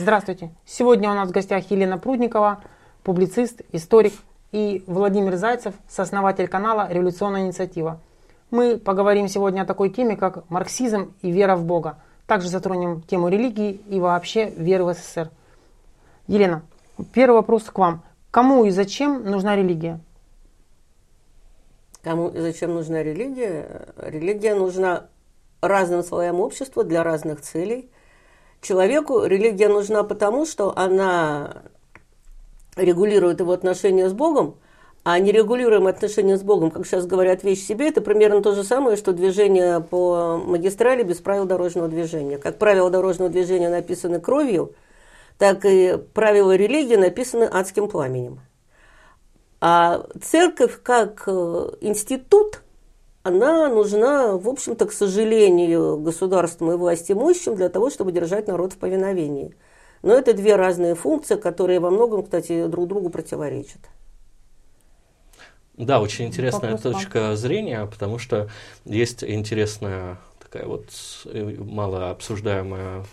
Здравствуйте. Сегодня у нас в гостях Елена Прудникова, публицист, историк, и Владимир Зайцев, сооснователь канала «Революционная инициатива». Мы поговорим сегодня о такой теме, как марксизм и вера в Бога. Также затронем тему религии и вообще веры в СССР. Елена, первый вопрос к вам. Кому и зачем нужна религия? Кому и зачем нужна религия? Религия нужна разным слоям общества для разных целей. Человеку религия нужна потому, что она регулирует его отношения с Богом, а нерегулируемые отношения с Богом, как сейчас говорят, вещь себе, это примерно то же самое, что движение по магистрали без правил дорожного движения. Как правила дорожного движения написаны кровью, так и правила религии написаны адским пламенем. А церковь как э, институт, она нужна, в общем-то, к сожалению, государству и власти имущим для того, чтобы держать народ в повиновении – но это две разные функции, которые во многом, кстати, друг другу противоречат. Да, очень интересная Вопрос точка вам. зрения, потому что есть интересная такая вот э, мало обсуждаемая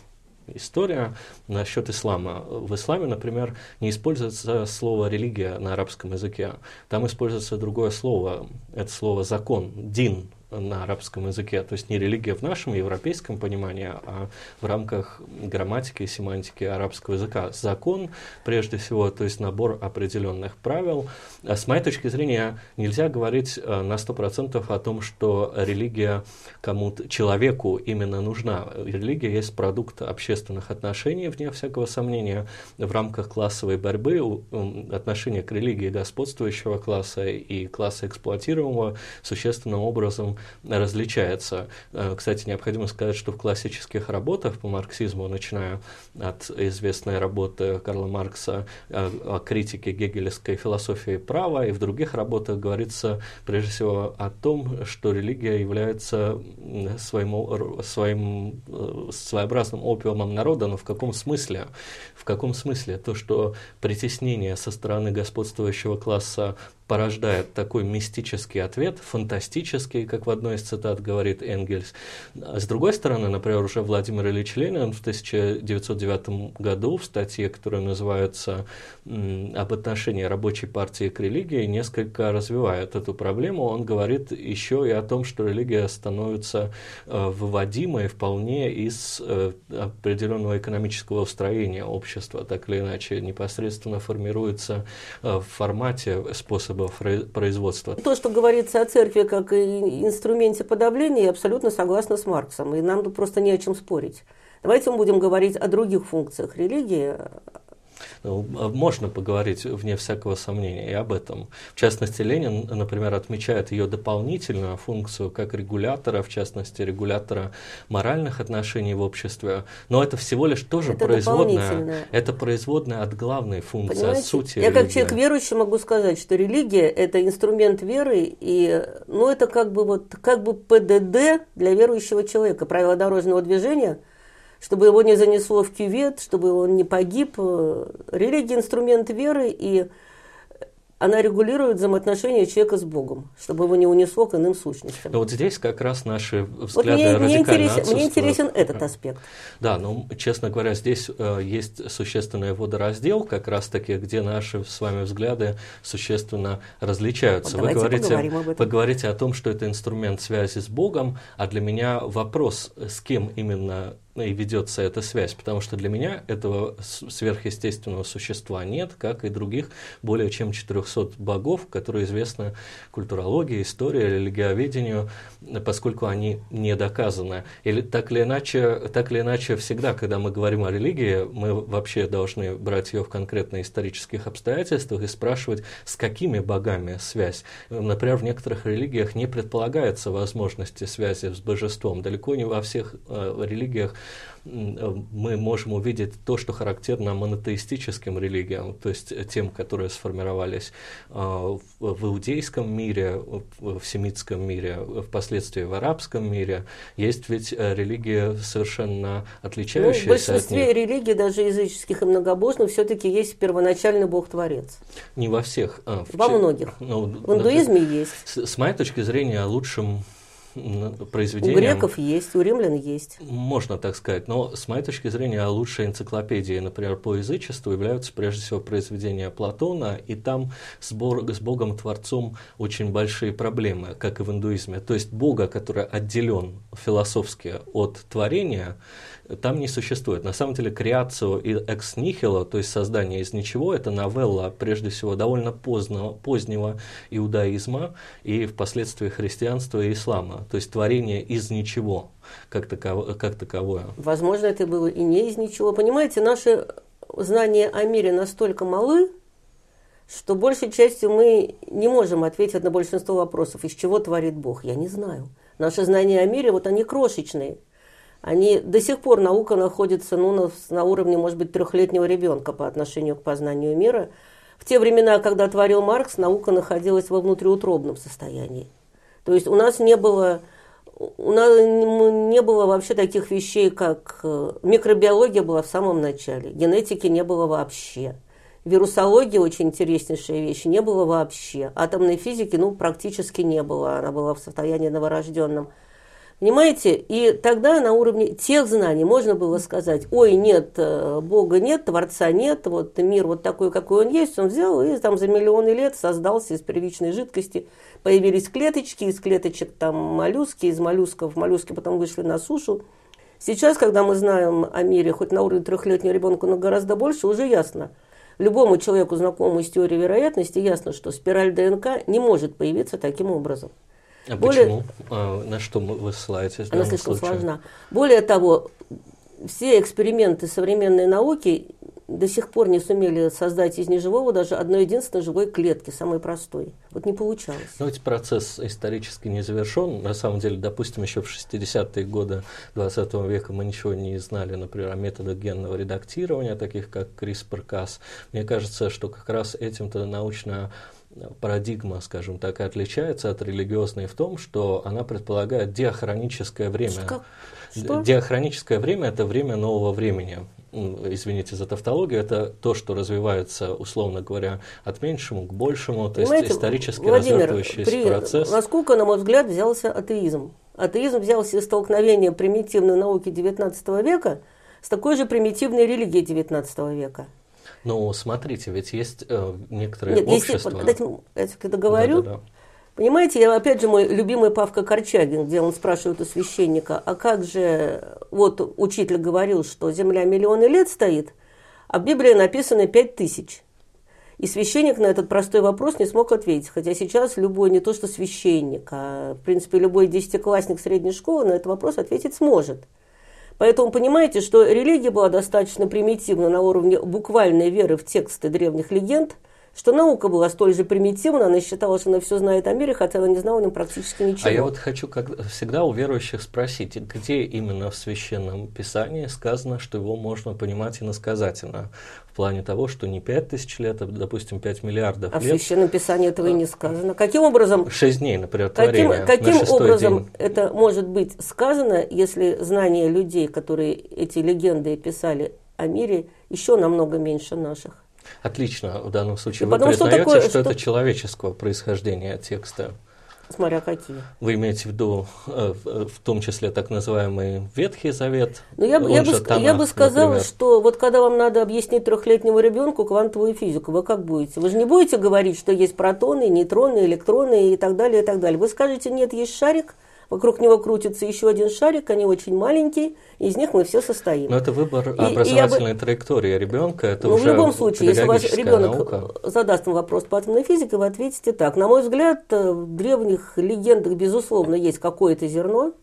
история насчет ислама. В исламе, например, не используется слово «религия» на арабском языке. Там используется другое слово. Это слово «закон», «дин», на арабском языке, то есть не религия в нашем европейском понимании, а в рамках грамматики и семантики арабского языка. Закон, прежде всего, то есть набор определенных правил. А с моей точки зрения, нельзя говорить э, на 100% о том, что религия кому-то, человеку именно нужна. Религия есть продукт общественных отношений, вне всякого сомнения, в рамках классовой борьбы отношение к религии господствующего класса и класса эксплуатируемого существенным образом различается. Э, кстати, необходимо сказать, что в классических работах по марксизму, начиная от известной работы Карла Маркса э, о критике гегелевской философии права, и в других работах говорится прежде всего о том, что религия является своим, своим э, своеобразным опиумом народа, но в каком смысле? В каком смысле? То, что притеснение со стороны господствующего класса порождает такой мистический ответ, фантастический, как в одной из цитат говорит Энгельс. С другой стороны, например, уже Владимир Ильич Ленин в 1909 году в статье, которая называется «Об отношении рабочей партии к религии», несколько развивает эту проблему. Он говорит еще и о том, что религия становится э, выводимой вполне из э, определенного экономического устроения общества, так или иначе, непосредственно формируется э, в формате способа способов производства. То, что говорится о церкви как инструменте подавления, я абсолютно согласна с Марксом, и нам просто не о чем спорить. Давайте мы будем говорить о других функциях религии, можно поговорить, вне всякого сомнения, и об этом. В частности, Ленин, например, отмечает ее дополнительную функцию как регулятора, в частности, регулятора моральных отношений в обществе. Но это всего лишь тоже это производная. Это производная от главной функции, Понимаете? от сути. Я религии. как человек верующий могу сказать, что религия – это инструмент веры, и ну, это как бы, вот, как бы ПДД для верующего человека, правила дорожного движения – чтобы его не занесло в кювет, чтобы он не погиб. Религия – инструмент веры, и она регулирует взаимоотношения человека с Богом, чтобы его не унесло к иным сущностям. Но вот здесь как раз наши взгляды вот мне, мне интересен, мне интересен этот аспект. Да, ну, честно говоря, здесь э, есть существенный водораздел, как раз-таки, где наши с вами взгляды существенно различаются. Вот вы, говорите, вы говорите о том, что это инструмент связи с Богом, а для меня вопрос, с кем именно и ведется эта связь, потому что для меня этого сверхъестественного существа нет, как и других более чем 400 богов, которые известны культурологии, истории, религиоведению, поскольку они не доказаны. Или так или иначе, так или иначе всегда, когда мы говорим о религии, мы вообще должны брать ее в конкретно исторических обстоятельствах и спрашивать, с какими богами связь. Например, в некоторых религиях не предполагается возможности связи с божеством. Далеко не во всех э, религиях мы можем увидеть то, что характерно монотеистическим религиям, то есть тем, которые сформировались а, в иудейском мире, в семитском мире, впоследствии в арабском мире. Есть ведь э, религии совершенно отличающиеся ну, В большинстве религий, даже языческих и многобожных, все-таки есть первоначальный Бог-творец. Не во всех. А, в Во многих. Ну, в индуизме есть. С, с моей точки зрения, лучшим произведениям... У греков есть, у римлян есть. Можно так сказать, но с моей точки зрения лучшие энциклопедии, например, по язычеству являются прежде всего произведения Платона, и там с, Бог, с Богом-творцом очень большие проблемы, как и в индуизме. То есть Бога, который отделен философски от творения, там не существует. На самом деле, креацию и экс нихило, то есть создание из ничего, это новелла, прежде всего, довольно поздно, позднего иудаизма и впоследствии христианства и ислама. То есть творение из ничего, как, таково, как таковое. Возможно, это было и не из ничего. Понимаете, наши знания о мире настолько малы, что большей частью мы не можем ответить на большинство вопросов, из чего творит Бог. Я не знаю. Наши знания о мире, вот они крошечные. Они до сих пор наука находится ну, на, на уровне, может быть, трехлетнего ребенка по отношению к познанию мира. В те времена, когда творил Маркс, наука находилась во внутриутробном состоянии. То есть у нас не было, у нас не было вообще таких вещей, как э, микробиология была в самом начале, генетики не было вообще. Вирусология очень интереснейшая вещь, не было вообще. Атомной физики, ну, практически не было, она была в состоянии новорожденном. Понимаете? И тогда на уровне тех знаний можно было сказать, ой, нет, э, Бога нет, Творца нет, вот мир вот такой, какой он есть, он взял и там за миллионы лет создался из первичной жидкости. Появились клеточки, из клеточек там моллюски, из моллюсков моллюски потом вышли на сушу. Сейчас, когда мы знаем о мире, хоть на уровне трехлетнего ребенка, но гораздо больше, уже ясно. Любому человеку, знакомому с теорией вероятности, ясно, что спираль ДНК не может появиться таким образом. А Более... почему? А, на что вы ссылаетесь? Она слишком случае? сложна. Более того, все эксперименты современной науки до сих пор не сумели создать из неживого даже одной единственной живой клетки, самой простой. Вот не получалось. Но ну, ведь процесс исторически не завершен. На самом деле, допустим, еще в 60-е годы 20 века мы ничего не знали, например, о методах генного редактирования, таких как CRISPR-Cas. Мне кажется, что как раз этим-то научно парадигма, скажем так, отличается от религиозной в том, что она предполагает диахроническое время. Что? Диахроническое время – это время нового времени. Извините за тавтологию, это то, что развивается, условно говоря, от меньшему к большему, то есть исторически Владимир, развертывающийся при, процесс. Насколько, на мой взгляд, взялся атеизм? Атеизм взялся из столкновения примитивной науки XIX века с такой же примитивной религией XIX века. Ну, смотрите, ведь есть э, некоторые Нет, общества... Если, я когда говорю, да, да, да. понимаете, я, опять же, мой любимый Павка Корчагин, где он спрашивает у священника, а как же, вот учитель говорил, что Земля миллионы лет стоит, а в Библии написано пять тысяч. И священник на этот простой вопрос не смог ответить. Хотя сейчас любой, не то что священник, а в принципе любой десятиклассник средней школы на этот вопрос ответить сможет. Поэтому понимаете, что религия была достаточно примитивна на уровне буквальной веры в тексты древних легенд, что наука была столь же примитивна, она считала, что она все знает о мире, хотя она не знала о нем практически ничего. А я вот хочу как всегда у верующих спросить, где именно в Священном Писании сказано, что его можно понимать иносказательно? В плане того, что не пять тысяч лет, а, допустим, пять миллиардов а лет. А в Священном Писании этого и не сказано. Каким образом... Шесть дней, например, каким, творение. Каким образом день. это может быть сказано, если знания людей, которые эти легенды писали о мире, еще намного меньше наших? Отлично, в данном случае и вы признаете, что, такое, что, что это человеческого происхождения текста. Смотря какие. Вы имеете в виду э, в том числе так называемый Ветхий Завет? Ну, я, я, бы, Танах, я бы сказала, например. что вот когда вам надо объяснить трехлетнему ребенку квантовую физику, вы как будете? Вы же не будете говорить, что есть протоны, нейтроны, электроны и так далее, и так далее. Вы скажете, нет, есть шарик, Вокруг него крутится еще один шарик, они очень маленькие, из них мы все состоим. Но это выбор и, образовательной и бы... траектории ребенка, это ну, уже В любом случае, если ваш ребенок наука. задаст вам вопрос по атомной физике, вы ответите так. На мой взгляд, в древних легендах, безусловно, есть какое-то зерно,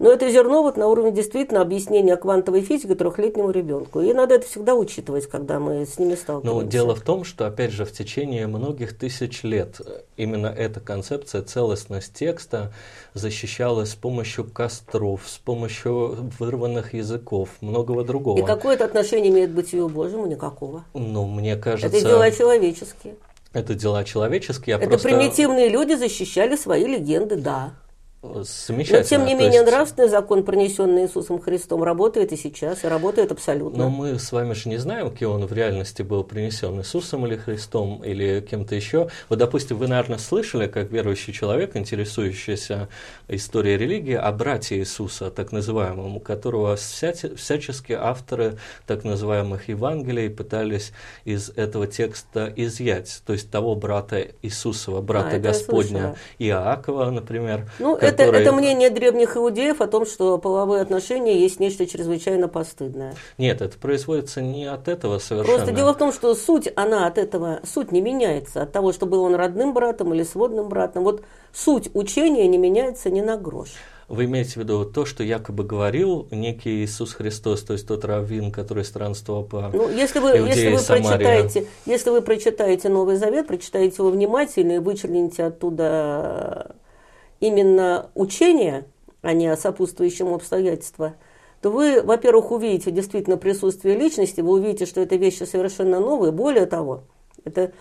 но это зерно вот на уровне действительно объяснения квантовой физики трехлетнему ребенку. И надо это всегда учитывать, когда мы с ними сталкиваемся. Ну, дело в том, что, опять же, в течение многих тысяч лет именно эта концепция, целостность текста защищалась с помощью костров, с помощью вырванных языков, многого другого. И какое это отношение имеет к бытию Божьему? Никакого. Ну, мне кажется... Это дела человеческие. Это дела человеческие. это просто... примитивные люди защищали свои легенды, да. Замечательно. Но, тем не менее, есть- нравственный закон, пронесенный Иисусом Христом, работает и сейчас, и работает абсолютно. Но мы с вами же не знаем, кем он в реальности был принесен, Иисусом или Христом, или кем-то еще. Вот, допустим, вы, наверное, слышали, как верующий человек, интересующийся историей религии, о брате Иисуса, так называемом, у которого вся- всячески авторы так называемых Евангелий пытались из этого текста изъять, то есть того брата Иисусова, брата А, Господня. Иакова, например. Ну, это, это мнение древних иудеев о том, что половые отношения есть нечто чрезвычайно постыдное. Нет, это производится не от этого совершенно. Просто дело в том, что суть, она от этого, суть не меняется, от того, что был он родным братом или сводным братом. Вот суть учения не меняется ни на грош. Вы имеете в виду то, что якобы говорил некий Иисус Христос, то есть тот раввин, который странствовал по Ну, если вы, Иудея если вы Самария. прочитаете, если вы прочитаете Новый Завет, прочитаете его внимательно и вычлените оттуда именно учение, а не сопутствующему обстоятельства, то вы, во-первых, увидите действительно присутствие личности, вы увидите, что это вещи совершенно новые. Более того, это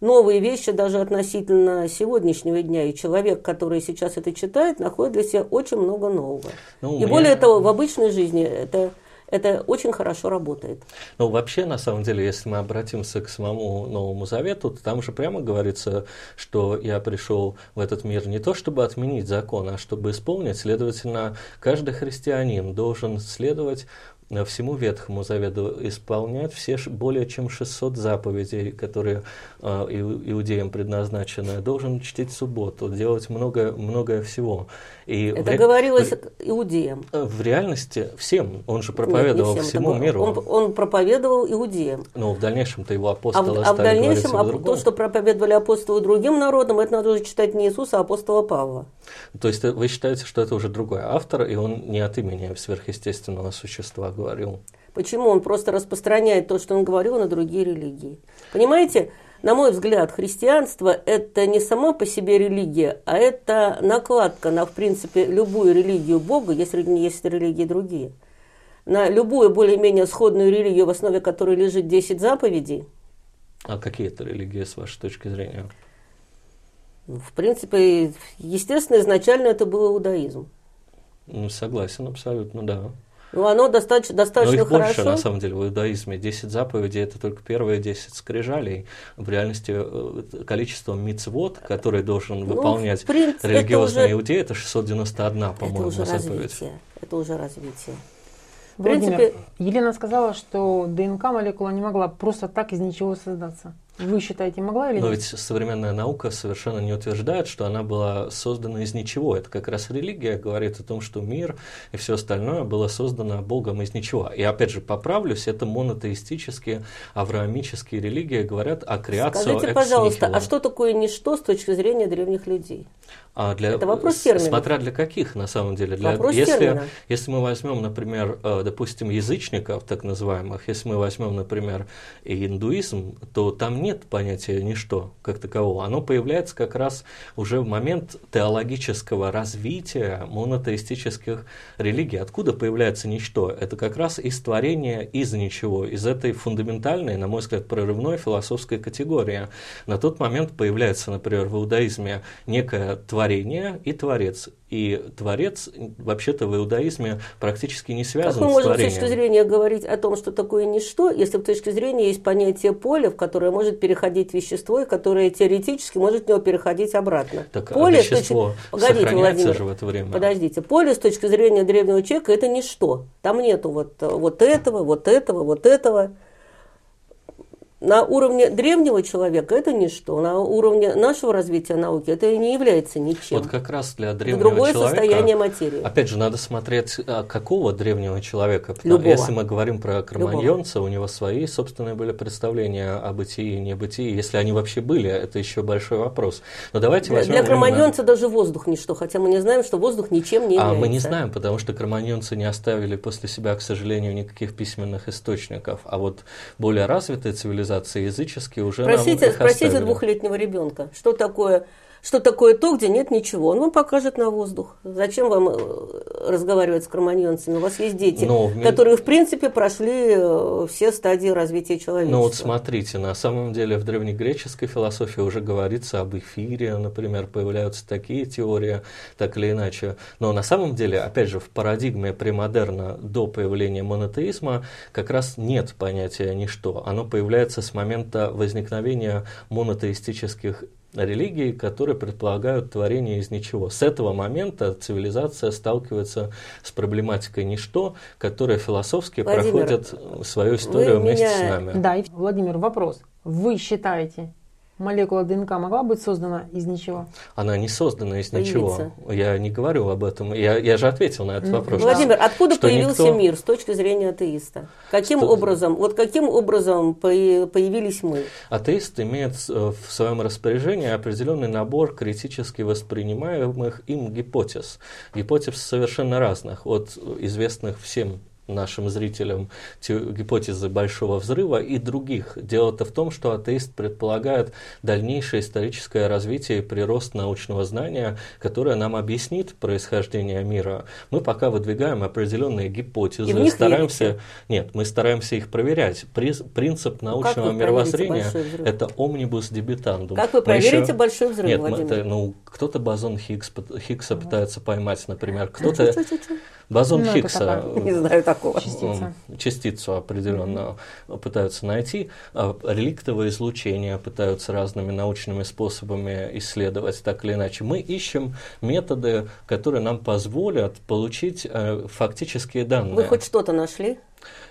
новые вещи даже относительно сегодняшнего дня. И человек, который сейчас это читает, находит для себя очень много нового. Ну, и меня- более того, в обычной жизни это, это очень хорошо работает. Ну, вообще, на самом деле, если мы обратимся к самому Новому Завету, то там же прямо говорится, что я пришел в этот мир не то, чтобы отменить закон, а чтобы исполнить. Следовательно, каждый христианин должен следовать всему Ветхому Завету, исполнять все более чем 600 заповедей, которые э, иу- иудеям предназначены, должен чтить субботу, делать много, многое всего. И Это ре- говорилось иудеям. Э, В реальности всем, он же Нет, проповедовал не всем. всему миру. Он, он проповедовал иудеям. Но в дальнейшем-то его А апостолы в, а в стали дальнейшем а то, что проповедовали апостолы другим народам, это надо уже читать не Иисуса, а апостола Павла. То есть э, вы считаете, что это уже другой автор, и он не от имени сверхъестественного существа говорил? Почему? Он просто распространяет то, что он говорил на другие религии. Понимаете, на мой взгляд, христианство – это не сама по себе религия, а это накладка на, в принципе, любую религию Бога, если есть религии другие. На любую более-менее сходную религию, в основе которой лежит 10 заповедей, А какие это религии, с вашей точки зрения? в принципе, естественно, изначально это был иудаизм. Ну, согласен, абсолютно, да. Ну, оно достаточно, Но достаточно их больше, хорошо. на самом деле, в иудаизме. 10 заповедей – это только первые 10 скрижалей. В реальности э, количество мицвод, которые должен Ну, выполнять в принципе, это религиозный уже- иудей, это 691, Это по-моему, уже заповедь. развитие. Это уже развитие. В Владимир, принципе- Елена сказала, что ДНК молекула не могла просто так из ничего создаться. Вы считаете, могла или Но нет? ведь современная наука совершенно не утверждает, что она была создана из ничего. Это как раз религия говорит о том, что мир и все остальное было создано Богом из ничего. И опять же, поправлюсь, это монотеистические, авраамические религии говорят о креации Скажите, пожалуйста, нихило. а что такое ничто с точки зрения древних людей? А для, Это вопрос терминов. Смотря для каких, на самом деле. Для, Вопрос если, термина. если мы возьмем, например, э, допустим, язычников, так называемых, если мы возьмем, например, индуизм, то там нет понятия ничто как такового. Оно появляется как раз уже в момент теологического развития монотеистических религий. Откуда появляется ничто? Это как раз из творения из ничего, из этой фундаментальной, на мой взгляд, прорывной философской категории. На тот момент появляется, например, в иудаизме некое творение и творец. И творец вообще-то в иудаизме практически не Как связан мы с можем с творением. точки зрения говорить о том, что такое ничто, если с точки зрения есть понятие поля, в которое может переходить вещество, и которое теоретически может в него переходить обратно. Так, а поле с вещество точки- Погодите, Владимир, же в это время. Подождите, поле с точки зрения древнего человека это ничто. Там нету вот, вот этого, вот этого, вот этого. На уровне древнего человека это ничто, на уровне нашего развития науки это не является ничем. Вот как раз для это древнего другое человека... состояние материи. Опять же, надо смотреть, а, какого древнего человека. Любого. Если мы говорим про кроманьонца, у него свои собственные были представления о бытии и небытии. Если они вообще были, это еще большой вопрос. Но давайте возьмем для именно- кроманьонца даже воздух ничто, хотя мы не знаем, что воздух ничем не А является. мы не знаем, потому что кроманьонцы не оставили после себя, к сожалению, никаких письменных источников. А вот более развитые цивилизации, языческие, уже Спросите, спросите двухлетнего ребенка, что такое что такое то, где нет ничего. Он вам покажет на воздух. Зачем вам э, разговаривать с кроманьонцами? У вас есть дети, Но в- которые, в принципе, прошли э, все стадии развития человечества. Ну вот смотрите, на самом деле в древнегреческой философии уже говорится об эфире, например, появляются такие теории, так или иначе. Но на самом деле, опять же, в парадигме премодерна до появления монотеизма как раз нет понятия ничто. Оно появляется с момента возникновения монотеистических религий, которые предполагают творение из ничего. С этого момента цивилизация сталкивается с проблематикой ничто, которая философски Владимир, проходит свою историю вместе меня- с нами. Да, и, Владимир, вопрос. Вы считаете, молекула ДНК могла быть создана из ничего? Она не создана из Появиться. ничего. Я не говорю об этом. Я, я же ответил на этот вопрос. Владимир, откуда что появился никто- мир с точки зрения атеиста? Каким Что- образом, вот каким образом появились мы? Атеист имеет э, в своем распоряжении определенный набор критически воспринимаемых им гипотез. Гипотез совершенно разных, от известных всем нашим зрителям те- гипотезы Большого Взрыва и других. Дело-то в том, что атеист предполагает дальнейшее историческое развитие и прирост научного знания, которое нам объяснит происхождение мира. Мы пока выдвигаем определенные гипотезы, И в них стараемся... верите? Нет, мы стараемся их проверять. Приз- принцип Ну, как научного проверите мировоззрения это omnibus debitandum. Как вы Мы проверите еще- большой взрыв, Нет, мы- Владимир? это, ну, кто-то бозон Хиггс, Хиггса пытается поймать, например. Кто-то бозон Ну, Хиггса, Не знаю такого. Частица. частицу определенно пытаются найти. А Реликтовое излучение пытаются разными научными способами исследовать, так или иначе. Мы ищем методы, которые нам позволят получить э, фактические данные. Вы хоть что-то нашли?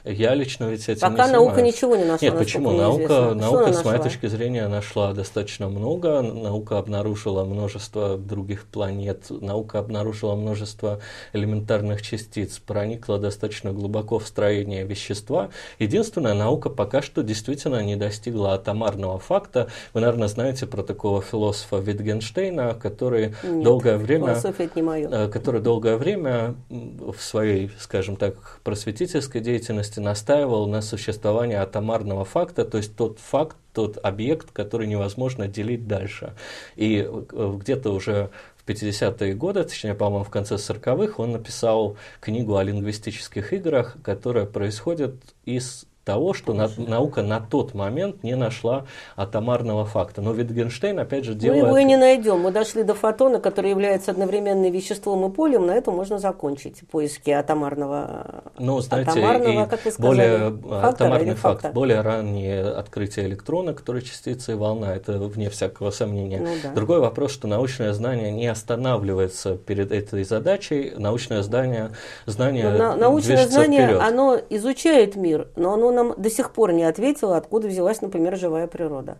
Я лично ведь этим Пока не наука ничего не нашла. Нет, почему? Наука, известно. Наука с моей точки зрения, нашла достаточно много. Наука обнаружила множество других планет. Наука обнаружила множество элементарных частиц. Проникла достаточно глубоко в строение вещества. Единственное, наука пока что действительно не достигла атомарного факта. Вы, наверное, знаете про такого философа Витгенштейна, который Нет, долгое время не э, который долгое время в своей, скажем так, просветительской деятельности настаивал на существовании атомарного факта, то есть тот факт, тот объект, который невозможно делить дальше. И э, где-то уже в 50-е годы, точнее, по-моему, в конце 40-х, он написал книгу о лингвистических играх, которая происходит из того, что на- наука на тот момент не нашла атомарного факта. Но Витгенштейн, опять же, Мы делает... его и не найдем. Мы дошли до фотона, который является одновременно веществом и полем. На этом можно закончить поиски атомарного, Ну, знаете, атомарного, как вы сказали, более фактора атомарный факт, факта? более раннее открытие электрона, который частица и волна, это вне всякого сомнения. Ну да. Другой вопрос, что научное знание не останавливается перед этой задачей, научное знание, знание Но на- научное знание, вперед. оно изучает мир, но оно нам до сих пор не ответило, откуда взялась, например, живая природа.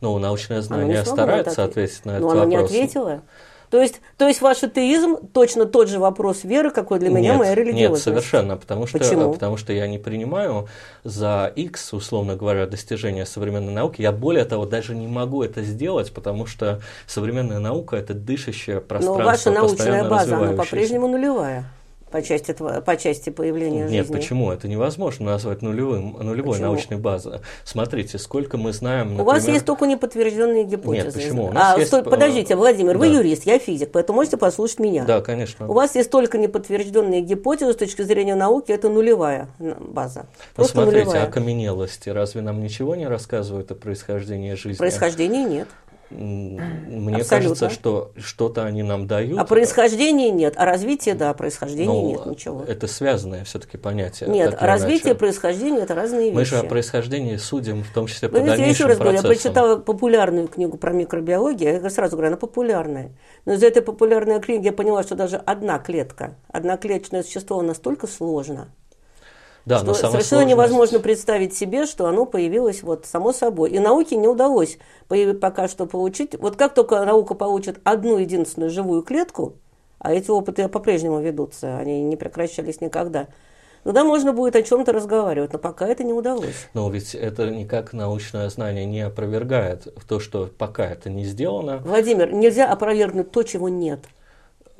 Ну, научное знание не старается ответить на Но этот оно не вопрос. ответило. То есть, то есть ваш атеизм точно тот же вопрос веры, какой для меня нет, моя Нет, религиозность. совершенно, потому что, Почему? потому что я не принимаю за X, условно говоря, достижения современной науки. Я более того даже не могу это сделать, потому что современная наука это дышащее Но пространство, ваша научная база, она по-прежнему нулевая по части, по части появления Нет, жизни. почему? Это невозможно назвать нулевым, нулевой Почему? научной базой. Смотрите, сколько мы знаем, У например... вас есть только неподтвержденные гипотезы. Нет, почему? У нас а, есть, стой, подождите, Владимир, вы да. юрист, я физик, поэтому можете послушать меня. Да, конечно. У вас есть только неподтвержденные гипотезы с точки зрения науки, это нулевая база. Просто смотрите, нулевая. окаменелости разве нам ничего не рассказывают о происхождении жизни? Происхождения нет. Мне Абсолютно. кажется, что что-то они нам дают. А происхождения нет, а развития, да, происхождения Ну, нет ничего. Это связанное все-таки понятие. Нет, развитие и происхождение это разные Мы вещи. же о происхождении судим, в том числе по Вы знаете, я еще дальнейшим раз говорю, я процессам. прочитала популярную книгу про микробиологию, я сразу говорю, она популярная. Но из этой популярной книги я поняла, что даже одна клетка, одноклеточное существо настолько сложно, Да, что но совершенно сложность- невозможно представить себе, что оно появилось вот само собой. И науке не удалось пока что получить. Вот как только наука получит одну единственную живую клетку, а эти опыты по-прежнему ведутся, они не прекращались никогда, тогда можно будет о чем-то разговаривать, но пока это не удалось. Но ведь это никак научное знание не опровергает то, что пока это не сделано. Владимир, нельзя опровергнуть то, чего нет.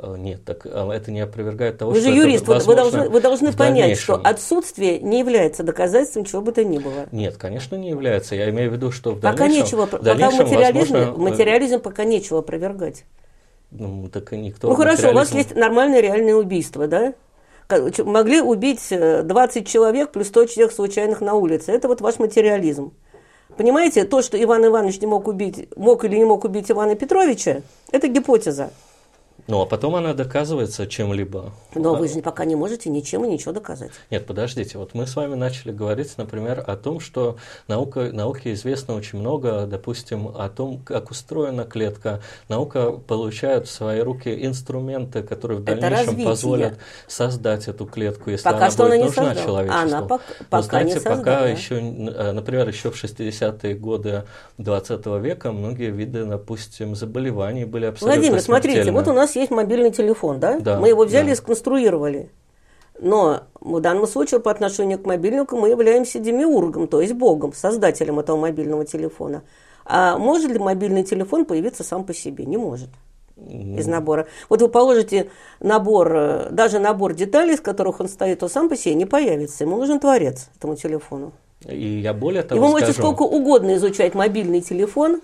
Э, нет, так э, это не опровергает того, вы что же юрист, это вы, должны, вы должны понять, что отсутствие не является доказательством чего бы то ни было. Нет, конечно, не является. Я имею в виду, что в пока дальнейшем... Нечего, в дальнейшем, пока материализм, возможно, материализм пока нечего опровергать. Ну, так и никто... Ну хорошо, у вас материализм- есть нормальное реальное убийство, да? Могли убить э, 20 человек плюс 100 человек случайных на улице. Это вот ваш материализм. Понимаете, то, что Иван Иванович не мог убить, мог или не мог убить Ивана Петровича, это гипотеза. Ну, а потом она доказывается чем-либо. Но А, вы же пока не можете ничем и ничего доказать. Нет, подождите, вот мы с вами начали говорить, например, о том, что наука, науке известно очень много, допустим, о том, как устроена клетка. Наука получает в свои руки инструменты, которые в дальнейшем позволят создать эту клетку, если Пока она что будет она не нужна создала. человечеству. Она пок- Но пока знаете, не пока создала. еще, э, например, еще в 60-е годы 20 века многие виды, допустим, заболеваний были абсолютно Владимир, смотрите, смертельны. вот у нас есть мобильный телефон, да? Да, мы его взяли да. и сконструировали. Но в данном случае по отношению к мобильнику мы являемся демиургом, то есть богом, создателем этого мобильного телефона. А может ли мобильный телефон появиться сам по себе? Не может из набора. Вот вы положите набор, э, даже набор деталей, из которых он стоит, то сам по себе не появится. Ему нужен творец этому телефону. И я более И того вы можете скажу, сколько угодно изучать мобильный телефон,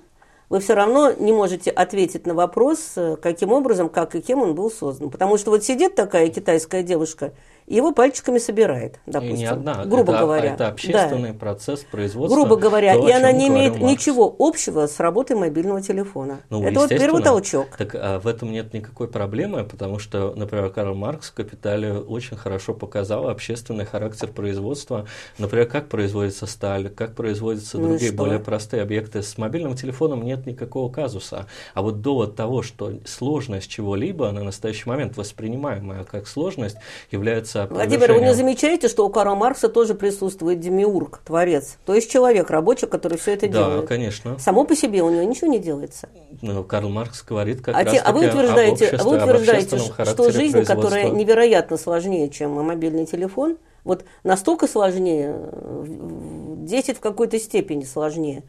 вы все равно не можете ответить на вопрос, э, каким образом, как и кем он был создан. Потому что вот сидит такая китайская девушка его пальчиками собирает, И допустим, не одна. грубо это, говоря. Это Да. общественный процесс производства. Грубо говоря, то, и она не имеет Маркс. ничего общего с работой мобильного телефона. Ну, Это вот первый толчок. Так а, в этом нет никакой проблемы, потому что, например, Карл Маркс в «Капитале» очень хорошо показал общественный характер производства. Например, как производится сталь, как производятся Ну и другие что? более простые объекты. С мобильным телефоном нет никакого казуса. А вот довод того, что сложность чего-либо на настоящий момент воспринимаемая как сложность, является Владимир, вы не замечаете, что у Карла Маркса тоже присутствует демиург, творец, то есть человек, рабочий, который все это Да, делает. конечно. Само по себе у него ничего не делается. Ну, Карл Маркс говорит как А, раз те- а вы об утверждаете, а обществе, вы об утверждаете, что жизнь, которая невероятно сложнее, чем мобильный телефон, вот настолько сложнее, в 10 в какой-то степени сложнее,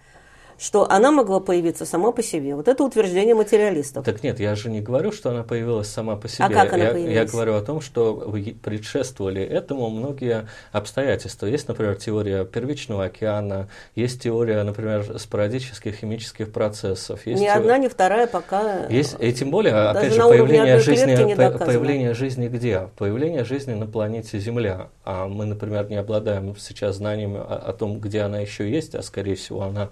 что она могла появиться сама по себе. Вот это утверждение материалистов. Так нет, я же не говорю, что она появилась сама по себе. А как она я, появилась? я говорю о том, что предшествовали этому многие обстоятельства. Есть, например, теория первичного океана, есть теория, например, спорадических химических процессов. Есть ни теория- одна, ни вторая пока... Есть, и тем более, Даже опять же, появление жизни, по- появление жизни где? Появление жизни на планете Земля. А мы, например, не обладаем сейчас знаниями о, о том, где она еще есть, а скорее всего она,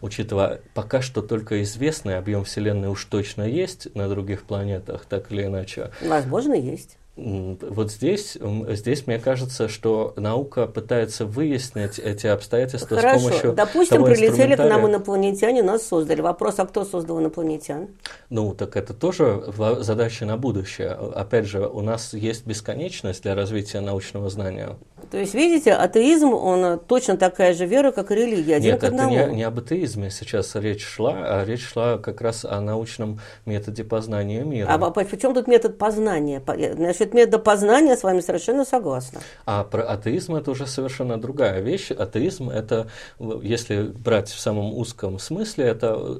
учитывая пока что только известный объем Вселенной уж точно есть на других планетах, так или иначе. Возможно, есть. Вот здесь, здесь мне кажется, что наука пытается выяснить эти обстоятельства с Хорошо. помощью Допустим, того прилетели к нам инопланетяне, нас создали. Вопрос, а кто создал инопланетян? Ну, так это тоже задача на будущее. Опять же, у нас есть бесконечность для развития научного знания. То есть, видите, атеизм, он точно такая же вера, как и религия, один Нет, к это не, не об атеизме сейчас речь шла, а речь шла как раз о научном методе познания мира. А, при чем тут метод познания? По- Насчет метода познания с вами совершенно согласна. А про атеизм это уже совершенно другая вещь. Атеизм это, в- если брать в самом узком смысле, это,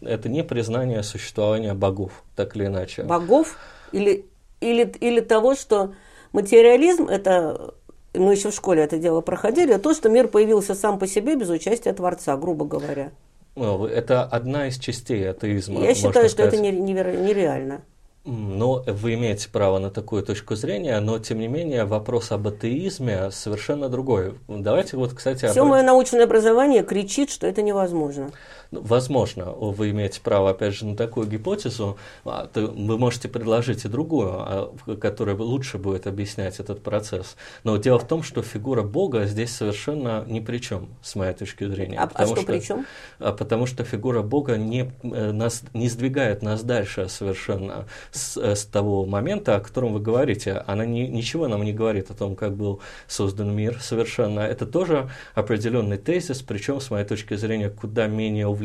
это не признание существования богов, так или иначе. Богов или, или, или того, что материализм – это, мы еще в школе это дело проходили, то, что мир появился сам по себе без участия Творца, грубо говоря. Ну, Это одна из частей атеизма. Я считаю, что это сказать. не- неверо- нереально. Но вы имеете право на такую точку зрения, но тем не менее вопрос об атеизме совершенно другой. Давайте вот, кстати, Все обра- мое научное образование кричит, что это невозможно. Ну, Возможно, вы имеете право, опять же, на такую гипотезу. А, Вы можете предложить и другую, а, которая лучше будет объяснять этот процесс. Но дело в том, что фигура Бога здесь совершенно ни при чем, с моей точки зрения. А, а Потому что при чем? а потому что фигура Бога не, э, нас, не сдвигает нас дальше совершенно с, э, с того момента, о котором вы говорите. Она не, ничего нам не говорит о том, как был создан мир совершенно. Это тоже определенный тезис, причем, с моей точки зрения, куда менее увлекательный,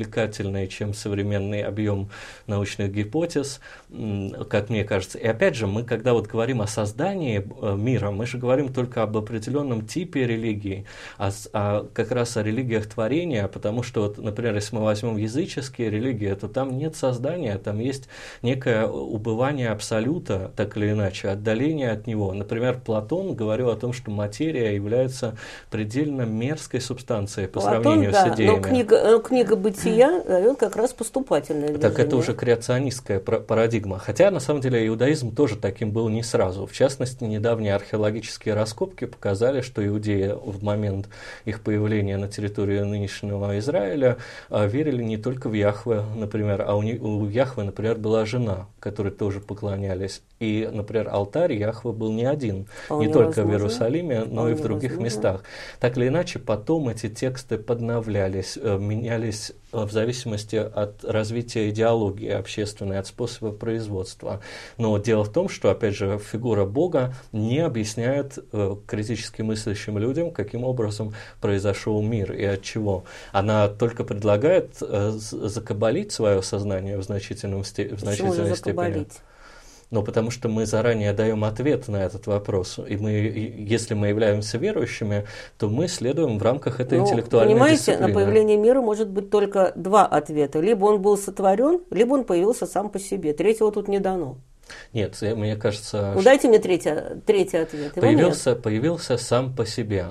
чем современный объем научных гипотез, как мне кажется. И опять же, мы, когда вот говорим о создании э, мира, мы же говорим только об определенном типе религии, а, а как раз о религиях творения, потому что, вот, например, если мы возьмем языческие религии, то там нет создания, там есть некое убывание абсолюта, так или иначе, отдаление от него. Например, Платон говорил о том, что материя является предельно мерзкой субстанцией по Платон, сравнению да, с идеями. Но книга, э, книга «Бытия» дает как раз поступательное движение. Так это уже креационистская парадигма. Хотя, на самом деле, иудаизм тоже таким был не сразу. В частности, недавние археологические раскопки показали, что иудеи в момент их появления на территории нынешнего Израиля а, верили не только в Яхве, например, а у, у Яхве, например, была жена, которой тоже поклонялись. И, например, алтарь Яхве был не один, Вполне не только возможно. в Иерусалиме, но Вполне и в других возможно. местах. Так или иначе, потом эти тексты подновлялись, э, менялись в зависимости от развития идеологии общественной, от способа производства. Но дело в том, что, опять же, фигура Бога не объясняет э, критически мыслящим людям, каким образом произошел мир и от чего. Она только предлагает э, закабалить свое сознание в, значительном в Почему значительной степени. закабалить? Ну, потому что мы заранее даем ответ на этот вопрос. И мы, если мы являемся верующими, то мы следуем в рамках этой Ну, интеллектуальной понимаете, дисциплины. на появление мира может быть только два ответа. Либо он был сотворен, либо он появился сам по себе. Третьего тут не дано. Нет, э, мне кажется, Ну, дайте мне третий, третий ответ. Его нет. появился, появился сам по себе.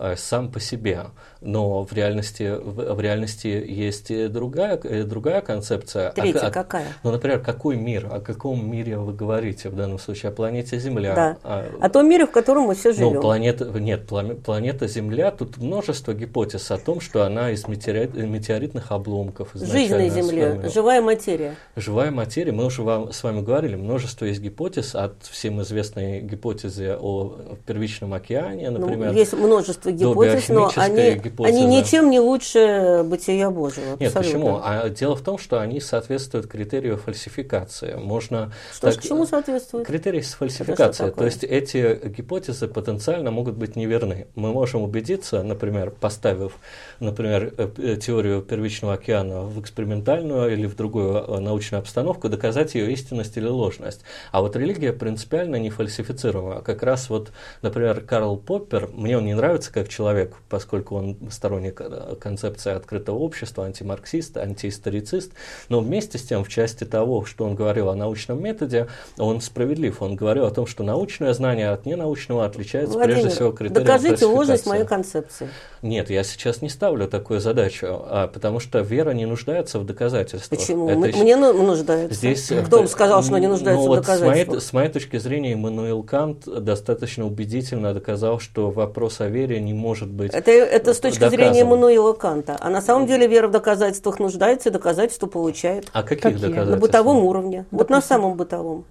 э, Сам по себе, но в реальности, в, в реальности есть другая, другая концепция. А Третья ка- какая? Ну, например, какой мир? О каком мире вы говорите в данном случае? О планете Земля? Да. А- О том мире, в котором мы все живем. Ну, планета, нет, планета Земля, тут множество гипотез о том, что она из метеорит- метеоритных обломков Жизнь на Земле, живая материя. Живая материя, мы уже вам, с вами говорили, множество есть гипотез, от всем известной гипотезы о первичном океане, Ну, например. есть множество гипотез, но они, гипотезы. они ничем не лучше бытия Божьего. Нет, абсолютно. почему? А дело в том, что они соответствуют критерию фальсификации. Можно Что ж, так- к чему соответствует? Критерий что То есть эти гипотезы потенциально могут быть неверны. Мы можем убедиться, например, поставив, например, э, э, теорию первичного океана в экспериментальную или в другую э, научную обстановку, доказать ее истинность или ложность. А вот религия принципиально не фальсифицируема. Как раз вот, например, Карл Поппер, мне он не нравится как человек, поскольку он сторонник концепции открытого общества, антимарксист, антиисторицист, но вместе с тем в части того, что он говорил о научном методе, он справедлив. Он говорил о том, что научное знание от ненаучного отличается Владимир, прежде всего критерием докажите ложность моей концепции. Нет, я сейчас не ставлю такую задачу, а, потому что вера не нуждается в доказательствах. Почему? Это еще- Мне ну- нуждается. Здесь, Кто вам э, сказал, что она не нуждается ну, в вот с, моей, доказательствах? с моей точки зрения, Иммануил Кант достаточно убедительно доказал, что вопрос о вере не может быть Это, это с точки доказан. зрения Мануила Канта. А на самом деле вера в доказательствах нуждается и доказательства получает. А каких Какие? На На доказательств? бытовом уровне. Вот на самом бытовом.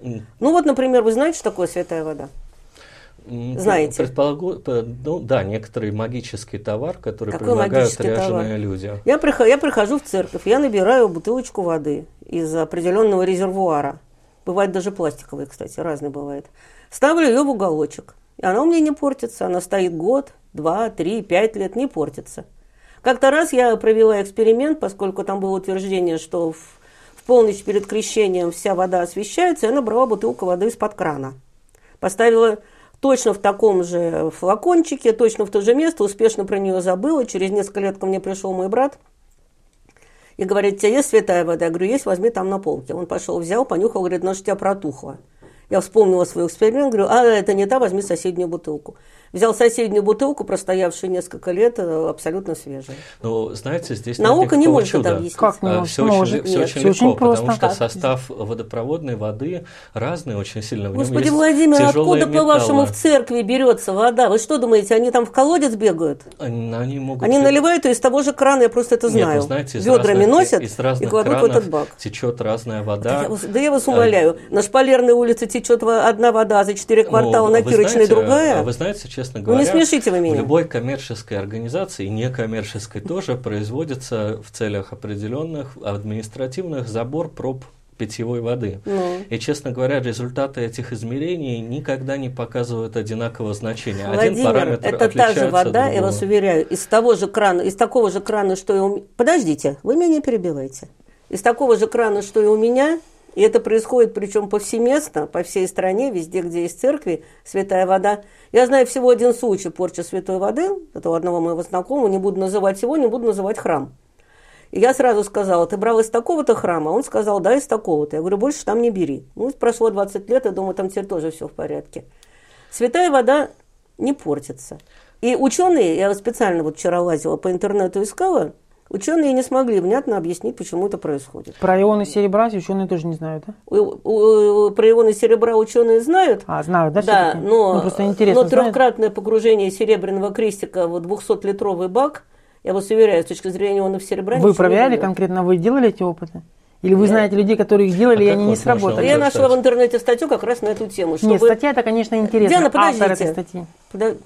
Ну вот, например, вы знаете, что такое святая вода? М, Знаете. Предполагу, ну да, некоторый магический товар, который Какой предлагают ряженые товар? люди. Я, прихожу, я прихожу в церковь, я набираю бутылочку воды из определенного резервуара. Бывает даже пластиковые, кстати, разные бывает. Ставлю ее в уголочек. И она у меня не портится. Она стоит год, два, три, пять лет, не портится. Как-то раз я провела эксперимент, поскольку там было утверждение, что в, в полночь перед крещением вся вода освещается, я набрала бутылку воды из-под крана. Поставила точно в таком же флакончике, точно в то же место, успешно про нее забыла. Через несколько лет ко мне пришел мой брат и говорит, тебя есть святая вода? Я говорю, есть, возьми там на полке. Он пошел, взял, понюхал, говорит, ну что тебя протухло. Я вспомнила свой эксперимент, говорю, а это не та, возьми соседнюю бутылку. Взял соседнюю бутылку, простоявшую несколько лет, э, абсолютно свежая. Ну, знаете, здесь Наука не может чуда. это объяснить. Как не может? Все очень, Может. все Нет, очень всё легко, очень потому просто. что Как? состав водопроводной воды разный очень сильно. В нем Господи, есть Владимир, тяжелые откуда, по-вашему, в церкви берется вода? Вы что думаете, они там в колодец бегают? Они, они могут... Они наливают ее из того же крана, я просто это Нет, знаю. вы знаете, из Ведрами разных, носят из и разных кладут в этот бак. течет разная вода. Да я, вас, да я вас умоляю, на Шпалерной улице течет одна вода, за четыре квартала Ну, на вы Кирочной знаете, другая. Вы знаете, честно Ну, говоря, не смешите вы меня. в любой коммерческой организации, и некоммерческой тоже, производится в целях определенных административных забор проб питьевой воды. Ну. И, честно говоря, результаты этих измерений никогда не показывают одинакового значения. Один Владимир, параметр это та же вода, я вас уверяю, из того же крана, из такого же крана, что и у меня. Подождите, вы меня не перебивайте. Из такого же крана, что и у меня, и это происходит причем повсеместно, по всей стране, везде, где есть церкви, святая вода. Я знаю всего один случай порчи святой воды, это у одного моего знакомого, не буду называть его, не буду называть храм. И я сразу сказала, ты брал из такого-то храма? Он сказал, да, из такого-то. Я говорю, больше там не бери. Ну, прошло 20 лет, я думаю, там теперь тоже все в порядке. Святая вода не портится. И ученые, я специально вот вчера лазила по интернету искала, Ученые не смогли внятно объяснить, почему это происходит. Про ионы серебра ученые тоже не знают, да? Про ионы серебра ученые знают. А, знают, да? Да, но, ну, просто интересно, но трехкратное погружение серебряного крестика в 200-литровый бак, я вас уверяю, с точки зрения ионов серебра... Вы проверяли конкретно, вы делали эти опыты? Или вы знаете людей, которые их делали, а и они не сработали? Я нашла в интернете статью как раз на эту тему. Чтобы... Нет, статья это, конечно, интересно. Диана, подождите. Автор этой статьи. Подо...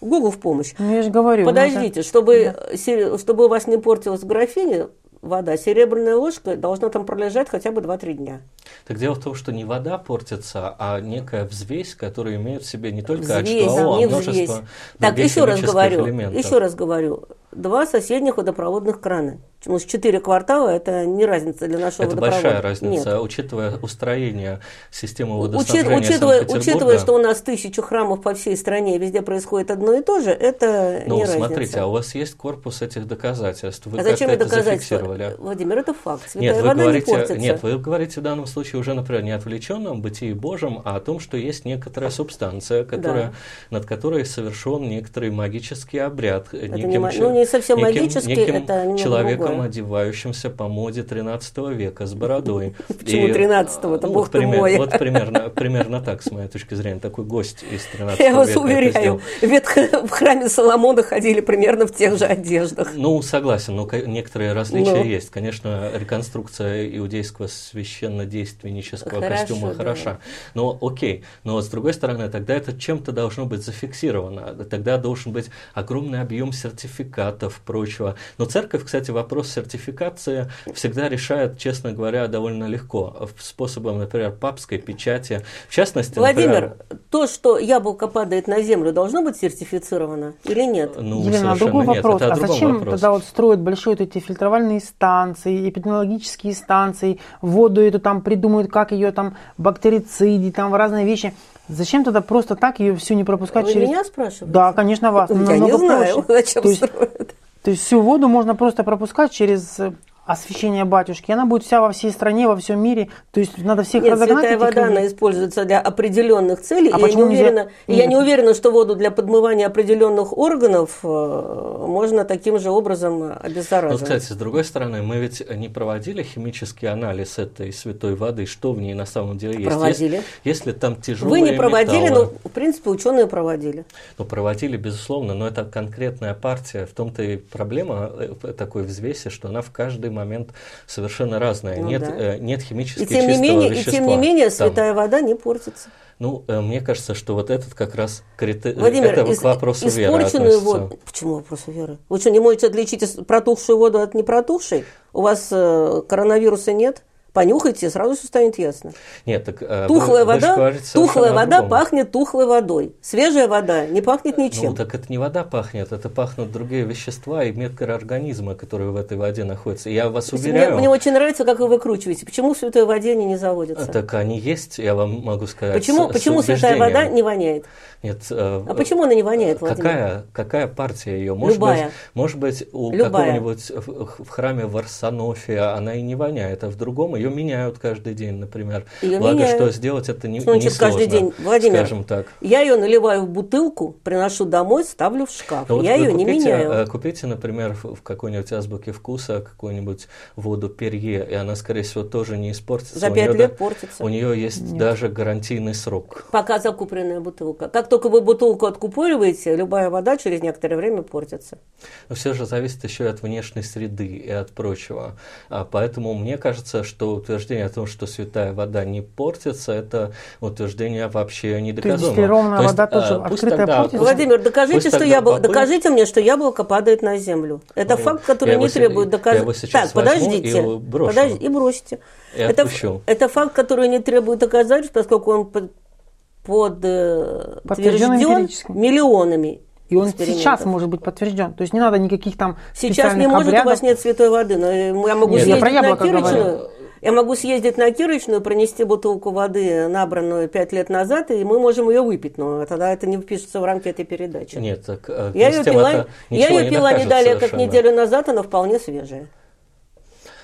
Google в помощь. Ну, я же говорю. Подождите, это... чтобы, да. чтобы у вас не портилась графиня, вода, серебряная ложка должна там пролежать хотя бы 2-3 дня. Так дело в том, что не вода портится, а некая взвесь, которая имеет в себе не только взвесь, H2O, а множество взвесь. Так, еще раз говорю, элементов. еще раз говорю, два соседних водопроводных крана. Потому что 4 квартала – это не разница для нашего это водопровода. Это большая разница, Нет. учитывая устроение системы водоснабжения Учит, учитывая, учитывая, что у нас тысячу храмов по всей стране, везде происходит одно и то же, это ну, не смотрите, разница. а у вас есть корпус этих доказательств. Вы а зачем это зафиксировали? Владимир, это факт. Святая нет, вы говорите, не портится. Нет, вы говорите в данном случае уже, например, не о отвлеченном бытии Божьем, а о том, что есть некоторая субстанция, которая, да. над которой совершен некоторый магический обряд. Это неким, не, ну, не совсем неким, магический, неким это человеком, другое. одевающимся по моде 13 века с бородой. Почему 13-го? Это бог ты мой. Вот примерно, примерно так, с моей точки зрения, такой гость из 13 Я вас уверяю, в храме Соломона ходили примерно в тех же одеждах. Ну, согласен, но некоторые различия есть. Конечно, реконструкция иудейского священнодейственнического костюма хороша. Но окей, но с другой стороны, тогда это чем-то должно быть зафиксировано. Тогда должен быть огромный объем сертификатов, прочего. Но церковь, кстати, вопрос сертификации всегда решает, честно говоря, довольно легко. Способом, например, папской печати. В частности, Владимир, например, то, что яблоко падает на землю, должно быть сертифицировано или нет? Ну, Елена, другой нет. вопрос. Это а зачем вопрос. тогда вот строят большие вот эти фильтровальные станции, эпидемиологические станции, воду эту там придумают, как ее там бактерициди, там разные вещи. Зачем тогда просто так ее все не пропускать Вы через... меня спрашиваете? Да, конечно, вас. Я не знаю, проще. зачем то есть, строят. То есть всю воду можно просто пропускать через освещение батюшки, она будет вся во всей стране, во всем мире. То есть надо всех Нет, разогнать. святая вода, людей. она используется для определенных целей. А и я, не уверена, я не уверена, что воду для подмывания определенных органов э, можно таким же образом обеззараживать. Ну, кстати, с другой стороны, мы ведь не проводили химический анализ этой святой воды, что в ней на самом деле есть. Проводили. Если, если там тяжелые Вы не проводили, металлы, но, в принципе, ученые проводили. Ну, проводили, безусловно, но это конкретная партия. В том-то и проблема э, такой взвеси, что она в каждый момент совершенно разная. Ну, нет, да. э, нет химически и тем не менее, вещества. И тем не менее, там. святая вода не портится. Ну, э, мне кажется, что вот этот как раз критерий, Владимир, это из, к вопросу веры относится. воду. Почему вопросу веры? Вы что, не можете отличить протухшую воду от непротухшей? У вас э, коронавируса нет? Понюхайте, сразу все станет ясно. Нет, так, э, тухлая вы, вода, вы тухлая вода пахнет тухлой водой. Свежая вода не пахнет ничем. Ну, так это не вода пахнет, это пахнут другие вещества и микроорганизмы, которые в этой воде находятся. Я вас уверяю... Мне, мне очень нравится, как вы выкручиваете. Почему в святой воде они не заводятся? Так они есть, я вам могу сказать. Почему, с, почему с святая вода не воняет? Нет. Э, а почему она не воняет, Владимир? Какая, какая партия ее? Может Любая. Быть, может быть, у какого-нибудь в, в храме в Арсенофе она и не воняет, а в другом ее меняют каждый день, например. Ее Благо, меняют. что сделать это не, значит не каждый день? Владимир, скажем так. я ее наливаю в бутылку, приношу домой, ставлю в шкаф. Ну, вот я ее купите, не меняю. э, Купите, например, в, какой-нибудь азбуке вкуса какую-нибудь воду перье, и она, скорее всего, тоже не испортится. За пять лет да- портится. У нее есть даже гарантийный срок. Пока закупленная бутылка. Как только вы бутылку откупориваете, любая вода через некоторое время портится. Но все же зависит еще и от внешней среды и от прочего. А поэтому мне кажется, что утверждение о том, что святая вода не портится, это утверждение вообще не То есть То есть, вода тоже а, пусть открытая тогда- портится? Владимир, докажите, пусть что тогда яблоко, попы- докажите мне, что яблоко падает на землю. Это Ну, факт, который я не требует сейчас Так, подождите. и брошу. Подожди, и бросите. И это, отпущу. это факт, который не требует доказательств, поскольку он под, Подтвержден подтвержден миллионами. И он сейчас может быть подтвержден. То есть не надо никаких там Сейчас не специальных может, обрядов. у вас нет святой воды, но я могу Нет, съездить я про на яблоко Кирочную. говорю. Я могу съездить на Кирочную, принести бутылку воды, набранную пять лет назад, и мы можем ее выпить, но тогда это не впишется в рамки этой передачи. Нет, так э, я ее пила, я ее не пила не далее, как совершенно. неделю назад, она вполне свежая.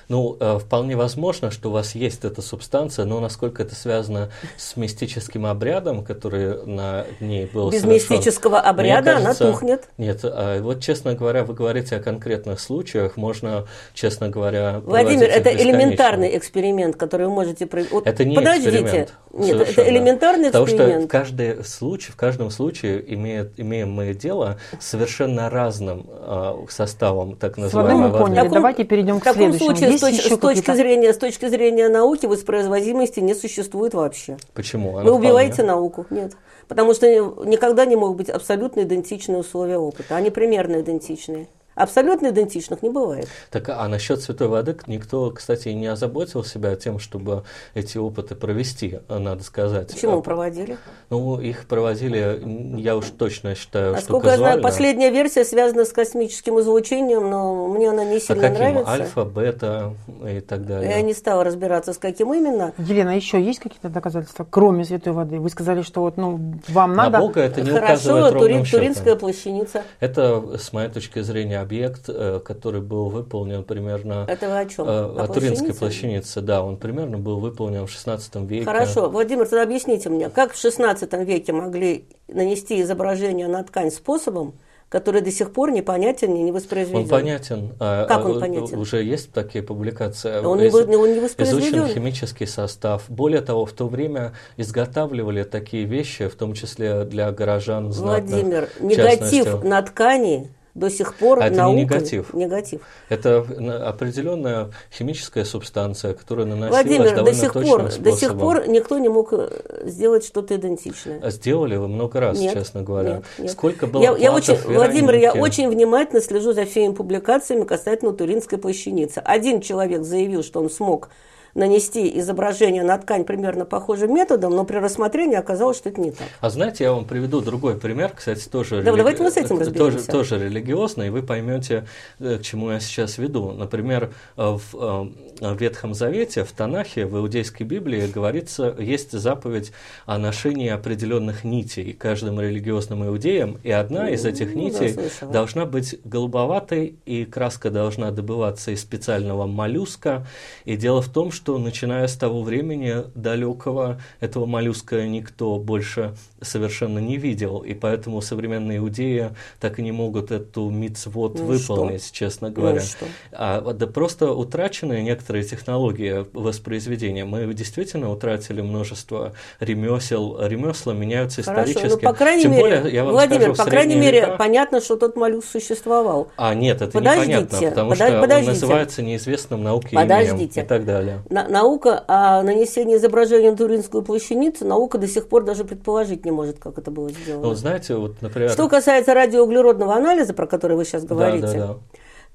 Ну, э, вполне возможно, что у вас есть эта субстанция, но насколько это связано с мистическим обрядом, который на ней был Без совершен, мистического обряда кажется, она тухнет. Нет, а вот, честно говоря, вы говорите о конкретных случаях, можно, честно говоря, Владимир, это элементарный эксперимент, который вы можете провести. Вот Это не подождите. эксперимент. Нет, это совершенно. элементарный Потому что в, эксперимент. каждый случай, в каждом случае имеет, имеем мы дело с совершенно разным э, составом так называемого мы поняли. таком- Давайте перейдем В к таком следующему. случае, с, точ- с точки зрения, с точки зрения науки, воспроизводимости не существует вообще. Почему? Она Вы убиваете вполне- науку. Нет. Потому что никогда не могут быть абсолютно идентичные условия опыта. Они примерно идентичные. Абсолютно идентичных не бывает. Так, а насчет святой воды никто, кстати, не озаботил себя тем, чтобы эти опыты провести, а, надо сказать. Почему А, проводили? Ну, их проводили, я уж точно считаю, что Насколько я знаю, казуально. последняя версия связана с космическим излучением, но мне она не А сильно каким? нравится. Альфа, бета и так далее. Я не стала разбираться, с каким именно. Елена, еще есть какие-то доказательства, кроме святой воды? Вы сказали, что вот, ну, вам На надо... Бога это не Хорошо, указывает ровным Тури- счетом. Туринская плащаница. Это, с моей точки зрения, объект, э, который был выполнен примерно... Это вы о чем? э, О о Туринской плащанице? да, он примерно был выполнен в 16 веке. Хорошо, Владимир, тогда объясните мне, как в XVI веке могли нанести изображение на ткань способом, который до сих пор непонятен и не воспроизведен? Он понятен. а, Как он а, понятен? Уже есть такие публикации. Он не Из- вы- он не Изучен воспроизведен. химический состав. Более того, в то время изготавливали такие вещи, в том числе для горожан знатных. Владимир, негатив на ткани до сих пор А это наукой- негатив. Негатив. Это на- определенная химическая субстанция, которая наносилась Владимир, до довольно сих, точным пор, до способом. сих пор никто не мог э, сделать что-то идентичное. А Сделали вы много раз, Нет, честно говоря. нет, нет. Сколько было я, я очень, Владимир, я очень внимательно слежу за всеми публикациями касательно Туринской плащаницы. Один человек заявил, что он смог нанести изображение на ткань примерно похожим методом, но при рассмотрении оказалось, что это не так. А знаете, я вам приведу другой пример, кстати, тоже, Да, давайте мы с этим тоже, тоже религиозный, и вы поймете, э, к чему я сейчас веду. Например, э, в э, Ветхом Завете, в Танахе, в Иудейской Библии говорится, есть заповедь о ношении определенных нитей каждым религиозным иудеям, и одна из этих Ну, да, нитей слышала. должна быть голубоватой, и краска должна добываться из специального моллюска. И дело в том, что начиная с того времени далекого этого моллюска никто больше совершенно не видел, и поэтому современные иудеи так и не могут эту мицвод Ну выполнить, честно Ну говоря. что? А, да просто утрачены некоторые технологии воспроизведения. Мы действительно утратили множество ремесел. Ремесла меняются Хорошо, исторически. ну, по крайней Тем мере, более, я вам Владимир, скажу, по крайней мере, века- понятно, что тот моллюск существовал. а, нет, это Подождите, непонятно, потому подо- что подождите. он называется неизвестным науке Подождите. именем и так далее. На- наука о нанесении изображения на Туринскую плащаницу, наука до сих пор даже предположить не может, как это было сделано. Ну, вот знаете, вот, например... Что касается радиоуглеродного анализа, про который вы сейчас да, говорите, да, да.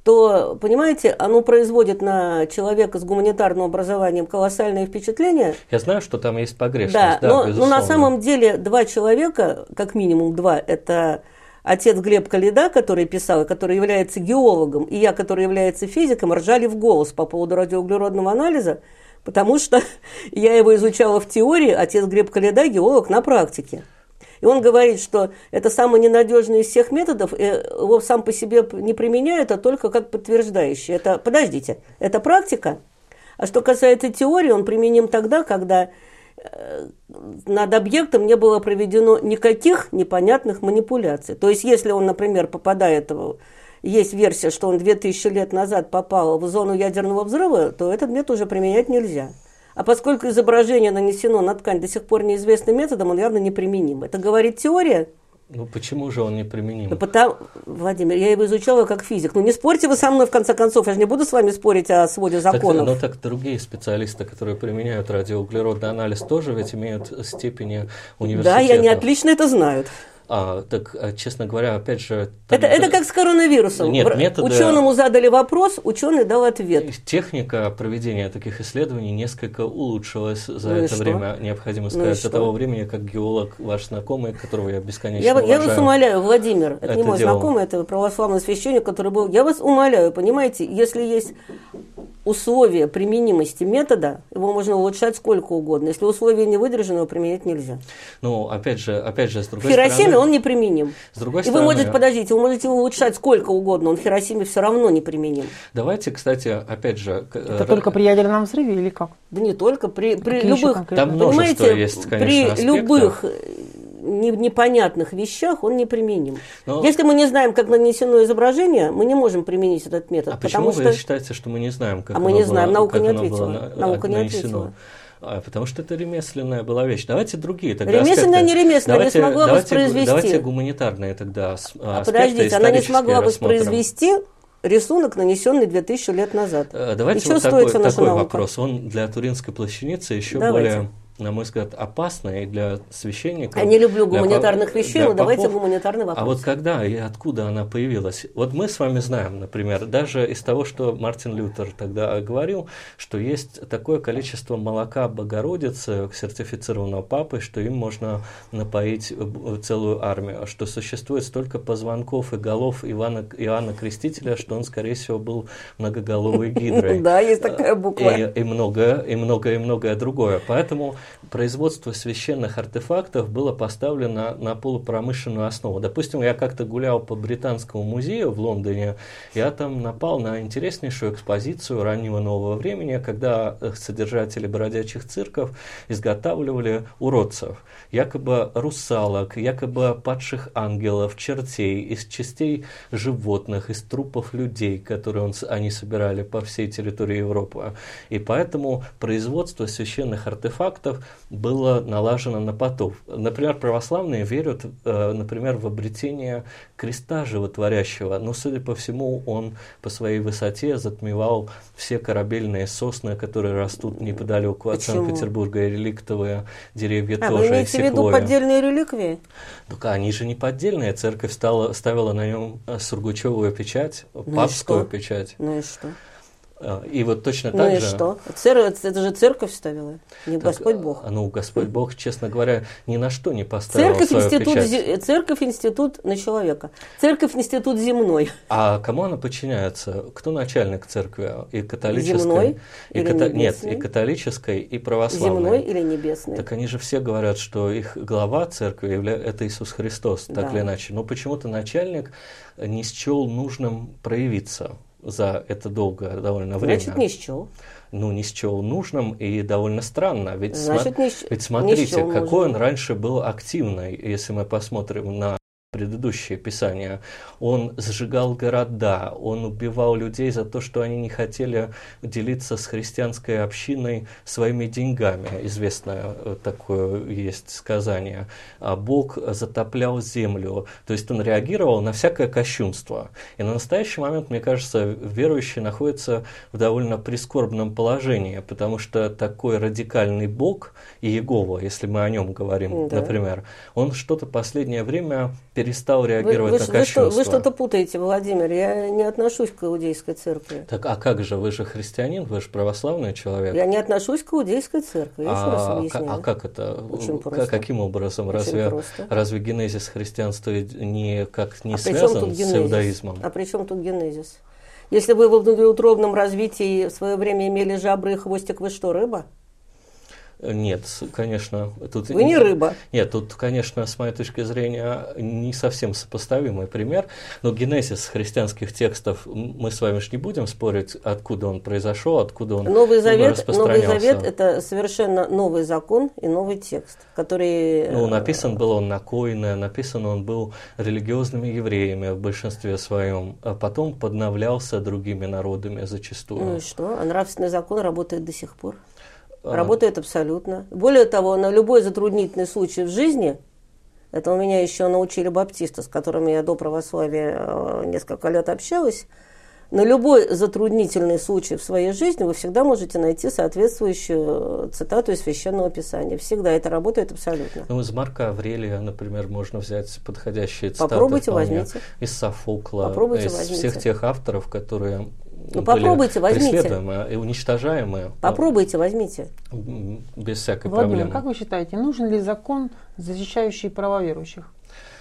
то, понимаете, оно производит на человека с гуманитарным образованием колоссальное впечатление. Я знаю, что там есть погрешность, Да, да, но, но на самом деле два человека, как минимум два, это отец Глеб Калида, который писал, и который является геологом, и я, который является физиком, ржали в голос по поводу радиоуглеродного анализа, потому что я его изучала в теории, отец Глеб Калида геолог на практике. И он говорит, что это самый ненадежный из всех методов, его сам по себе не применяют, а только как подтверждающий. Это, подождите, это практика. А что касается теории, он применим тогда, когда над объектом не было проведено никаких непонятных манипуляций. То есть, если он, например, попадает в... Есть версия, что он 2000 лет назад попал в зону ядерного взрыва, то этот метод уже применять нельзя. А поскольку изображение нанесено на ткань до сих пор неизвестным методом, он явно неприменим. Это говорит теория. Ну, почему же он не применим? Ну, потому, Владимир, я его изучала как физик. Ну, не спорьте вы со мной, в конце концов. Я же не буду с вами спорить о своде Так, законов. ну так другие специалисты, которые применяют радиоуглеродный анализ, тоже ведь имеют степени университета. да, я не отлично это знают. А, так, а, честно говоря, опять же... там- Это, это как с коронавирусом. Нет, методы- Ученому задали вопрос, ученый дал ответ. Техника проведения таких исследований несколько улучшилась за Ну это время, необходимо Ну сказать, что? с того времени, как геолог, ваш знакомый, которого я бесконечно Я, я вас уважаю. умоляю, Владимир, это, не Это мой делал. знакомый, это православный священник, который был. Я вас умоляю, понимаете, если есть условия применимости метода, его можно улучшать сколько угодно. Если условия не выдержаны, его применять нельзя. Ну, опять же, опять же, с другой в Хиросиме стороны... он неприменим. С другой И стороны... вы можете, подождите, вы можете его улучшать сколько угодно, он в Хиросиме все равно неприменим. Давайте, кстати, опять же... Это только при ядерном взрыве или как? Да не только, при, при Какие любых... Там множество Понимаете, есть, конечно, при аспектов. любых не- непонятных вещах он неприменим. Но- Если мы не знаем, как нанесено изображение, мы не можем применить этот метод. А почему потому что считаете, что мы не знаем, как А мы не знаем, было- наука как не ответила. было на- Наука не ответила. А, потому что это ремесленная была вещь. Давайте другие тогда Ремесленная, аспекты. не ремесленная, не давайте, смогла давайте, воспроизвести. Давайте гуманитарные тогда А аспекты подождите, она не смогла воспроизвести рисунок, нанесенный 2000 лет назад. Э, Давайте И что вот стоит такой, такой наука? вопрос. Он для Туринской плащаницы еще Давайте. более, на мой взгляд, опасный и для священника. Я не люблю для гуманитарных по- вещей, для но давайте попов. гуманитарный вопрос. А вот когда и откуда она появилась? Вот мы с вами знаем, например, даже из того, что Мартин Лютер тогда говорил, что есть такое количество молока Богородицы, сертифицированного папой, что им можно напоить целую армию, что существует столько позвонков и голов Ивана, Иоанна Крестителя, что он, скорее всего, был многоголовой гидрой. Да, есть такая буква. И многое, и многое, и многое другое. Поэтому производство священных артефактов было поставлено на полупромышленную основу. Допустим, я как-то гулял по Британскому музею в Лондоне, я там напал на интереснейшую экспозицию раннего нового времени, когда э, содержатели бродячих цирков изготавливали уродцев, якобы русалок, якобы падших ангелов, чертей, из частей животных, из трупов людей, которые он, они собирали по всей территории Европы. И поэтому производство священных артефактов было налажено на потов. Например, православные верят, э, например, в обретение креста животворящего, но, судя по всему, он по своей высоте затмевал все корабельные сосны, которые растут неподалеку от? Санкт-Петербурга, и реликтовые деревья А, вы тоже, и имеете в виду поддельные реликвии? Так они же не поддельные. Церковь стала, ставила на нем э, сургучевую печать, и папскую печать. Ну и что? Э, И вот точно Ну так и же... что? Цер- Это же церковь ставила, не так, Господь Бог. Ну, Господь Бог, честно говоря, ни на что не поставил Церковь свою институт, печать. зе- церковь институт на человека. Церковь институт земной. А кому она подчиняется? Кто начальник церкви? И католической? Земной и или ката- Нет, небесной? и католической, и православной. Земной или небесный. Так они же все говорят, что их глава церкви явля- это Иисус Христос, так Да. или иначе. Но почему-то начальник не счел нужным проявиться за это долгое довольно время. Значит, не счел. Ну, не счел нужным и довольно странно. Ведь, Значит, сма- не ведь не смотрите, счел какой он нужным. раньше был активный, если мы посмотрим на предыдущее писание. Он сжигал города, он убивал людей за то, что они не хотели делиться с христианской общиной своими деньгами. Известное э, такое есть сказание. А Бог затоплял землю. То есть он реагировал на всякое кощунство. И на настоящий момент, мне кажется, верующий находится в довольно прискорбном положении, потому что такой радикальный Бог Иегова, если мы о нем говорим, Да. например, он что-то последнее время перестал реагировать вы на вы что- кощунство. вы что-то путаете, Владимир. Я не отношусь к иудейской церкви. Так, а как же, вы же христианин, вы же православный человек. Я не отношусь к иудейской церкви. Я еще раз а, объясняю. а как это? Очень просто. Каким образом? Очень разве, просто. разве генезис христианства не а при чем связан с иудаизмом? А при чем тут генезис? Если вы в внутриутробном развитии в свое время имели жабры и хвостик, вы что, рыба? Нет, конечно. Тут Вы не рыба. Нет, тут, конечно, с моей точки зрения, не совсем сопоставимый пример. Но генезис христианских текстов, мы с вами же не будем спорить, откуда он произошел, откуда он Новый Завет, Новый. Завет – это совершенно новый закон и новый текст, который… Ну, э, написан был он на Коине, написан он был религиозными евреями в большинстве своем, а потом подновлялся другими народами зачастую. Ну и что? А нравственный закон работает до сих пор. Работает абсолютно. Более того, на любой затруднительный случай в жизни, это у меня еще научили баптисты, с которыми я до православия э, несколько лет общалась, на любой затруднительный случай в своей жизни вы всегда можете найти соответствующую цитату из Священного Писания. Всегда это работает абсолютно. Ну, из Марка Аврелия, например, можно взять подходящие цитаты. Попробуйте, вполне. возьмите. Из Софокла, Попробуйте, из возьмите. всех тех авторов, которые Ну, попробуйте, возьмите. и уничтожаемы. Попробуйте, возьмите. Без всякой Владимир, проблемы. как вы считаете, нужен ли закон, защищающий права верующих?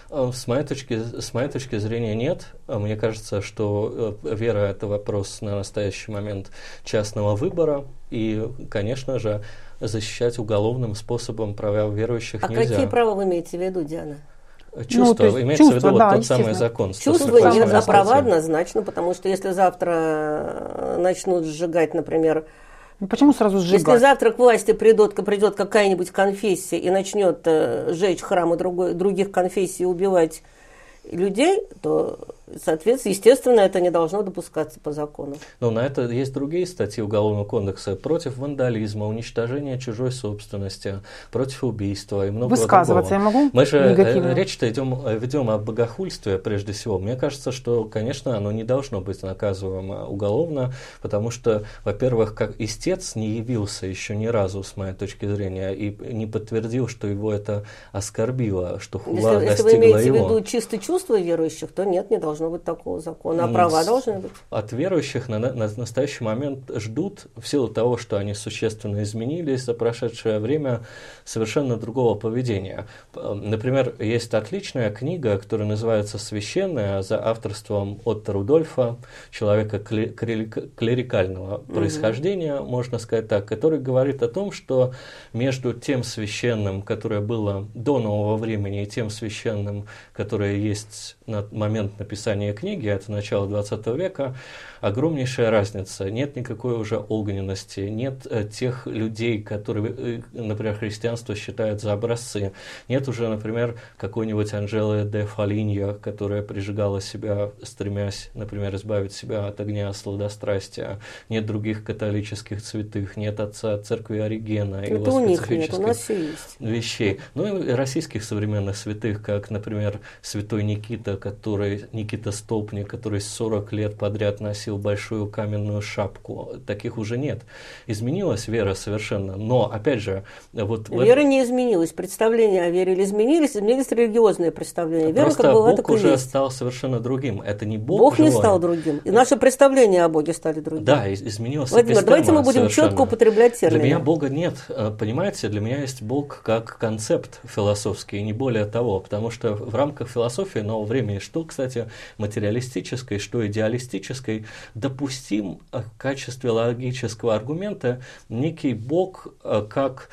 Э, с моей точки, с моей точки зрения нет. Э, мне кажется, что вера – это вопрос на настоящий момент частного выбора. И, конечно же, защищать уголовным способом права верующих а нельзя. А какие права вы имеете в виду, Диана? Чувство, ну, имеется чувство, в виду да, вот тот самый закон. Чувство нет, права однозначно, потому что если завтра начнут сжигать, например, ну, почему сразу сжигать? Если завтра к власти придет, придет какая-нибудь конфессия и начнет э, сжечь храмы другой, других конфессий и убивать людей, то Соответственно, естественно, это не должно допускаться по закону. Но на это есть другие статьи Уголовного кодекса против вандализма, уничтожения чужой собственности, против убийства и много Высказываться другого. я могу? Мы же э, речь-то идем, э, ведем о богохульстве прежде всего. Мне кажется, что, конечно, оно не должно быть наказываемо уголовно, потому что, во-первых, как истец не явился еще ни разу, с моей точки зрения, и не подтвердил, что его это оскорбило, что хула если, достигла его. Если вы имеете его. в виду чистые чувства верующих, то нет, не должно должно быть такого закона, а права должны быть. От верующих на, на, на настоящий момент ждут, в силу того, что они существенно изменились за прошедшее время, совершенно другого поведения. Например, есть отличная книга, которая называется «Священная» за авторством Отто Рудольфа, человека клерикального угу. происхождения, можно сказать так, который говорит о том, что между тем священным, которое было до нового времени, и тем священным, которое есть на момент написания написания книги, это начало 20 века, огромнейшая разница. Нет никакой уже огненности, нет э, тех людей, которые, э, например, христианство считает за образцы. Нет уже, например, какой-нибудь Анжелы де Фалинья, которая прижигала себя, стремясь, например, избавить себя от огня сладострастия. Нет других католических святых, нет отца церкви Оригена. Это его у них нет, у нас все есть. Вещей. Ну и российских современных святых, как, например, святой Никита, который Никита Столпник, который 40 лет подряд носил большую каменную шапку. Таких уже нет. Изменилась вера совершенно. Но, опять же, вот... Вера не изменилась. Представления о вере или изменились, изменились религиозные представления. Вера Просто как была, Бог так уже есть. стал совершенно другим. Это не Бог Бог живой. не стал другим. И наши представления о Боге стали другими. Да, изменилось Владимир, давайте мы будем совершенно. четко употреблять термины. Для меня Бога нет. Э, понимаете, для меня есть Бог как концепт философский, и не более того. Потому что в рамках философии нового времени, что, кстати, материалистической, что идеалистической, допустим э, в качестве логического аргумента некий Бог э, как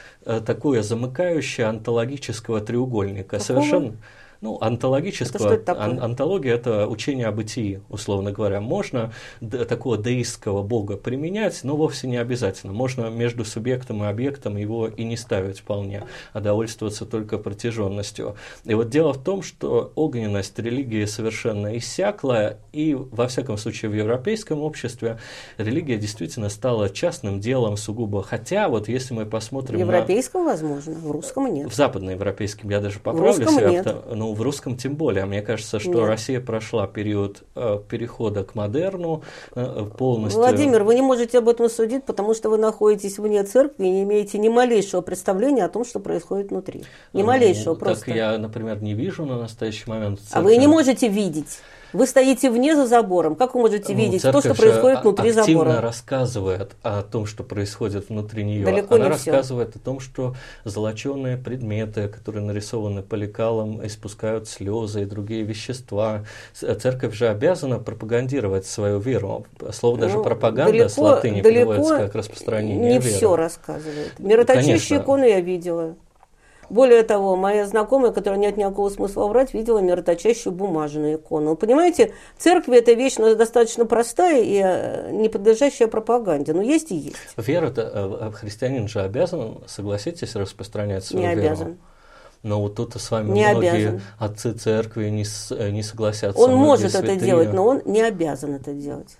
такое замыкающее антологического треугольника. Какого? Совершенно ну, антологического, это это ан, антология – это учение о бытии, условно говоря. Можно д, такого деистского бога применять, но вовсе не обязательно. Можно между субъектом и объектом его и не ставить вполне, а довольствоваться только протяженностью. И вот дело в том, что огненность религии совершенно иссякла, и, во всяком случае, в европейском обществе религия действительно стала частным делом сугубо. Хотя, вот если мы посмотрим В европейском, на... возможно, в русском нет. В западноевропейском, я даже поправлю себя. Нет. Ну, в русском тем более. Мне кажется, что Нет. Россия прошла период э, перехода к модерну э, полностью. Владимир, вы не можете об этом судить, потому что вы находитесь вне церкви и не имеете ни малейшего представления о том, что происходит внутри. Ни Ну, малейшего просто. Так я, например, не вижу на настоящий момент. А вы не можете видеть. Вы стоите вне за забором. Как вы можете Ну, видеть то, церковь что происходит же внутри активно забора? рассказывает о том, что происходит внутри нее. Далеко Она не рассказывает о том, что золоченые предметы, которые нарисованы по лекалам, испускают слезы и другие вещества. С- Церковь же обязана пропагандировать свою веру. Слово даже Ну, пропаганда с латыни переводится как распространение не веры. все рассказывает. Мироточащие Конечно. иконы я видела. Более того, моя знакомая, которая нет никакого смысла врать, видела мироточащую бумажную икону. Вы понимаете, церковь это вещь ну, достаточно простая и э, не подлежащая пропаганде. Но есть и есть. Вера-то, э, христианин же обязан, согласитесь, распространять свою Не веру. обязан. Но вот тут с вами Не многие обязан. отцы церкви не, э, не согласятся. Он может это святые. делать, но он не обязан это делать.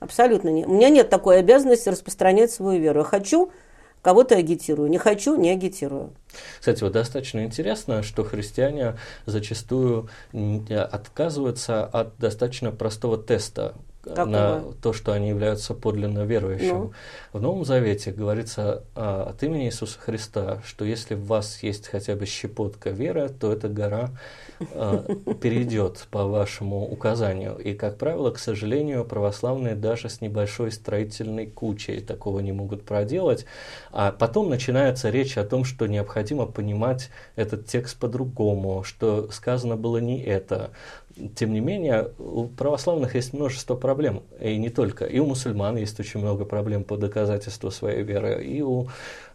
Абсолютно не. У меня нет такой обязанности распространять свою веру. Я хочу, кого-то агитирую. Не хочу, не агитирую. Кстати, вот достаточно интересно, что христиане зачастую э, отказываются от достаточно простого теста Какого? на то, что они являются подлинно верующим. Ну. В Новом Завете говорится а, от имени Иисуса Христа, что если в вас есть хотя бы щепотка веры, то эта гора а, перейдет по вашему указанию. И, как правило, к сожалению, православные даже с небольшой строительной кучей такого не могут проделать. А потом начинается речь о том, что необходимо понимать этот текст по-другому, что сказано было не это, тем не менее, у православных есть множество проблем, и не только. И у мусульман есть очень много проблем по доказательству своей веры, и у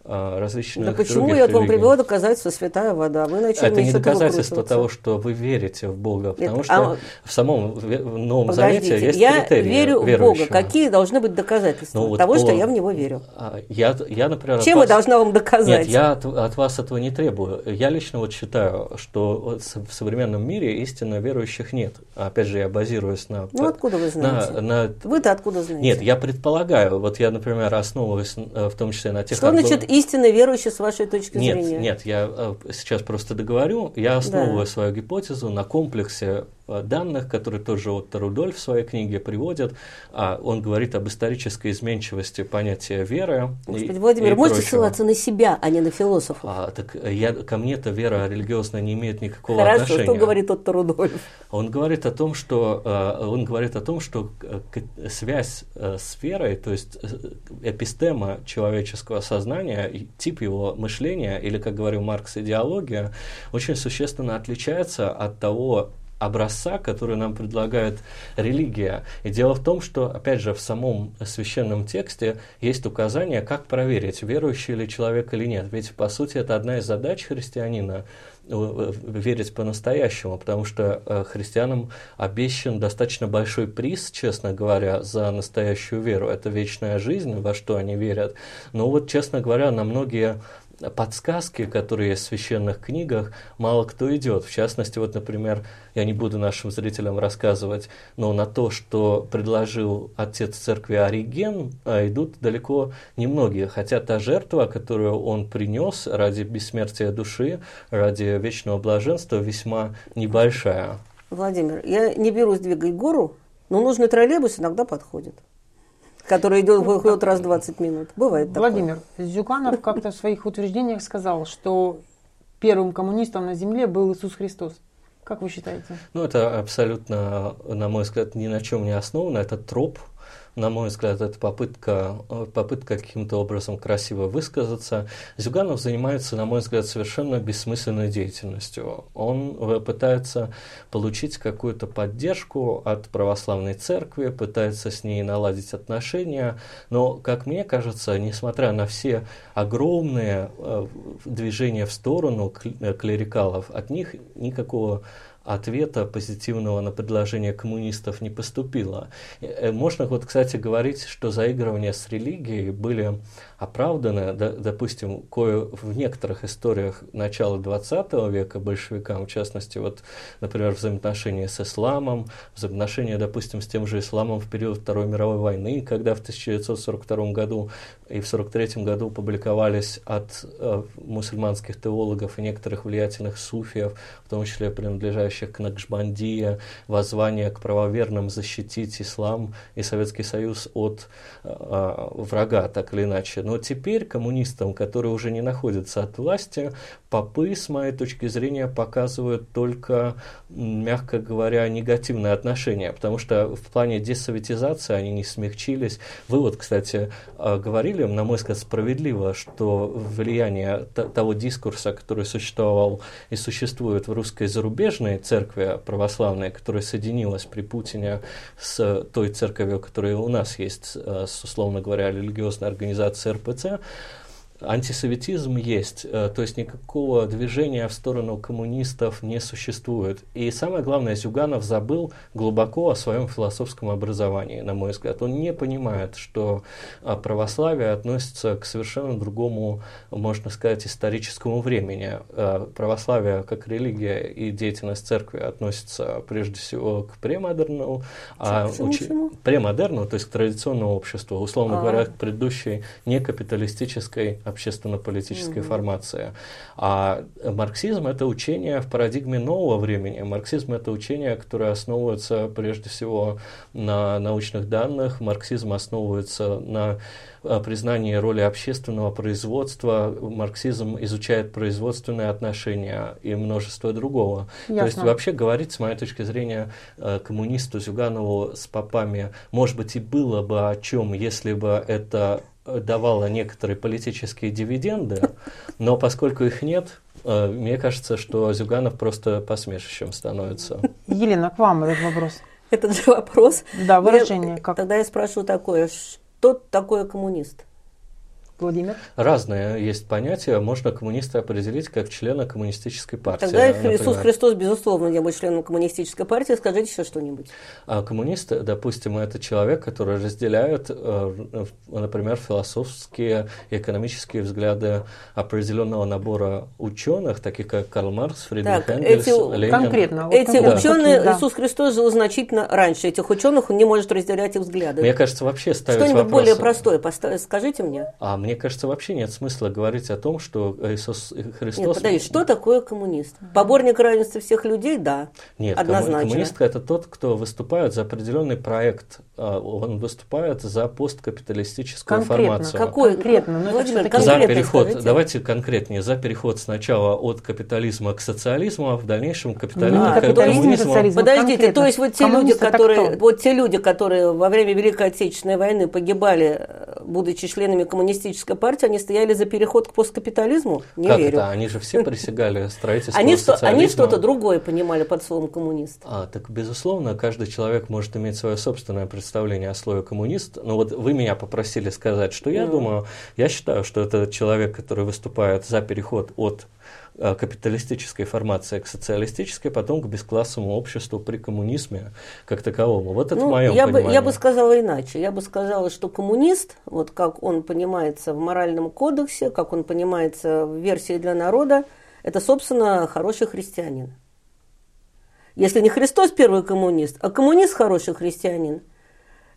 различных Да почему я вам религий. привела доказательство святая вода? Вы начали Это не доказательство того, что вы верите в Бога, потому Это- что а- в самом в Новом Подождите, Завете есть я критерии верю в Бога. Какие должны быть доказательства Ну, вот того, что по- я в Него верю? А, Я, я, например, Чем я вас- должна вам доказать? Нет, я от, от вас этого не требую. Я лично вот считаю, что в современном мире истинно верующих нет. Опять же, я базируюсь на... Ну, откуда вы знаете? на, на- Вы-то откуда знаете? Нет, я предполагаю. Вот я, например, основываюсь э, в том числе на тех... Что аргу- значит истинно верующий с вашей точки Нет, зрения? нет, я э, сейчас просто договорю. Я основываю свою гипотезу на комплексе данных, которые тоже Отто Рудольф в своей книге приводит. А, Он говорит об исторической изменчивости понятия веры. и- Господи, Владимир, и можете прочего. ссылаться на себя, а не на философов? А, так э, я, ко мне-то вера религиозная не имеет никакого Хорошо, отношения. что говорит Отто Рудольф? Он говорит о том, что э, он говорит о том, что э, связь э, с верой, то есть э, эпистема человеческого сознания, и тип его мышления, или, как говорил Маркс, идеология, очень существенно отличается от того образца, который нам предлагает религия. И дело в том, что, опять же, в самом священном тексте есть указание, как проверить, верующий ли человек или нет. Ведь, по сути, это одна из задач христианина верить по-настоящему, потому что э, христианам обещан достаточно большой приз, честно говоря, за настоящую веру. Это вечная жизнь, во что они верят. Но вот, честно говоря, на многие подсказки, которые в священных книгах, мало кто идет. В частности, вот, например, я не буду нашим зрителям рассказывать, но на то, что предложил отец церкви Ориген, а, идут далеко немногие. Хотя та жертва, которую он принес ради бессмертия души, ради вечного блаженства, весьма небольшая. Владимир, я не берусь двигать гору, но нужный троллейбус иногда подходит, который идет выходит раз в 20 минут. Бывает такое. Владимир, Зюганов как-то в своих утверждениях сказал, что первым коммунистом на земле был Иисус Христос. Как вы считаете? Ну, это абсолютно, на мой взгляд, ни на чем не основано. Это троп. На мой взгляд, это попытка, э, попытка каким-то образом красиво высказаться. Зюганов занимается, на мой взгляд, совершенно бессмысленной деятельностью. Он э, пытается получить какую-то поддержку от православной церкви, пытается с ней наладить отношения, но, как мне кажется, несмотря на все огромные э, движения в сторону кл- клерикалов, от них никакого ответа позитивного на предложение коммунистов не поступило. Э, Можно вот, кстати, говорить, что заигрывания с религией были оправданы, да, допустим, кое в некоторых историях начала XX века большевикам, в частности, вот, например, взаимоотношения с исламом, взаимоотношения, допустим, с тем же исламом в период Второй мировой войны, когда в 1942 году и в 1943 году публиковались от э, мусульманских теологов и некоторых влиятельных суфиев, в том числе принадлежащих к Накшбандия, воззвание к правоверным защитить ислам и Советский Союз от э, врага, так или иначе. Но теперь коммунистам, которые уже не находятся от власти, попы, с моей точки зрения, показывают только, мягко говоря, негативное отношение, потому что в плане десоветизации они не смягчились. Вы вот, кстати, э, говорили, на мой взгляд, справедливо, что влияние того дискурса, который существовал и существует в русской зарубежной церкви православной, которая соединилась при Путине с той церковью, которая у нас есть, э, с, условно говоря, религиозной организацией РПЦ, антисоветизм есть, э, то есть никакого движения в сторону коммунистов не существует. И самое главное, Зюганов забыл глубоко о своем философском образовании, на мой взгляд. Он не понимает, что а, православие относится к совершенно другому, можно сказать, историческому времени. А, Православие как религия и деятельность церкви относятся прежде всего к премодерну, а чему? премодерну, то есть к традиционному обществу, условно А. говоря, к предыдущей некапиталистической общественно-политической mm-hmm. формации. А марксизм – это учение в парадигме нового времени. Марксизм – это учение, которое основывается прежде всего на научных данных. Марксизм основывается на э, признании роли общественного производства. Марксизм изучает производственные отношения и множество другого. Ясно. То есть вообще говорить, с моей точки зрения, э, коммунисту Зюганову с попами, может быть, и было бы о чем, если бы это давало некоторые политические дивиденды, но поскольку их нет, э, мне кажется, что Зюганов просто посмешищем становится. Елена, к вам этот вопрос. Этот же вопрос. Да, выражение. как? Тогда я спрашиваю такое, что такое коммунист? Владимир? Разные есть понятия. Можно коммуниста определить как члена коммунистической партии. Тогда например. Иисус Христос, безусловно, не был членом коммунистической партии. Скажите еще что-нибудь. А коммунист, допустим, это человек, который разделяет, э, например, философские и экономические взгляды определенного набора ученых, таких как Карл Маркс, Фридрих так, Энгельс, эти, Ленин. Конкретно. Вот эти конкретно. ученые, да. Иисус Христос жил значительно раньше этих ученых, он не может разделять их взгляды. Мне кажется, вообще ставить Что-нибудь вопрос... более простое скажите мне. А мне кажется, вообще нет смысла говорить о том, что Иисус Христос... Нет, подожди, что такое коммунист? Поборник равенства всех людей, да, Нет, однозначно. коммунист – это тот, кто выступает за определенный проект, а, он выступает за посткапиталистическую конкретно, формацию. Какой конкретно? Ну, Владимир, конкретно за переход, скажите. давайте конкретнее, за переход сначала от капитализма к социализму, а в дальнейшем капитализм, а, капитализм социализм. Подождите, конкретно. то есть вот те люди, которые, вот те люди, которые во время Великой Отечественной войны погибали, э, будучи членами коммунистической партии, они стояли за переход к посткапитализму? Не как верю. это? Они же все присягали строительству они, что, они что-то другое понимали под словом коммунист. А, так, безусловно, каждый человек может иметь свое собственное представление о слове коммунист. Но вот вы меня попросили сказать, что я mm. думаю. Я считаю, что это человек, который выступает за переход от капиталистической формации к социалистической, потом к бесклассовому обществу при коммунизме как таковому. Вот это ну, мое я понимание. Бы, я бы сказала иначе. Я бы сказала, что коммунист, вот как он понимается в моральном кодексе, как он понимается в версии для народа, это, собственно, хороший христианин. Если не Христос первый коммунист, а коммунист хороший христианин,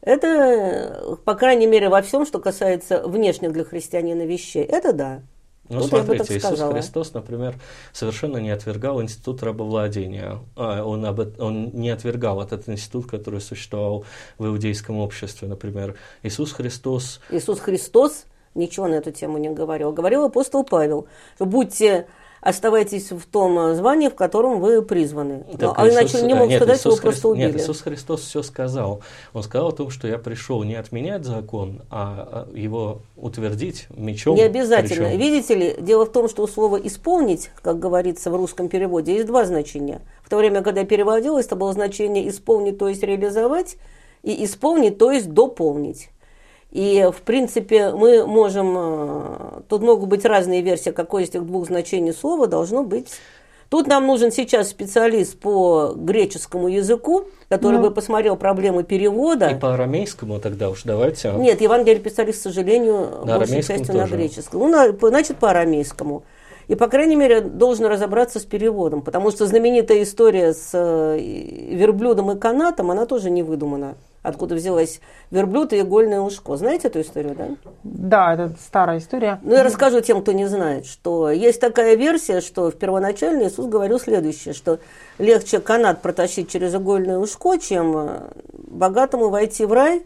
это, по крайней мере, во всем, что касается внешних для христианина вещей, это да. Ну, Тут смотрите, Иисус Христос, например, совершенно не отвергал институт рабовладения. А, он, об, он не отвергал этот институт, который существовал в иудейском обществе, например. Иисус Христос... Иисус Христос ничего на эту тему не говорил. Говорил апостол Павел, что будьте оставайтесь в том э, звании, в котором вы призваны. Так, а Иисус, иначе не мог нет, сказать, Иисус его просто убили. Нет, Иисус Христос все сказал. Он сказал о том, что я пришел не отменять закон, а, а его утвердить мечом. Не обязательно. Причем. Видите ли, дело в том, что у слова «исполнить», как говорится в русском переводе, есть два значения. В то время, когда я переводилась, это было значение «исполнить», то есть «реализовать», и «исполнить», то есть «дополнить». И, в принципе, мы можем... Э, тут могут быть разные версии, какое из этих двух значений слова должно быть. Тут нам нужен сейчас специалист по греческому языку, который ну, бы посмотрел проблемы перевода. И по арамейскому тогда уж давайте. Нет, Евангелие писали, к сожалению, на большей частью тоже. на греческом. Ну, на, значит, по арамейскому. И, по крайней мере, должен разобраться с переводом, потому что знаменитая история с э, верблюдом и канатом, она тоже не выдумана откуда взялась верблюд и игольное ушко. Знаете эту историю, да? Да, это старая история. Ну, я расскажу тем, кто не знает, что есть такая версия, что в первоначально Иисус говорил следующее, что легче канат протащить через игольное ушко, чем э, богатому войти в рай,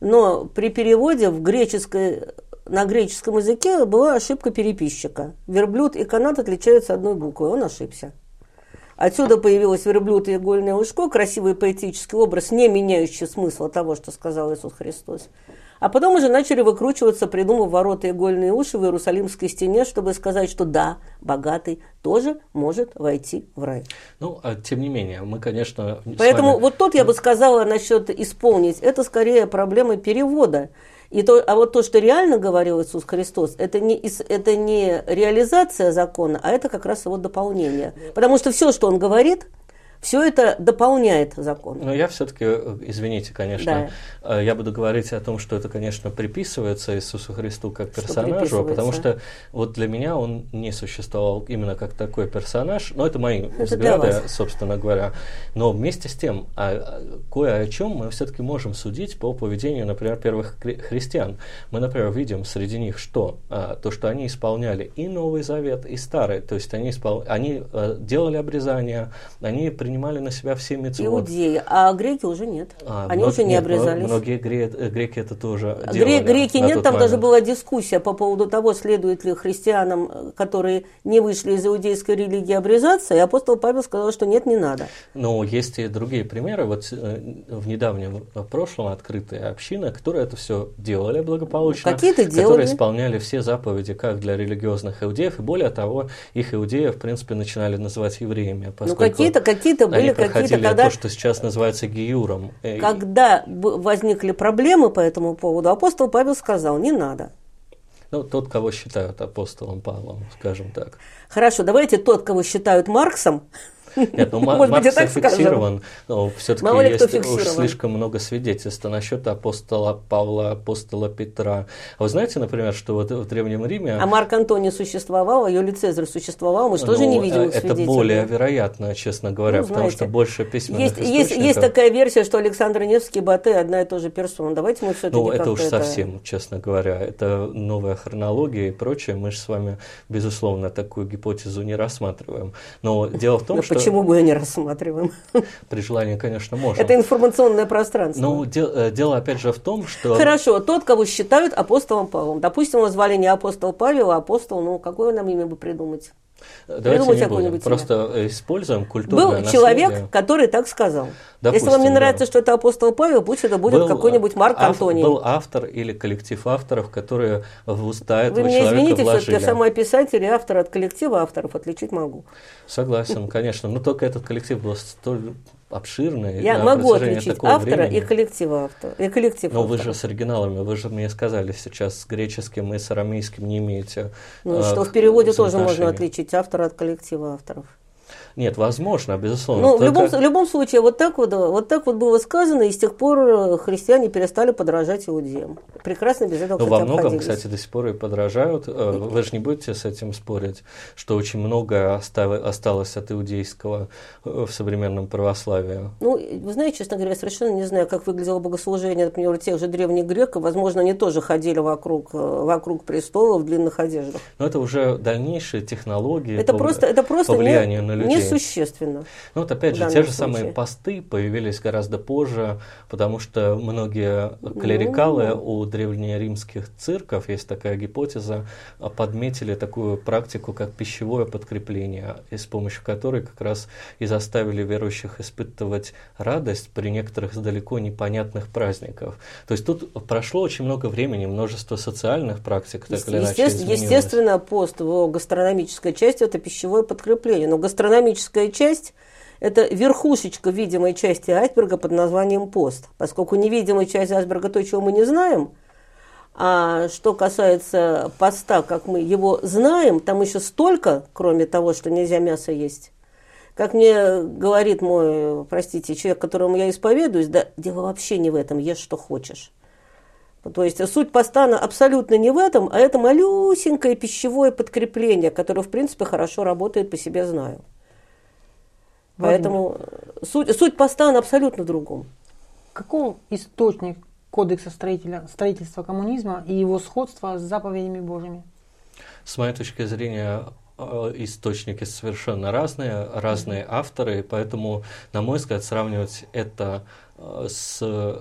но при переводе в греческой, на греческом языке была ошибка переписчика. Верблюд и канат отличаются одной буквой, он ошибся. Отсюда появилось верблюд и игольное ушко, красивый поэтический образ, не меняющий смысла того, что сказал Иисус Христос. А потом уже начали выкручиваться, придумав ворота игольные уши в Иерусалимской стене, чтобы сказать, что да, богатый тоже может войти в рай. Ну, а тем не менее, мы, конечно... Поэтому вами... вот тут я бы сказала насчет исполнить, это скорее проблема перевода. И то, а вот то, что реально говорил Иисус Христос, это не, это не реализация закона, а это как раз его дополнение. Потому что все, что он говорит, все это дополняет закон. Но я все-таки, э, извините, конечно, да. Э, я буду говорить о том, что это, конечно, приписывается Иисусу Христу как персонажу, что потому что вот для меня он не существовал именно как такой персонаж, но это мои это взгляды, собственно говоря. Но вместе с тем, а, а, кое о чем мы все-таки можем судить по поведению, например, первых христиан. Мы, например, видим среди них что? А, то, что они исполняли и Новый Завет, и Старый. То есть они, испол... они делали обрезания, они принимали принимали на себя все митцвот. Иудеи, а греки уже нет. А, Они уже не нет, обрезались. Многие гре, греки это тоже Гре, делали. Греки нет, там момент. даже была дискуссия по поводу того, следует ли христианам, которые не вышли из иудейской религии, обрезаться, и апостол Павел сказал, что нет, не надо. Но есть и другие примеры. Вот э, в недавнем прошлом открытые общины, которые это все делали благополучно, Какие-то которые делали. исполняли все заповеди как для религиозных иудеев, и более того, их иудеев, в принципе, начинали называть евреями. Ну, какие-то какие то были какие-то, когда... то, что сейчас называется гиюром. Э, когда возникли проблемы по этому поводу, апостол Павел сказал, не надо. Ну, тот, кого считают апостолом Павлом, скажем так. Хорошо, давайте тот, кого считают Марксом, нет, ну Может Маркс быть, зафиксирован, но все-таки есть слишком много свидетельств насчет апостола Павла, апостола Петра. А вы знаете, например, что вот в Древнем Риме... А Марк Антоний существовал, а Юлий Цезарь существовал, мы же тоже не ну, видим Это более вероятно, честно говоря, ну, потому что больше письменных есть, есть, есть такая версия, что Александр Невский и Батэ одна и та же персона. Давайте мы все-таки Ну, это уж совсем, честно говоря, это новая хронология и прочее. Мы же с вами, безусловно, такую гипотезу не рассматриваем. Но дело в том, что почему мы ее не рассматриваем? При желании, конечно, можно. Это информационное пространство. Ну, де- э, дело опять же в том, что... Хорошо, тот, кого считают апостолом Павлом. Допустим, его звали не апостол Павел, а апостол, ну, какое нам имя бы придумать? Давайте не будем, просто имя. используем культурное Был наследие. человек, который так сказал. Допустим, Если вам не нравится, да. что это апостол Павел, пусть это будет какой-нибудь Марк ав, Антоний. Был автор или коллектив авторов, которые в уста этого Вы меня извините, вложили. все-таки я сама писатель и автор от коллектива авторов отличить могу. Согласен, конечно. Но только этот коллектив был столь обширный. Я могу отличить автора времени. и коллектив автора. И коллектив Но автора. вы же с оригиналами, вы же мне сказали сейчас с греческим и с арамейским не имеете. Ну, э, что в переводе тоже можно отличить автора от коллектива авторов. Нет, возможно, безусловно. Ну, в, любом, в любом случае, вот так вот, вот так вот было сказано, и с тех пор э, христиане перестали подражать иудеям. Прекрасно без этого, Ну, во многом, кстати, до сих пор и подражают. Э, вы же не будете с этим спорить, что очень многое осталось от иудейского э, в современном православии. Ну, вы знаете, честно говоря, я совершенно не знаю, как выглядело богослужение, например, тех же древних греков. Возможно, они тоже ходили вокруг, вокруг престола в длинных одеждах. Но это уже дальнейшие технологии это по, просто, это просто по влиянию не, на людей. Существенно. Ну вот опять же, те же случае. самые посты появились гораздо позже, потому что многие клерикалы ну, у древнеримских цирков, есть такая гипотеза, подметили такую практику, как пищевое подкрепление, и с помощью которой как раз и заставили верующих испытывать радость при некоторых далеко непонятных праздников. То есть тут прошло очень много времени, множество социальных практик, так или иначе, Естественно, пост в гастрономической части – это пищевое подкрепление, но гастрономическая экономическая часть – это верхушечка видимой части айсберга под названием пост. Поскольку невидимая часть айсберга – то, чего мы не знаем, а что касается поста, как мы его знаем, там еще столько, кроме того, что нельзя мясо есть. Как мне говорит мой, простите, человек, которому я исповедуюсь, да дело вообще не в этом, ешь что хочешь. То есть суть поста абсолютно не в этом, а это малюсенькое пищевое подкрепление, которое, в принципе, хорошо работает, по себе знаю. Поэтому суть, суть поста она абсолютно в другом. Каков источник кодекса строителя, строительства коммунизма и его сходства с заповедями Божьими? С моей точки зрения, э, источники совершенно разные, разные авторы, поэтому, на мой взгляд, сравнивать это с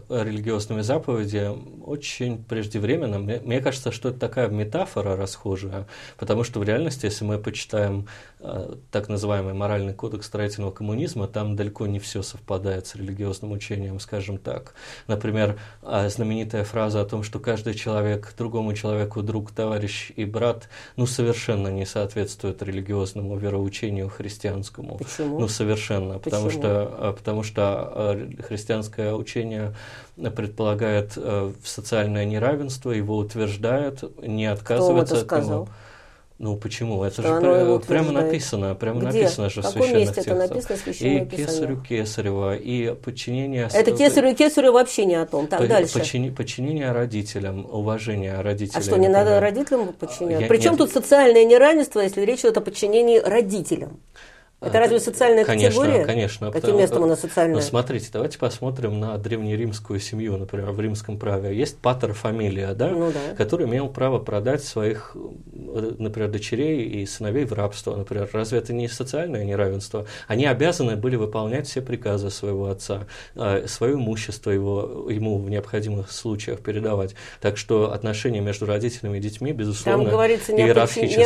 религиозными заповедями очень преждевременно. Мне, мне кажется, что это такая метафора расхожая, потому что в реальности, если мы почитаем э, так называемый моральный кодекс строительного коммунизма, там далеко не все совпадает с религиозным учением, скажем так. Например, э, знаменитая фраза о том, что каждый человек другому человеку друг, товарищ и брат, ну, совершенно не соответствует религиозному вероучению христианскому. Почему? Ну, совершенно. Почему? Потому что, э, потому что христианство христианское учение предполагает э, социальное неравенство, его утверждает, не отказывается Кто от него. Ну почему? Это Что же его прямо написано, прямо Где? написано же В священных месте это текстах. написано в священном И писании? кесарю Кесарева, и подчинение... Это кесарю и кесарю вообще не о том. Так, по- дальше. подчини- подчинение родителям, уважение родителей. А что, не надо например. родителям подчиняться? Я- Причем нет. тут социальное неравенство, если речь идет о подчинении родителям? Это А, разве социальная конечно, категория? Конечно, Каким потому- местом она социальная? Ну, смотрите, давайте посмотрим на древнеримскую семью, например, в римском праве. Есть патер фамилия, да, Ну да. который имел право продать своих, э, например, дочерей и сыновей в рабство, например. Разве это не социальное неравенство? Они обязаны были выполнять все приказы своего отца, э, свое имущество его, ему в необходимых случаях передавать. Так что отношения между родителями и детьми, безусловно, Там говорится не о,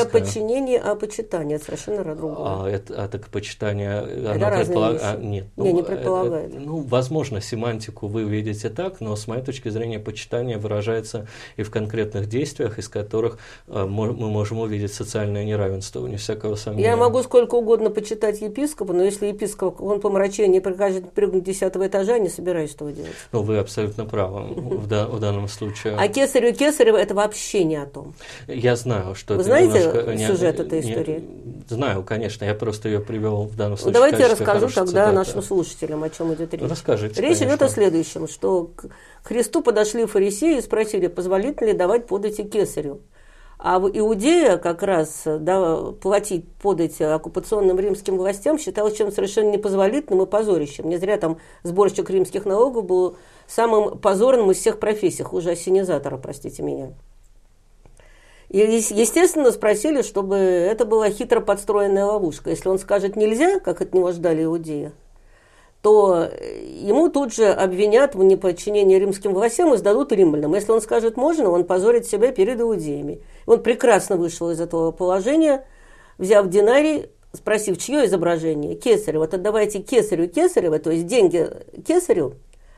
подчинении, а о почитании. Это совершенно другое. А, это, а так почитание, Это оно предполаг- вещи. а, нет, Не, не э, предполагает. э, ну, возможно, семантику вы видите так, но с моей точки зрения почитание выражается и в конкретных действиях, из которых э, мы можем увидеть социальное неравенство, не всякого сомнения. Я могу сколько угодно почитать епископа, но если епископ, он по мрачению прикажет прыгнуть десятого этажа, я не собираюсь этого делать. Ну, вы абсолютно правы в, да- в данном случае. А кесарю Кесарева это вообще не о том. Я знаю, что Вы это знаете немножко не- сюжет этой не- истории? Знаю, конечно, я просто ее привел в данном случае. давайте я расскажу тогда цитаты. нашим слушателям, о чем идет речь. Расскажите, Речь идет конечно. о следующем, что к Христу подошли фарисеи и спросили, позволительно ли давать подати кесарю. А в Иудея как раз да, платить подать оккупационным римским властям считалось чем совершенно непозволительным и позорищем. Не зря там сборщик римских налогов был самым позорным из всех профессий, хуже ассенизатора, простите меня. И, ес- естественно, спросили, чтобы это была хитро подстроенная ловушка. Если он скажет «нельзя», как от него ждали иудеи, то э, ему тут же обвинят в неподчинении римским властям и сдадут римлянам. Если он скажет «можно», он позорит себя перед иудеями. Он прекрасно вышел из этого положения, взяв динарий, спросив, чье изображение? Кесарева. Вот отдавайте кесарю кесарева, то есть деньги кесарю,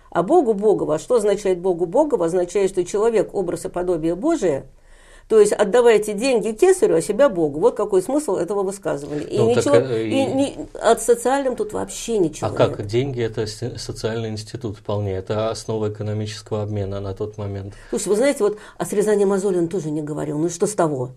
а Богу Богова. Что означает Богу Богова? Означает, что человек – образ и подобие Божие – то есть отдавайте деньги кесарю, а себя Богу. Вот какой смысл этого высказывания. И Ну, так, ничего, э, и, и- ни- от социальным тут вообще ничего А как? нет. Деньги это социальный институт вполне. Это основа экономического обмена на тот момент. Слушай, вы знаете, вот о срезании мозоли он тоже не говорил. Ну и что с того?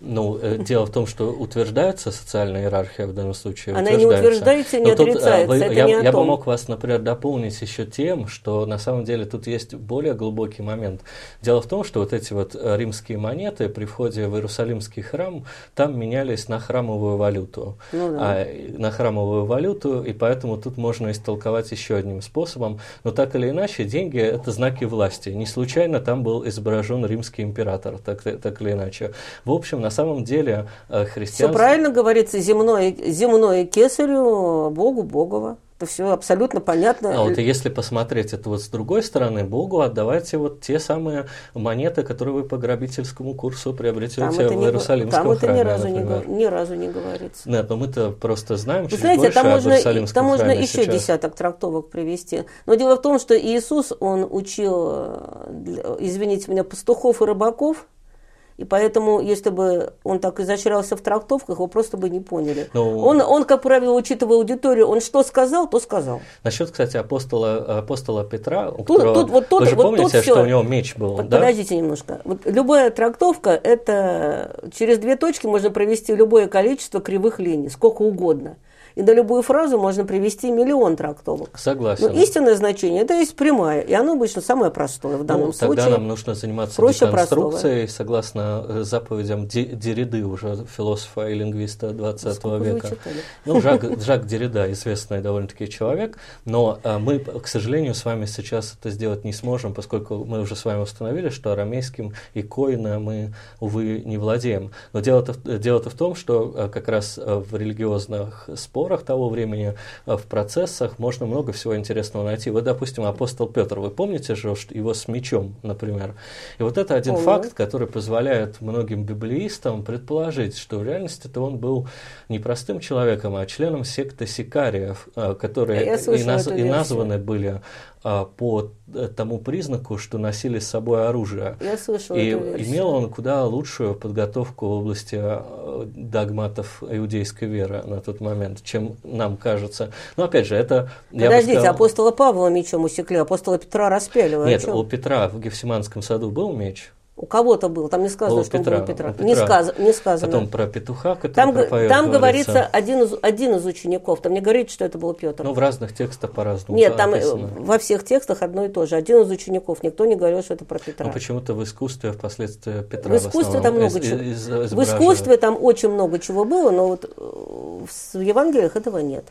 Ну, э, дело в том, что утверждается социальная иерархия в данном случае. Она не утверждается не Но тут, э, отрицается, это я, не о я бы том. мог вас, например, дополнить еще тем, что на самом деле тут есть более глубокий момент. Дело в том, что вот эти вот э, римские монеты при входе в Иерусалимский храм там менялись на храмовую валюту. Ну да. А, на храмовую валюту, и поэтому тут можно истолковать еще одним способом. Но так или иначе, деньги – это знаки власти. Не случайно там был изображен римский император, так, так или иначе. В общем, на самом деле э, Все христианство... правильно говорится, земное, земное кесарю, Богу Богова. Это все абсолютно понятно. А вот если посмотреть это вот с другой стороны, Богу отдавайте вот те самые монеты, которые вы по грабительскому курсу приобретете в не, Иерусалимском там это храме, ни, разу не, например. го- ни разу не говорится. Нет, но мы-то просто знаем Вы чуть знаете, больше там можно, Иерусалимском там можно храме еще сейчас. десяток трактовок привести. Но дело в том, что Иисус, он учил, э, извините меня, пастухов и рыбаков, и поэтому, если бы он так изощрялся в трактовках, его просто бы не поняли. Ну- Он, он, как правило, учитывая аудиторию, он что сказал, то сказал. Насчет, кстати, апостола, апостола Петра, у Тут- которого, тут вот тот- вы же вот помните, тут что у него меч был, Под- да? Подождите немножко. Вот любая трактовка – это через две точки можно провести любое количество кривых линий, сколько угодно. И на любую фразу можно привести миллион трактовок. Согласен. Но истинное значение – это есть прямая, и оно обычно самое простое в данном Ну, тогда случае. нам нужно заниматься проще деконструкцией, согласно э, заповедям Дериды, уже философа и лингвиста 20 Сколько века. Ну, Жак, Жак Дерида, известный довольно-таки человек, но э, мы, к сожалению, с вами сейчас это сделать не сможем, поскольку мы уже с вами установили, что арамейским и коина мы, увы, не владеем. Но дело-то, в- дело-то в том, что э, как раз в религиозных спорах того времени, э, в процессах можно много всего интересного найти. Вот, допустим, апостол Петр, вы помните же что его с мечом, например? И вот это один Помню. факт, который позволяет многим библеистам предположить, что в реальности-то он был не простым человеком, а членом секты сикариев, э, которые и, наз- и названы были по э, тому признаку, что носили с собой оружие. Я слышала И имел он куда лучшую подготовку в области э, догматов иудейской веры на тот момент, чем нам кажется. Но опять же, это... Подождите, сказал- апостола Павла мечом усекли, апостола Петра распяли. Нет, у Петра в Гефсиманском саду был меч. У кого-то был, там не сказано, У что Петра, он был у Петра. у Петра. Не, сказ- не сказано. Потом про петуха, который там пропоет, там говорится один из, один из учеников, там не говорится, что это был Петр. Ну, в разных текстах по-разному Нет, там э, написано. во всех текстах одно и то же. Один из учеников, никто не говорил, что это про Петра. Но почему-то в искусстве впоследствии Петра В искусстве там основном много из- чего. из- В изображают. искусстве там очень много чего было, но вот э, в Евангелиях этого нет.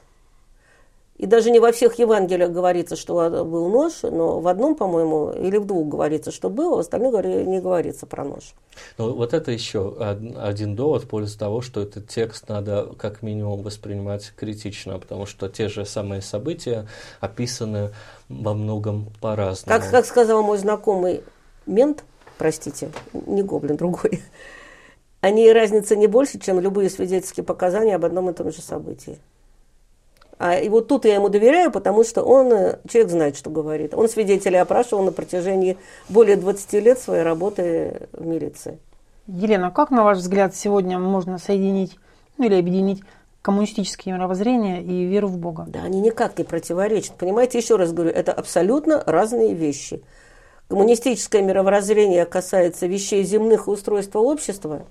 И даже не во всех Евангелиях говорится, что был нож, но в одном, по-моему, или в двух говорится, что было, в остальных не говорится про нож. Ну, вот это еще од- один довод в пользу того, что этот текст надо как минимум воспринимать критично, потому что те же самые события описаны во многом по-разному. Как, как сказал мой знакомый мент, простите, не гоблин, другой, они разница не больше, чем любые свидетельские показания об одном и том же событии. А и вот тут я ему доверяю, потому что он, э, человек знает, что говорит. Он свидетелей опрашивал на протяжении более 20 лет своей работы в милиции. Елена, как, на ваш взгляд, сегодня можно соединить ну, или объединить коммунистические мировоззрения и веру в Бога? Да, они никак не противоречат. Понимаете, еще раз говорю, это абсолютно разные вещи. Коммунистическое мировоззрение касается вещей земных и устройства общества,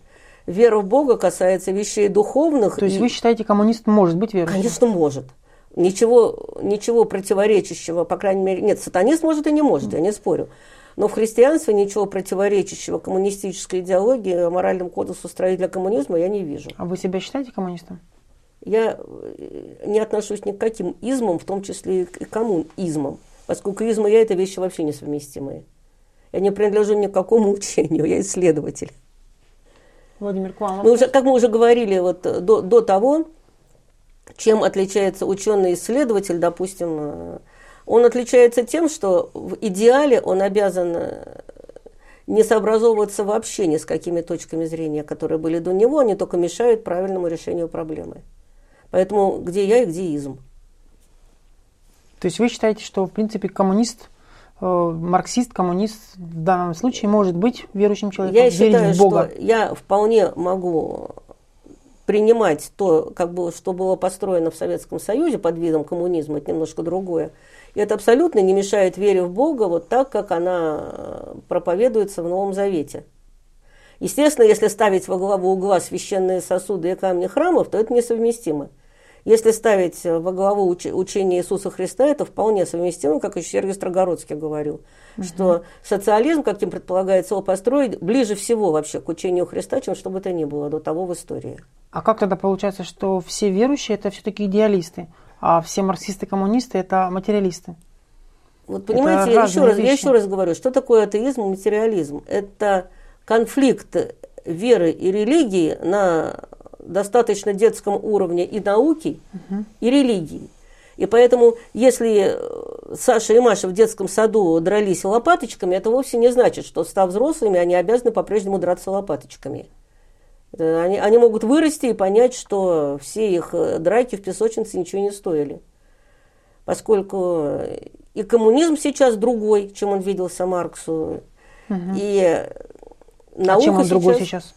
вера в Бога касается вещей духовных. То есть вы считаете, коммунист может быть верующим? Конечно, может. Ничего, ничего противоречащего, по крайней мере, нет, сатанист может и не может, я не спорю. Но в христианстве ничего противоречащего коммунистической идеологии, моральному кодексу строителя коммунизма я не вижу. А вы себя считаете коммунистом? Я э, не отношусь ни к каким измам, в том числе и к коммунизмам, поскольку измы я это вещи вообще несовместимые. Я не принадлежу ни к какому учению, я исследователь. Владимир, к вам Мы уже, как мы уже говорили вот э, до, до того, чем отличается ученый-исследователь, допустим, э, он отличается тем, что в идеале он обязан э, не сообразовываться вообще ни с какими точками зрения, которые были до него, они только мешают правильному решению проблемы. Поэтому где я и где изм. То есть вы считаете, что в принципе коммунист, марксист, коммунист в данном случае может быть верующим человеком, Я верить считаю, в Бога? что я вполне могу принимать то, как бы, что было построено в Советском Союзе под видом коммунизма, это немножко другое. И это абсолютно не мешает вере в Бога вот так, как она э, проповедуется в Новом Завете. Естественно, если ставить во главу угла священные сосуды и камни храмов, то это несовместимо. Если ставить во главу уч- учение Иисуса Христа, это вполне совместимо, как еще Сергей Строгородский говорил, что социализм, каким предполагается его построить, ближе всего вообще к учению Христа, чем что бы то ни было до того в истории. А как тогда получается, что все верующие это все-таки идеалисты, а все марксисты-коммунисты это материалисты? Вот понимаете, я еще, раз, я еще раз говорю, что такое атеизм и материализм? Это конфликт веры и религии на достаточно детском уровне и науки, и религии. И поэтому, если э, Саша и Маша в детском саду дрались лопаточками, это вовсе не значит, что, став взрослыми, они обязаны по-прежнему драться лопаточками. Это Они, они могут вырасти и понять, что все их э, драки в песочнице ничего не стоили. Поскольку и коммунизм сейчас другой, чем он виделся Марксу, и наука а чем он сейчас... другой сейчас?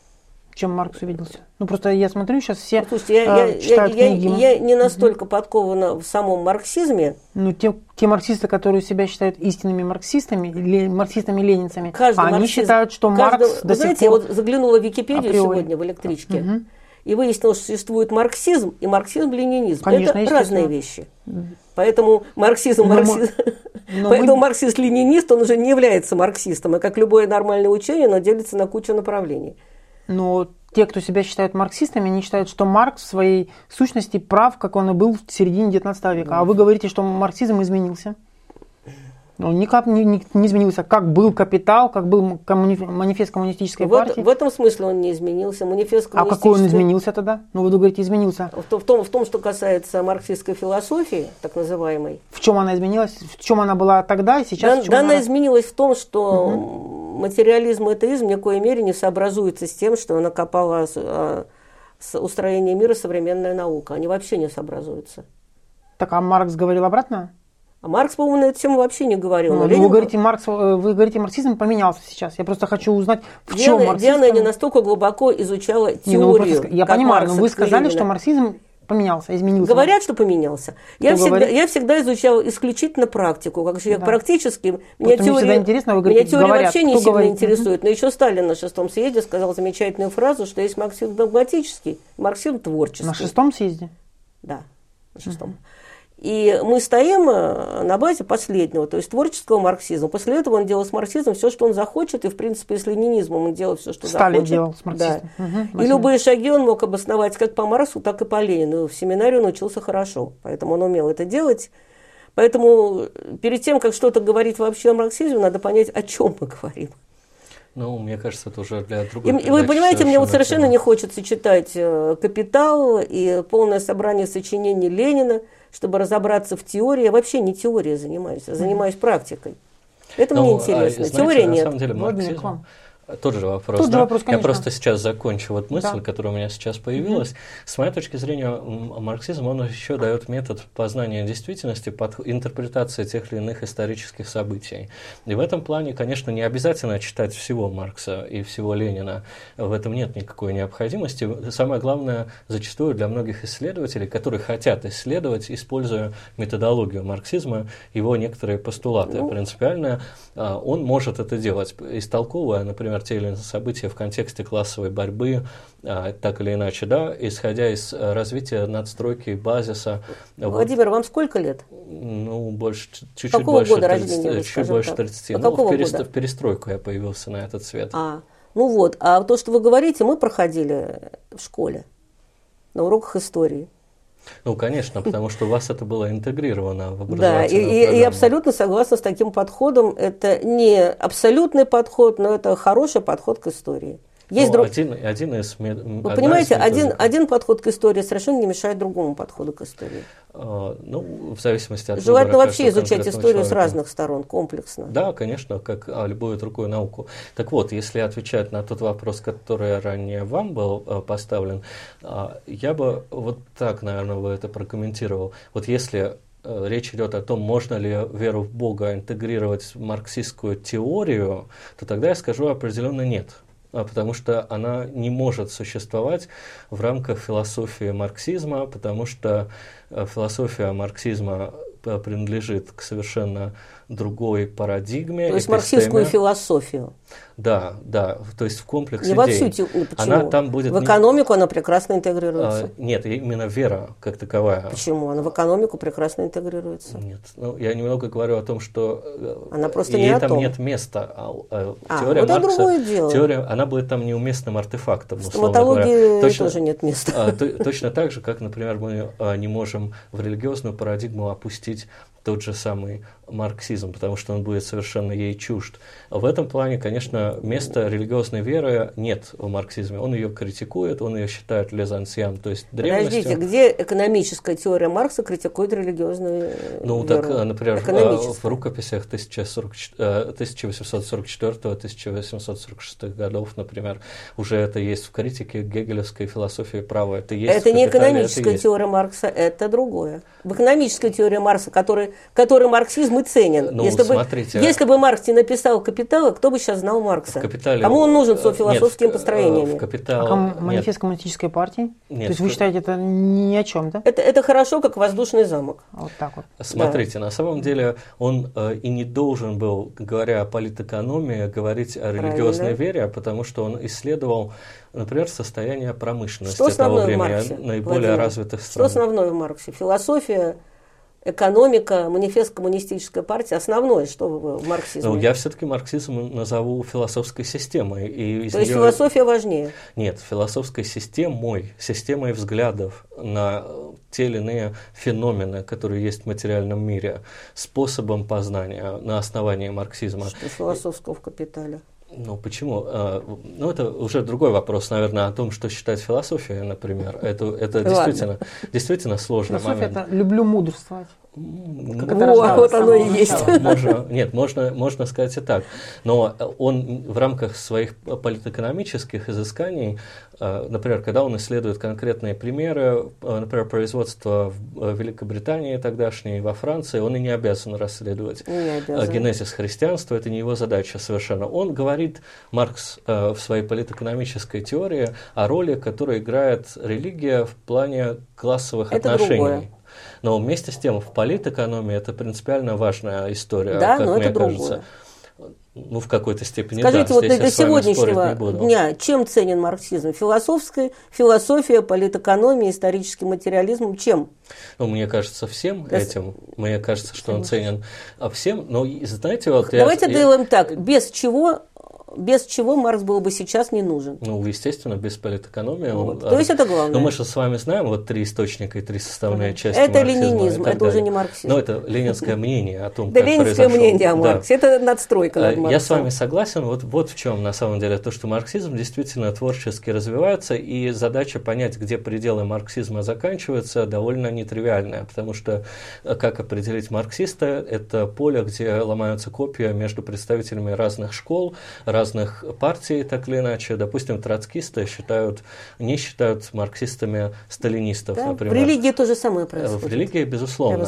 Чем Маркс увиделся? Ну просто я смотрю сейчас все Ну, Слушайте, я, э, я- я, читают я- книги. я не настолько подкована в самом марксизме. Ну, те, те марксисты, которые себя считают истинными марксистами, или марксистами-ленинцами, Каждый они марксизм- считают, что каждый- Маркс до знаете, сих пор... я вот заглянула в Википедию априори. сегодня в электричке и выяснилось, что существует марксизм и марксизм-ленинизм. Конечно, Это разные вещи. Поэтому марксизм, марксизм, но поэтому мы- марксист-ленинист, он уже не является марксистом, и как любое нормальное учение, оно делится на кучу направлений. Но те, кто себя считают марксистами, они считают, что Маркс в своей сущности прав, как он и был в середине 19 века. А вы говорите, что марксизм изменился. Он никак не, не- не изменился. Как был капитал, как был коммуни- манифест коммунистической В, эт- партии. в этом смысле он не изменился. Манифест А какой он коммунистической- изменился тогда? Ну, вы говорите, изменился. В, в том, в том, что касается марксистской философии, так называемой, В чем она изменилась? В чем она была тогда и сейчас? Да, да, она... она изменилась в том, что материализм и атеизм ни в коей мере не сообразуются с тем, что накопала а, с устроение мира современная наука. Они вообще не сообразуются. Так, а Маркс говорил обратно? А Маркс, по-моему, на эту тему вообще не говорил. Ну, Но ну, Ленин- вы, говорите, Маркс, э, вы говорите, марксизм поменялся сейчас. Я просто хочу узнать, в Диана, чем марксизм... Диана не настолько глубоко изучала Не, ну, теорию. просто ск- я понимаю, Маркса, но вы сказали, что марксизм поменялся, изменился. Говорят, что поменялся. Я всегда, я всегда изучал исключительно практику. Как человек да. практически, меня теория, интересно, вы говорите, меня теория говорят, вообще не сильно говорит? интересует. Но еще Сталин на шестом съезде сказал замечательную фразу, что есть марксизм догматический, марксизм творческий. На шестом съезде? Да, на шестом. Угу. И мы стоим э, на базе последнего, то есть творческого марксизма. После этого он делал с марксизмом все, что он захочет, и, в принципе, с ленинизмом он делал все, что Сталин захочет. делал с марксизмом. Да. Угу, и любые шаги он мог обосновать как по Марксу, так и по Ленину. В семинаре он учился хорошо, поэтому он умел это делать. Поэтому перед тем, как что-то говорить вообще о марксизме, надо понять, о чем мы говорим. Ну, мне кажется, это уже для других. И, и вы понимаете, мне вот совершенно тема. не хочется читать э, «Капитал» и полное собрание сочинений Ленина – чтобы разобраться в теории. Я вообще не теорией занимаюсь, а занимаюсь практикой. Это ну, мне интересно. А, знаете, Теория на нет. самом деле, марксизм, тот же вопрос. Тот да? же вопрос, Я просто сейчас закончу вот мысль, да. которая у меня сейчас появилась. Mm-hmm. С моей точки зрения, марксизм, он еще дает метод познания действительности под интерпретацией тех или иных исторических событий. И в этом плане, конечно, не обязательно читать всего Маркса и всего Ленина. В этом нет никакой необходимости. Самое главное, зачастую для многих исследователей, которые хотят исследовать, используя методологию марксизма, его некоторые постулаты mm-hmm. принципиальные, а, он может это делать, истолковывая, например, те или иные события в контексте классовой борьбы, а, так или иначе, да, исходя из э, развития надстройки, базиса. Владимир, вот, вам сколько лет? Ну, больше, чуть-чуть Какого больше года 30, рождения, чуть больше 30. А ну, какого в, перест... года? в перестройку я появился на этот свет. А, ну вот, а то, что вы говорите, мы проходили в школе на уроках истории. Ну, конечно, потому что у вас это было интегрировано в Да, и, и, и абсолютно согласна с таким подходом. Это не абсолютный подход, но это хороший подход к истории. Есть ну, друг... один, один из Вы понимаете, один, один подход к истории совершенно не мешает другому подходу к истории. Uh, ну, в зависимости от Желательно вообще изучать историю человека. с разных сторон, комплексно. Да, конечно, как а, любую другую науку. Так вот, если отвечать на тот вопрос, который ранее вам был а, поставлен, а, я бы вот так, наверное, бы это прокомментировал. Вот если а, речь идет о том, можно ли веру в Бога интегрировать в марксистскую теорию, то тогда я скажу определенно нет. А, потому что она не может существовать в рамках философии марксизма, потому что э, философия марксизма э, принадлежит к совершенно другой парадигме. То есть марксистскую философию. Да, да, то есть в комплексе Не во всю. Почему? Она там будет... В экономику она прекрасно интегрируется. А, нет, именно вера как таковая. Почему? Она в экономику прекрасно интегрируется. Нет, ну, я немного говорю о том, что э, она просто ей не там том. нет места. А, а, а, теория вот Маркса, это другое дело. Теория, она будет там неуместным артефактом, в условно говоря. Точно, тоже нет места. А, то, точно так же, как, например, мы а, не можем в религиозную парадигму опустить тот же самый марксизм, потому что он будет совершенно ей чужд. В этом плане, конечно, места религиозной веры нет в марксизме. Он ее критикует, он ее считает лезансиан, то есть древностью. Подождите, где экономическая теория Маркса критикует религиозную Ну, веру? так, например, в рукописях 1844-1846 годов, например, уже это есть в критике гегелевской философии права. Это, есть это не экономическая это теория Маркса, это другое. В экономической теории Маркса, который, который марксизм и ценен. Ну, если, смотрите, бы, если бы Маркс не написал «Капитала», кто бы сейчас знал Маркса? Капитале, Кому он нужен со философскими нет, построениями? В капитал, а манифест коммунистической партии? Нет, То есть вы считаете это ни о чем, да? Это, это хорошо, как воздушный замок. Вот так вот. Смотрите, да. на самом деле он э, и не должен был, говоря о политэкономии, говорить о религиозной Правильно. вере, потому что он исследовал, например, состояние промышленности Что того основное в времени, Марксе, наиболее Владимир? развитых Что стран. основное в Марксе? Философия, экономика, манифест коммунистической партии. Основное, что в, марксизме? Ну, я все-таки марксизм назову философской системой. И То есть неё- философия важнее? Нет, философской системой, системой взглядов на те или иные феномены, которые есть в материальном мире, способом познания на основании марксизма. Что философского в капитале? Ну, почему? А, Ну, это уже другой вопрос, наверное, о том, что считать философией, например. Это, это Ладно. действительно, действительно сложный Философия момент. это люблю мудрствовать. Как это вот оно и есть. Можно, нет, можно, можно сказать и так. Но он в рамках своих политэкономических изысканий, э, например, когда он исследует конкретные примеры, э, например, производства в Великобритании тогдашней, во Франции, он и не обязан расследовать не обязан. генезис христианства, это не его задача совершенно. Он говорит, Маркс, в своей политэкономической теории о роли, которую играет религия в плане классовых это отношений. Другое. Но вместе с тем в политэкономии это принципиально важная история, да, как но мне это кажется. Другое. Ну, в какой-то степени Скажите, да. вот до сегодняшнего дня чем ценен марксизм? Философской, философия, политэкономия, исторический материализм, чем? Ну, мне кажется, всем да. этим. Мне кажется, что он ценен всем. Но, знаете, вот Давайте я, делаем так. Без чего без чего Маркс был бы сейчас не нужен. Ну, естественно, без политэкономии. Вот. Он, То есть это главное. Но мы же с вами знаем вот три источника и три составные части Это ленинизм, это уже не марксизм. Но это ленинское мнение о том, Да, ленинское мнение о Марксе, это надстройка над Марксом. Я с вами согласен, вот, вот в чем на самом деле то, что марксизм действительно творчески развивается, и задача понять, где пределы марксизма заканчиваются, довольно нетривиальная, потому что э, как определить марксиста, это поле, где ломаются копии между представителями разных школ, разных разных партий, так или иначе. Допустим, троцкисты считают, не считают марксистами сталинистов, да, например. В религии то же самое происходит. В религии, безусловно.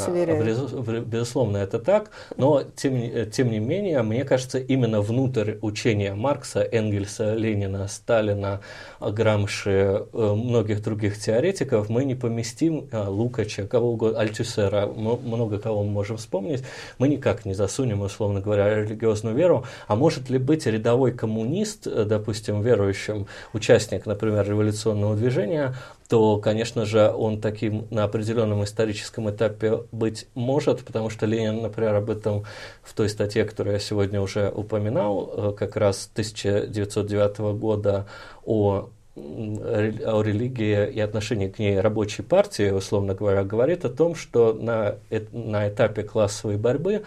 Безусловно, это так. Но, тем, тем не менее, мне кажется, именно внутрь учения Маркса, Энгельса, Ленина, Сталина, Грамши, э, многих других теоретиков мы не поместим э, Лукача, кого угодно, Альтюсера, много кого мы можем вспомнить, мы никак не засунем, условно говоря, религиозную веру. А может ли быть рядовой рядовой коммунист, э, допустим, верующим, участник, например, революционного движения, то, конечно же, он таким на определенном историческом этапе быть может, потому что Ленин, например, об этом в той статье, которую я сегодня уже упоминал, э, как раз 1909 года о о религии и отношении к ней рабочей партии, условно говоря, говорит о том, что на, на этапе классовой борьбы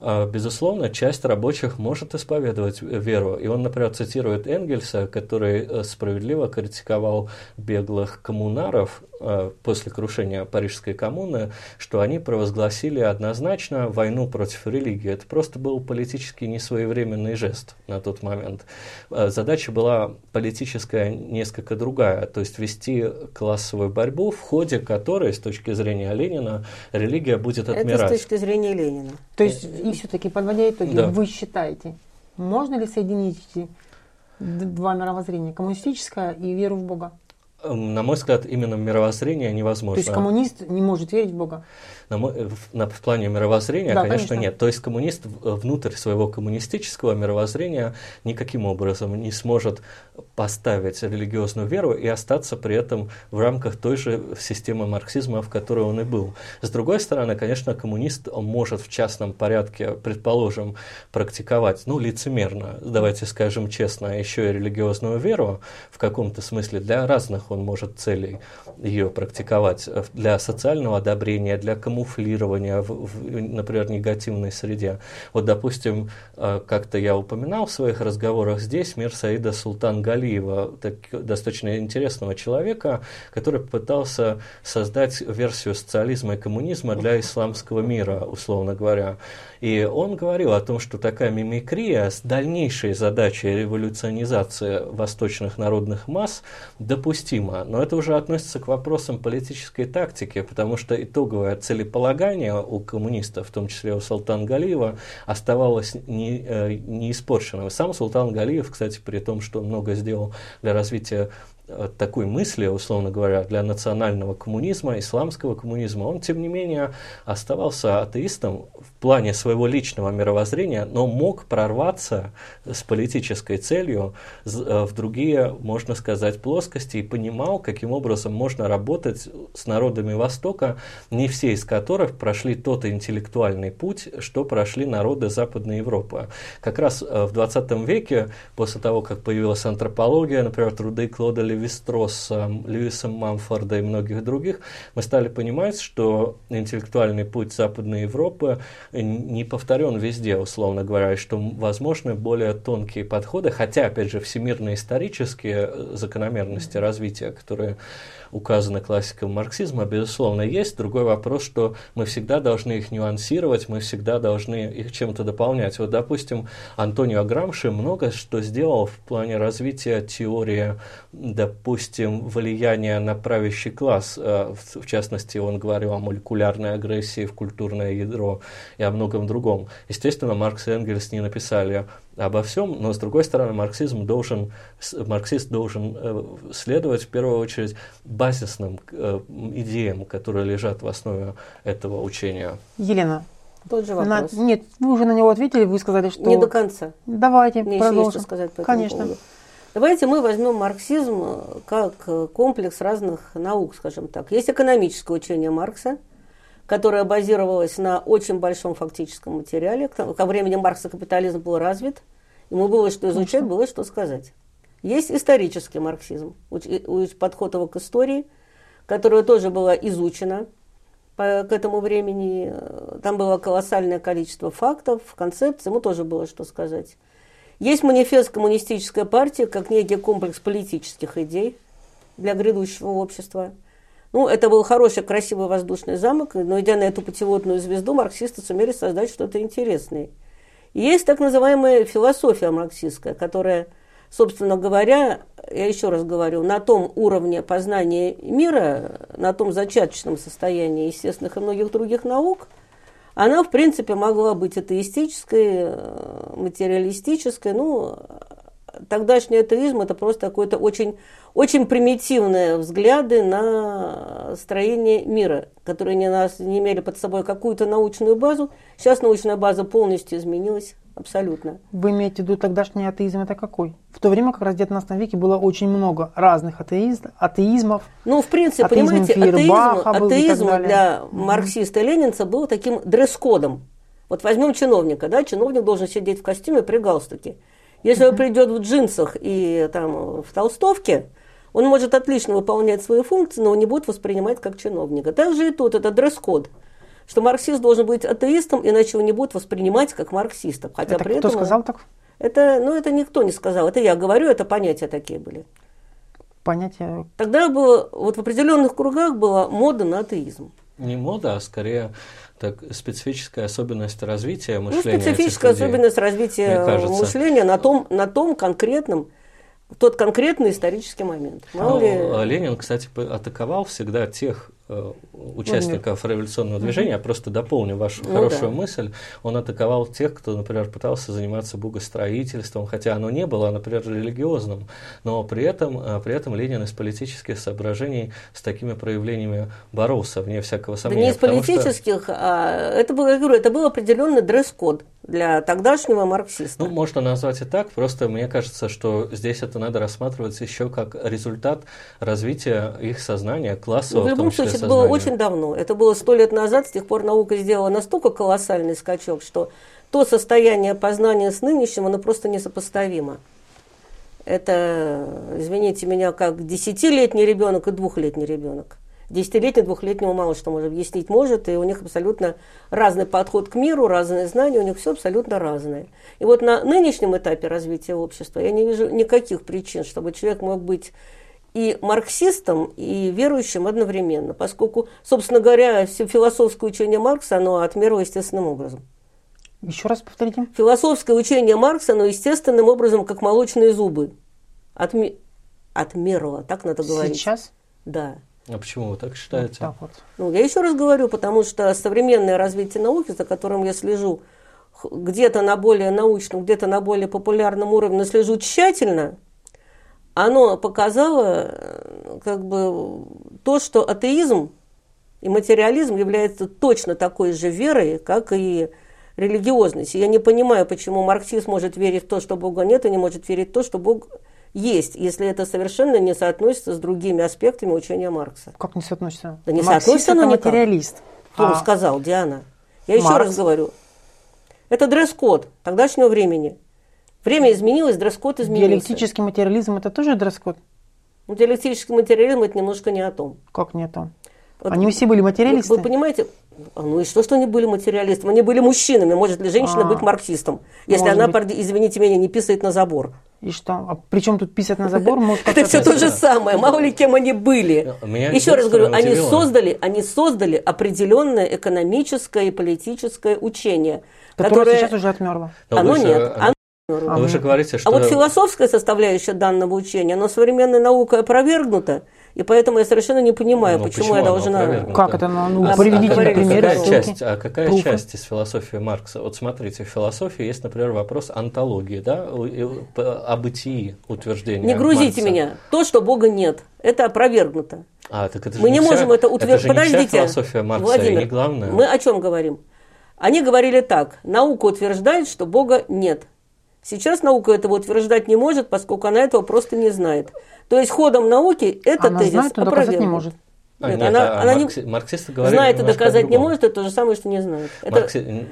безусловно, часть рабочих может исповедовать веру. И он, например, цитирует Энгельса, который э, справедливо критиковал беглых коммунаров после крушения Парижской коммуны, что они провозгласили однозначно войну против религии. Это просто был политически несвоевременный жест на тот момент. Э, задача была политическая несколько другая, то есть вести классовую борьбу, в ходе которой, с точки зрения Ленина, религия будет отмирать. Это с точки зрения Ленина. То есть и все-таки, подводя итоги, да. вы считаете, можно ли соединить эти два мировоззрения, коммунистическое и веру в Бога? Эм, на мой взгляд, именно мировоззрение невозможно. То есть коммунист не может верить в Бога? На мой, в, на, в плане мировоззрения, да, конечно, конечно, нет. То есть коммунист внутрь своего коммунистического мировоззрения никаким образом не сможет поставить религиозную веру и остаться при этом в рамках той же системы марксизма, в которой он и был. С другой стороны, конечно, коммунист может в частном порядке, предположим, практиковать, ну, лицемерно, давайте скажем честно, еще и религиозную веру в каком-то смысле для разных он может целей ее практиковать, для социального одобрения, для камуфлирования, в, в, например, негативной среде. Вот, допустим, э, как-то я упоминал в своих разговорах здесь мир Саида Султан Галиева, так, достаточно интересного человека, который пытался создать версию социализма и коммунизма для исламского мира, условно говоря. И он говорил о том, что такая мимикрия с дальнейшей задачей революционизации восточных народных масс допустима. Но это уже относится к вопросам политической тактики, потому что итоговое целеполагание у коммунистов, в том числе у Султана Галиева, оставалось не, э, не испорченным. Сам Султан Галиев, кстати, при том, что он много сделал для развития такой мысли, условно говоря, для национального коммунизма, исламского коммунизма, он, тем не менее, оставался атеистом в плане своего личного мировоззрения, но мог прорваться с политической целью э, в другие, можно сказать, плоскости и понимал, каким образом можно работать с народами Востока, не все из которых прошли тот интеллектуальный путь, что прошли народы Западной Европы. Как раз э, в 20 веке, после того, как появилась антропология, например, труды Клода Леви Левистросом, Льюисом Мамфорда и многих других, мы стали понимать, что интеллектуальный путь Западной Европы не повторен везде, условно говоря, и что возможны более тонкие подходы, хотя, опять же, всемирно-исторические закономерности развития, которые указаны классиком марксизма, безусловно, есть. Другой вопрос, что мы всегда должны их нюансировать, мы всегда должны их чем-то дополнять. Вот, допустим, Антонио Грамши много что сделал в плане развития теории, допустим, влияния на правящий класс. Э, в частности, он говорил о молекулярной агрессии в культурное ядро и о многом другом. Естественно, Маркс и Энгельс не написали обо всем, но с другой стороны марксизм должен, марксист должен э, следовать в первую очередь базисным э, идеям, которые лежат в основе этого учения. Елена, тот же вопрос. На, нет, вы уже на него ответили, вы сказали, что... Не до конца. Давайте Мне продолжим. еще есть что сказать по этому Конечно. поводу. Давайте мы возьмем марксизм как комплекс разных наук, скажем так. Есть экономическое учение Маркса, которое базировалось на очень большом фактическом материале. Ко времени Маркса капитализм был развит, ему было что изучать, было что сказать. Есть исторический марксизм, подход его к истории, которая тоже была изучена по, к этому времени. Там было колоссальное количество фактов, концепций, ему тоже было что сказать. Есть манифест коммунистической партии как некий комплекс политических идей для грядущего общества. Ну, это был хороший, красивый воздушный замок, но идя на эту путеводную звезду, марксисты сумели создать что-то интересное. И есть так называемая философия марксистская, которая собственно говоря, я еще раз говорю, на том уровне познания мира, на том зачаточном состоянии естественных и многих других наук, она, в принципе, могла быть атеистической, материалистической. Ну, тогдашний атеизм – это просто какой-то очень, очень примитивные взгляды на строение мира, которые не, нас, не имели под собой какую-то научную базу. Сейчас научная база полностью изменилась абсолютно. Вы имеете в виду тогдашний атеизм это какой? В то время как раз в 19 веке было очень много разных атеист, атеизмов. Ну, в принципе, атеизм понимаете, атеизм, атеизм для марксиста и ленинца был таким дресс-кодом. Вот возьмем чиновника, да, чиновник должен сидеть в костюме при галстуке. Если он придет в джинсах и там в толстовке, он может отлично выполнять свои функции, но он не будет воспринимать как чиновника. Также и тут это дресс-код что марксист должен быть атеистом, иначе его не будут воспринимать как марксиста. Хотя это при кто этом, сказал так? Это, ну, это никто не сказал, это я говорю, это понятия такие были. Понятия? Тогда было, вот в определенных кругах была мода на атеизм. Не мода, а скорее так, специфическая особенность развития ну, мышления. Ну, специфическая особенность развития мышления на том, на том конкретном тот конкретный исторический момент. Мало ну, ли... Ленин, кстати, атаковал всегда тех участников ну, революционного движения, я просто дополню вашу ну, хорошую да. мысль, он атаковал тех, кто, например, пытался заниматься богостроительством, хотя оно не было, например, религиозным, но при этом, э, при этом Ленин из политических соображений с такими проявлениями боролся, вне всякого сомнения. Да не из политических, что... а это было, я говорю, это был определенный дресс-код для тогдашнего марксиста. Ну, можно назвать и так, просто мне кажется, что здесь это надо рассматривать еще как результат развития их сознания, классового, ну, в любом в случае, это было очень давно. Это было сто лет назад, с тех пор наука сделала настолько колоссальный скачок, что то состояние познания с нынешним, оно просто несопоставимо. Это, извините меня, как десятилетний ребенок и двухлетний ребенок. Десятилетний, двухлетнего мало что может объяснить может, и у них абсолютно разный подход к миру, разные знания, у них все абсолютно разное. И вот на нынешнем этапе развития общества я не вижу никаких причин, чтобы человек мог быть и марксистом, и верующим одновременно, поскольку, собственно говоря, все философское учение Маркса, оно отмерло естественным образом. Еще раз повторите. Философское учение Маркса, оно естественным образом, как молочные зубы. Отме... Отмерло, так надо говорить. Сейчас? Да. А почему вы так считаете? Вот так вот. Ну, я еще раз говорю, потому что современное развитие науки, за которым я слежу, где-то на более научном, где-то на более популярном уровне, слежу тщательно – оно показало э, как бы то, что атеизм и материализм является точно такой же верой, как и религиозность. я не понимаю, почему марксист может верить в то, что Бога нет, и не может верить в то, что Бог есть, если это совершенно не соотносится с другими аспектами учения Маркса. Как не соотносится? Да не Марксист соотносится оно никак. материалист. Кто а... сказал, Диана? Я Маркс. еще раз говорю. Это дресс-код тогдашнего времени. Время изменилось, дресс-код изменился. Диалектический материализм – это тоже дресс-код? Ну, диалектический материализм это немножко не о том. Как не то? Вот, они все были материалисты? Вы, вы понимаете, а ну и что, что они были материалистами? Они были мужчинами. Может ли женщина а, быть марксистом, если она, быть. извините меня, не писает на забор? И что? А при чем тут писать на забор? Может, это все то же самое. Мало ли кем они были. Еще раз говорю, они создали, они создали определенное экономическое и политическое учение, которое, сейчас уже отмерло. Оно нет. Оно вы же говорите, что... А вот философская составляющая данного учения, оно современной наукой опровергнуто, и поэтому я совершенно не понимаю, ну, почему, почему я должна... Как это? Ну, а, приведите а, примеры. Какая, часть, а какая Пруфы. часть из философии Маркса? Вот смотрите, в философии есть, например, вопрос антологии, да, о бытии утверждения Не грузите Маркса. меня. То, что Бога нет, это опровергнуто. А, так это мы не, не можем это утверждать. Подождите, не философия Маркса, Владимир, и не главное. Мы о чем говорим? Они говорили так. Наука утверждает, что Бога нет. Сейчас наука этого утверждать не может, поскольку она этого просто не знает. То есть ходом науки этот она тезис знает, но доказать не может. А, нет, нет, она, а она маркси, не, марксисты говорили знает и доказать не может, это то же самое, что не знает. Это,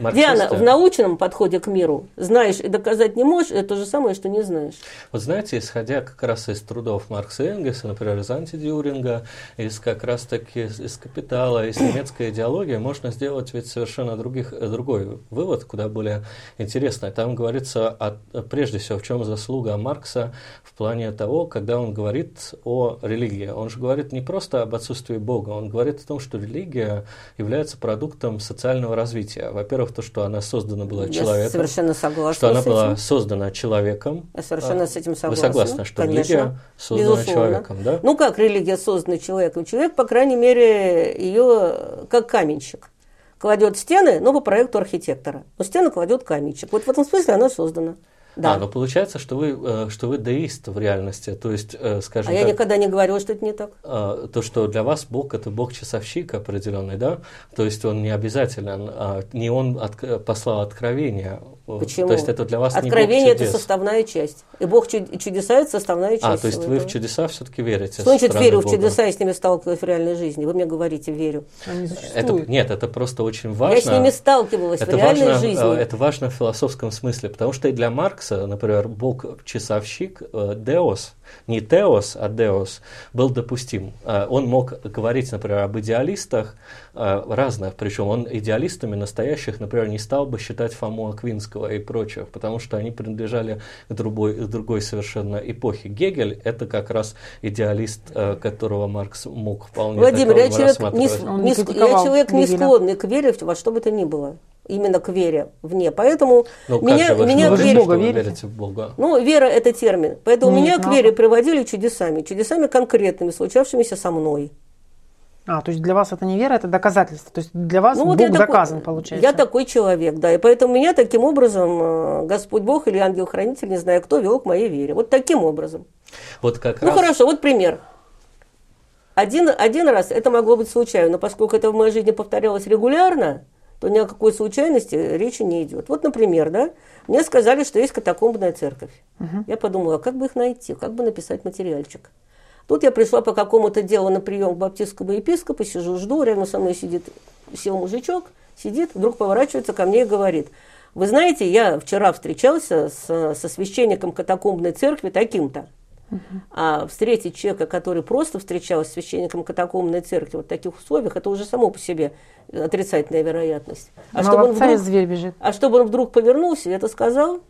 Маркси, Диана, в научном подходе к миру знаешь и доказать не можешь, это то же самое, что не знаешь. Вот знаете, исходя как раз из трудов Маркса и Энгельса, например, из антидюринга, из как раз таки из, из капитала, из немецкой идеологии, можно сделать ведь совершенно других, другой вывод, куда более интересный. Там говорится о, прежде всего, в чем заслуга Маркса в плане того, когда он говорит о религии. Он же говорит не просто об отсутствии отсутствии Бога. Он говорит о том, что религия является продуктом социального развития. Во-первых, то, что она создана была человеком. Я совершенно согласна Что она была создана человеком. Я совершенно с этим согласна. Вы согласны, что Конечно. религия создана Безусловно. человеком, да? Ну как религия создана человеком? Человек, по крайней мере, ее как каменщик кладет стены, но по проекту архитектора. Но стены кладет каменщик. Вот в этом смысле она создана. Да. А, но получается, что вы, э, что вы деист в реальности, то есть, э, скажем А так, я никогда не говорила, что это не так. А, то, что для вас Бог – это Бог-часовщик определенный, да? То есть, он не обязателен, а не он от, послал откровение. Почему? То есть, это для вас Откровение не Бог – это составная часть. И Бог чудеса – это составная часть. А, то есть, вы в чудеса все-таки верите? Что значит верю Бога? в чудеса, я с ними сталкиваюсь в реальной жизни? Вы мне говорите, верю. Они это, нет, это просто очень важно. Я с ними сталкивалась это в реальной важно, жизни. Э, это важно в философском смысле, потому что и для Маркса, например, Бог-часовщик, э, Деос, не Теос, а Деос, был допустим. Э, он мог говорить, например, об идеалистах э, разных, причем он идеалистами настоящих, например, не стал бы считать Фому Аквинского и прочих, потому что они принадлежали к другой, к другой совершенно эпохе. Гегель – это как раз идеалист, которого Маркс мог вполне Владимир, я человек, не, не, я человек не склонный к вере во что бы то ни было именно к вере вне. Поэтому ну, меня, как же, меня вы к вере, Бога верите в Бога? Ну, вера это термин. Поэтому Нет, меня к вере приводили чудесами, чудесами конкретными, случавшимися со мной. А, то есть для вас это не вера, это доказательство. То есть для вас ну, вот Бог доказан, такой, получается. Я такой человек, да. И поэтому меня таким образом э, Господь Бог или ангел-хранитель, не знаю кто, вел к моей вере. Вот таким образом. Вот как ну раз... хорошо, вот пример. Один, один раз это могло быть случайно, но поскольку это в моей жизни повторялось регулярно, то ни о какой случайности речи не идет. Вот, например, да, мне сказали, что есть катакомбная церковь. Угу. Я подумала, как бы их найти, как бы написать материальчик. Тут я пришла по какому-то делу на прием к баптистскому епископу, сижу, жду, рядом со мной сидит, сел мужичок, сидит, вдруг поворачивается ко мне и говорит, вы знаете, я вчера встречался с, со священником катакомбной церкви таким-то. А встретить человека, который просто встречался с священником катакомбной церкви вот в таких условиях, это уже само по себе отрицательная вероятность. А, чтобы он, вдруг, зверь бежит. а чтобы он вдруг повернулся и это сказал,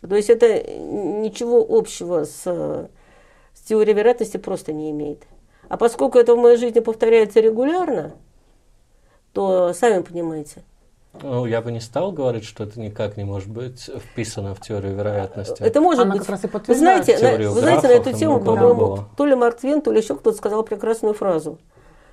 то есть это ничего общего с, с теорией вероятности просто не имеет. А поскольку это в моей жизни повторяется регулярно, то сами понимаете – ну, я бы не стал говорить, что это никак не может быть вписано в теорию вероятности. Это может Она быть. Как раз и вы знаете, на, вы знаете, на эту тему, по-моему, то ли Марк Твен, то ли еще кто-то сказал прекрасную фразу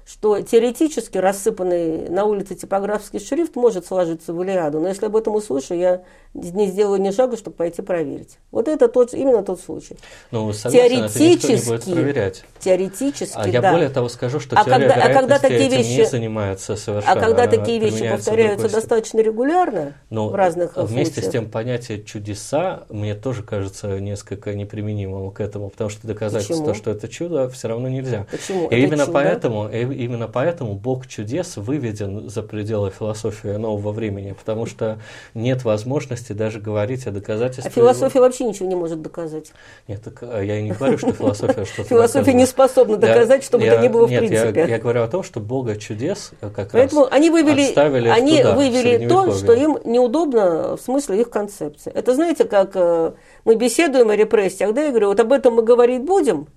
что теоретически рассыпанный на улице типографский шрифт может сложиться в Илиаду, но если об этом услышу, я не сделаю ни шага, чтобы пойти проверить. Вот это тот, именно тот случай. Ну, согласен, теоретически, это не будет проверять. Теоретически, а я да. более того скажу, что а теория когда, а когда такие вещи, не занимается совершенно. А когда такие вещи повторяются достаточно регулярно но в разных вместе случаях. с тем понятие чудеса мне тоже кажется несколько неприменимым к этому, потому что доказать то, что это чудо, все равно нельзя. Почему? И это именно чудо? поэтому, именно поэтому Бог чудес выведен за пределы философии нового времени, потому что нет возможности даже говорить о доказательстве. А философия его... вообще ничего не может доказать. Нет, так а, я и не говорю, что философия что-то Философия не способна доказать, что бы то ни было в принципе. Я говорю о том, что Бога чудес как Поэтому они вывели, они вывели то, что им неудобно в смысле их концепции. Это знаете, как э, мы беседуем о репрессиях, да, я говорю, вот об этом мы говорить будем,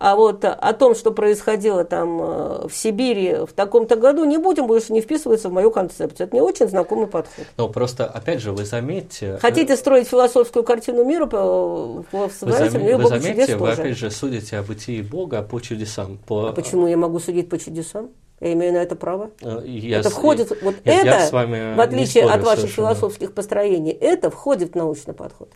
а вот о том, что происходило там э, в Сибири в таком-то году, не будем, больше не вписывается в мою концепцию. Это не очень знакомый подход. Но просто, опять же, вы заметьте... Хотите строить философскую картину мира, вы, вы, зам... вы заметьте, вы опять же судите о бытии Бога по чудесам. По... А почему я могу судить по чудесам? Я имею на это право. Э, я это входит, с... вот я, это, с вами в отличие от ваших совершенно. философских построений, это входит в научный подход.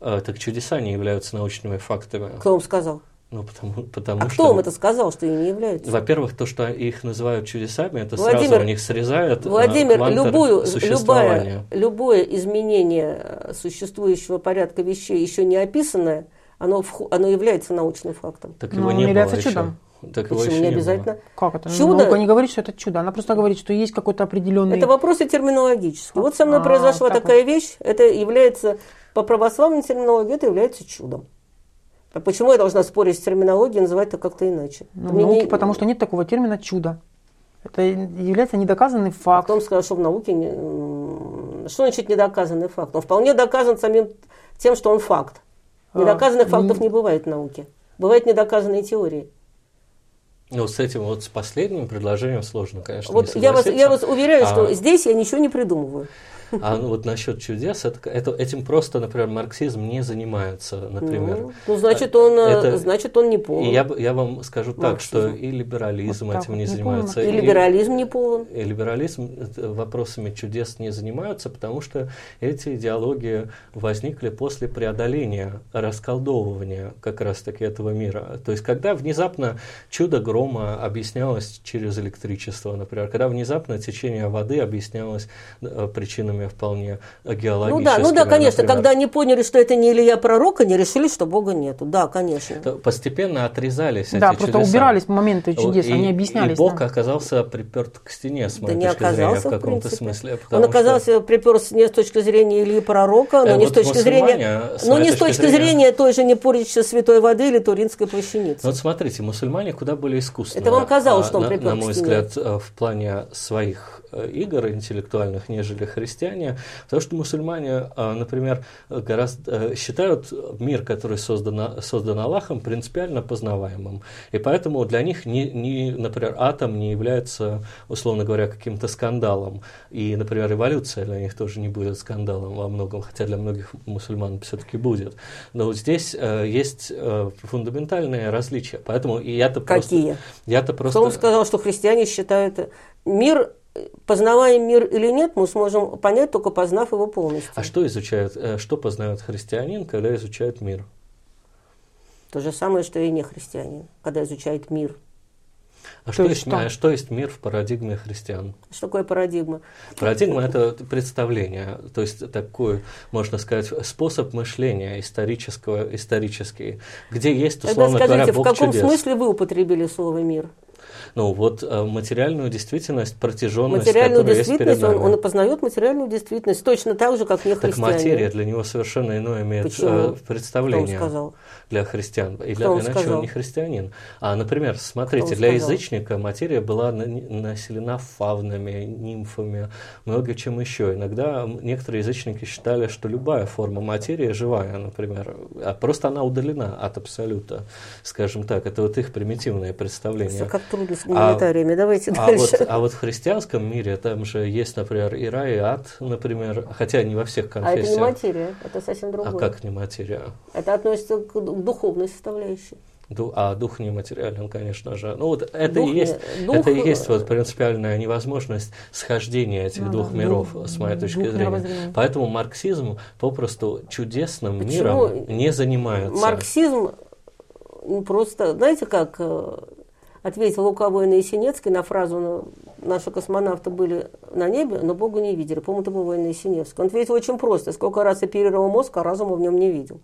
А, так чудеса не являются научными фактами. Кто вам сказал? Ну, потому, потому а что... кто вам это сказал, что они не являются? Во-первих, то, что их называют чудесами, это Владимир, сразу у них срезает а, Владимир, любую, любое, любое изменение существующего порядка вещей, еще не описанное, оно, оно является научным фактом. Так его не было еще. чудом. Так Почему не обязательно? Было. Как это? Чудо? Наука не говорит, что это чудо. Она просто говорит, что есть какой-то определенный... Это вопросы терминологические. Вот со мной а, произошла так такая вот. вещь. Это является, по православной терминологии, это является чудом. А почему я должна спорить с терминологией и называть это как-то иначе? Ну, в науке, не... потому что нет такого термина чудо. Это является недоказанный факт. А кто сказал, что в науке не... что значит недоказанный факт? Он вполне доказан самим тем, что он факт. А, Недоказанных а, фактов не бывает в науке. Бывают недоказанные теории. Ну, с этим вот с последним предложением сложно, конечно. Вот я вас, я вас уверяю, а... что здесь я ничего не придумываю. А ну, вот насчет чудес, это, это, этим просто, например, марксизм не занимается, например. Ну, ну значит, он, э, это, значит, он не полон. И я, я вам скажу марксизм. так, что и либерализм вот этим не, не занимается. Полон. И, и либерализм не полон. И либерализм вопросами чудес не занимаются, потому что эти идеологии возникли после преодоления, расколдовывания как раз-таки этого мира. То есть, когда внезапно чудо грома объяснялось через электричество, например, когда внезапно течение воды объяснялось э, причинами формами вполне геологическими. Ну да, ну да, конечно, например. когда они поняли, что это не Илья Пророк, они решили, что Бога нету. Да, конечно. То постепенно отрезались Да, эти просто чудеса. убирались моменты чудес, и, они объяснялись. И Бог да. оказался приперт к стене, с моей да точки зрения, в каком-то смысле. Он оказался что... приперт не с точки зрения Ильи Пророка, но э, не вот с точки зрения, но не с точки зрения... зрения той же непоричной святой воды или туринской плащаницы. Ну, вот смотрите, мусульмане куда более искусные. Это вам казалось, что он а, припер на, на мой взгляд, э, в плане своих э, игр интеллектуальных, нежели христиане потому что мусульмане, а, например, гораздо э, считают мир, который создан, создан Аллахом, принципиально познаваемым. И поэтому для них, не, не, например, атом не является, условно говоря, каким-то скандалом. И, например, революция для них тоже не будет скандалом во многом, хотя для многих мусульман все-таки будет. Но вот здесь э, есть э, фундаментальные различия. Поэтому я-то Какие? Просто, я-то просто... Вам сказал, что христиане считают мир познаваем мир или нет, мы сможем понять, только познав его полностью. А что изучает, э, что познает христианин, когда изучает мир? То же самое, что и не христианин, когда изучает мир. А что, есть, что? а что есть мир в парадигме христиан? Что такое парадигма? Парадигма – это представление, то есть такой, можно сказать, способ мышления исторического, исторический, где есть, условно Тогда скажите, говоря, Бог в каком чудес. смысле вы употребили слово «мир»? Ну вот э, материальную действительность, протяженность, Материальную действительность, он, он познает материальную действительность точно так же, как не Так материя для него совершенно иное имеет Почему? Э, представление сказал? для христиан. И для, иначе сказал? он не христианин. А, например, смотрите, для сказал? язычника материя была населена фавнами, нимфами, много чем еще. Иногда некоторые язычники считали, что любая форма материи живая, например, а просто она удалена от абсолюта, скажем так. Это вот их примитивное представление. Как трудно с гуманитариями. А, Давайте а дальше. Вот, а вот в христианском мире там же есть, например, и рай, и ад, например, хотя не во всех конфессиях. А это не материя, это совсем другое. А как не материя? Это относится к духовной составляющей. А дух нематериален, конечно же. Ну вот это дух, и есть, дух, это и есть вот принципиальная невозможность схождения этих а, двух миров, дух, с моей точки зрения. Поэтому марксизм попросту чудесным Почему? миром не занимается. Марксизм просто, знаете как, э, ответил лукавой на Есенинский на фразу «Ну, «Наши космонавты были на небе, но Бога не видели». По-моему, это был Война Есенинский. Он ответил очень просто. Сколько раз оперировал мозг, а разума в нем не видел.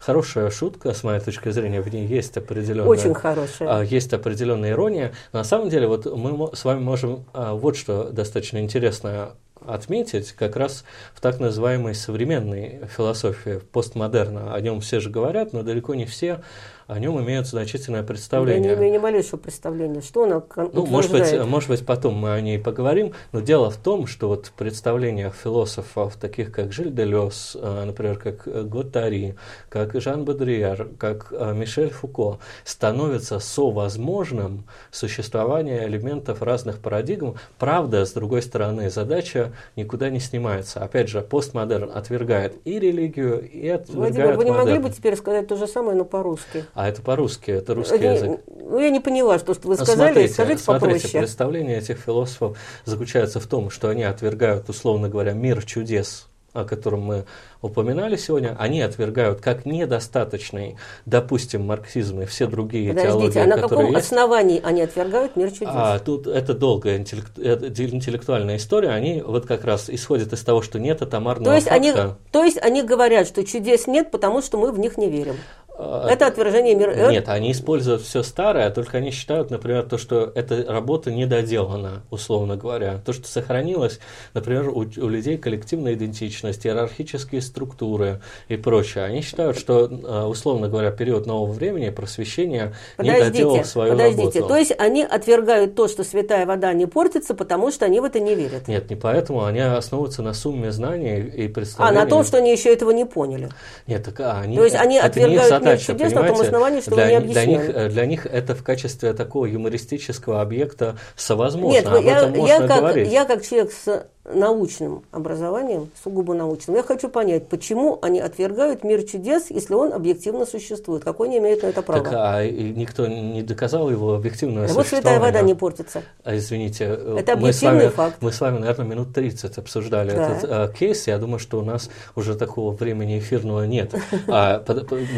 Хорошая шутка, с моей точки зрения. В ней есть определенная... Очень хорошая. А, есть определенная ирония. На самом деле, вот мы с вами можем а, вот что достаточно интересное отметить как раз в так называемой современной философии постмодерна. О нем все же говорят, но далеко не все о нем имеют значительное представление. Я не имею ни малейшего представления, что она ну, может быть, может быть, потом мы о ней поговорим, но дело в том, что вот в представлениях философов, таких как Жиль Делес, э, например, как Готари, как Жан Бодриар, как э, Мишель Фуко, становится совозможным существование элементов разных парадигм. Правда, с другой стороны, задача никуда не снимается. Опять же, постмодерн отвергает и религию, и отвергает Владимир, вы не могли бы теперь сказать то же самое, но по-русски? А это по-русски, это русский не, язык. Ну, я не поняла, что, что вы сказали, смотрите, скажите смотрите, попроще. представление этих философов заключается в том, что они отвергают, условно говоря, мир чудес, о котором мы упоминали сегодня, они отвергают как недостаточный, допустим, марксизм и все другие Подождите, теологии, а на каком есть. основании они отвергают мир чудес? А, тут это долгая интеллект, интеллектуальная история. Они вот как раз исходят из того, что нет атомарного то есть факта. Они, то есть они говорят, что чудес нет, потому что мы в них не верим. А, это отвержение мира. Нет, они используют все старое, только они считают, например, то, что эта работа не доделана, условно говоря. То, что сохранилось, например, у, у людей коллективная идентичность, иерархические структуры и прочее. Они считают, что, а, условно говоря, период нового времени, просвещения подождите, не доделал свою подождите. работу. То есть они отвергают то, что святая вода не портится, потому что они в это не верят? Нет, не поэтому. Они основываются на сумме знаний и представлений. А, на том, что они еще этого не поняли? Нет, так а, они... То есть они отвергают задача, чудес на том основании, что для, вы для них, э, для них это в качестве такого юмористического объекта совозможно. Нет, Об я, этом можно я, как, говорить. я как человек с научным образованием, сугубо научным, я хочу понять, почему они отвергают мир чудес, если он объективно существует? Какой они имеют на это право? Так, а никто не доказал его объективное да Вот святая вода не портится. А, извините, э, это мы с, вами, факт. мы с вами, наверное, минут 30 обсуждали да. этот а, кейс. Я думаю, что у нас уже такого времени эфирного нет. А,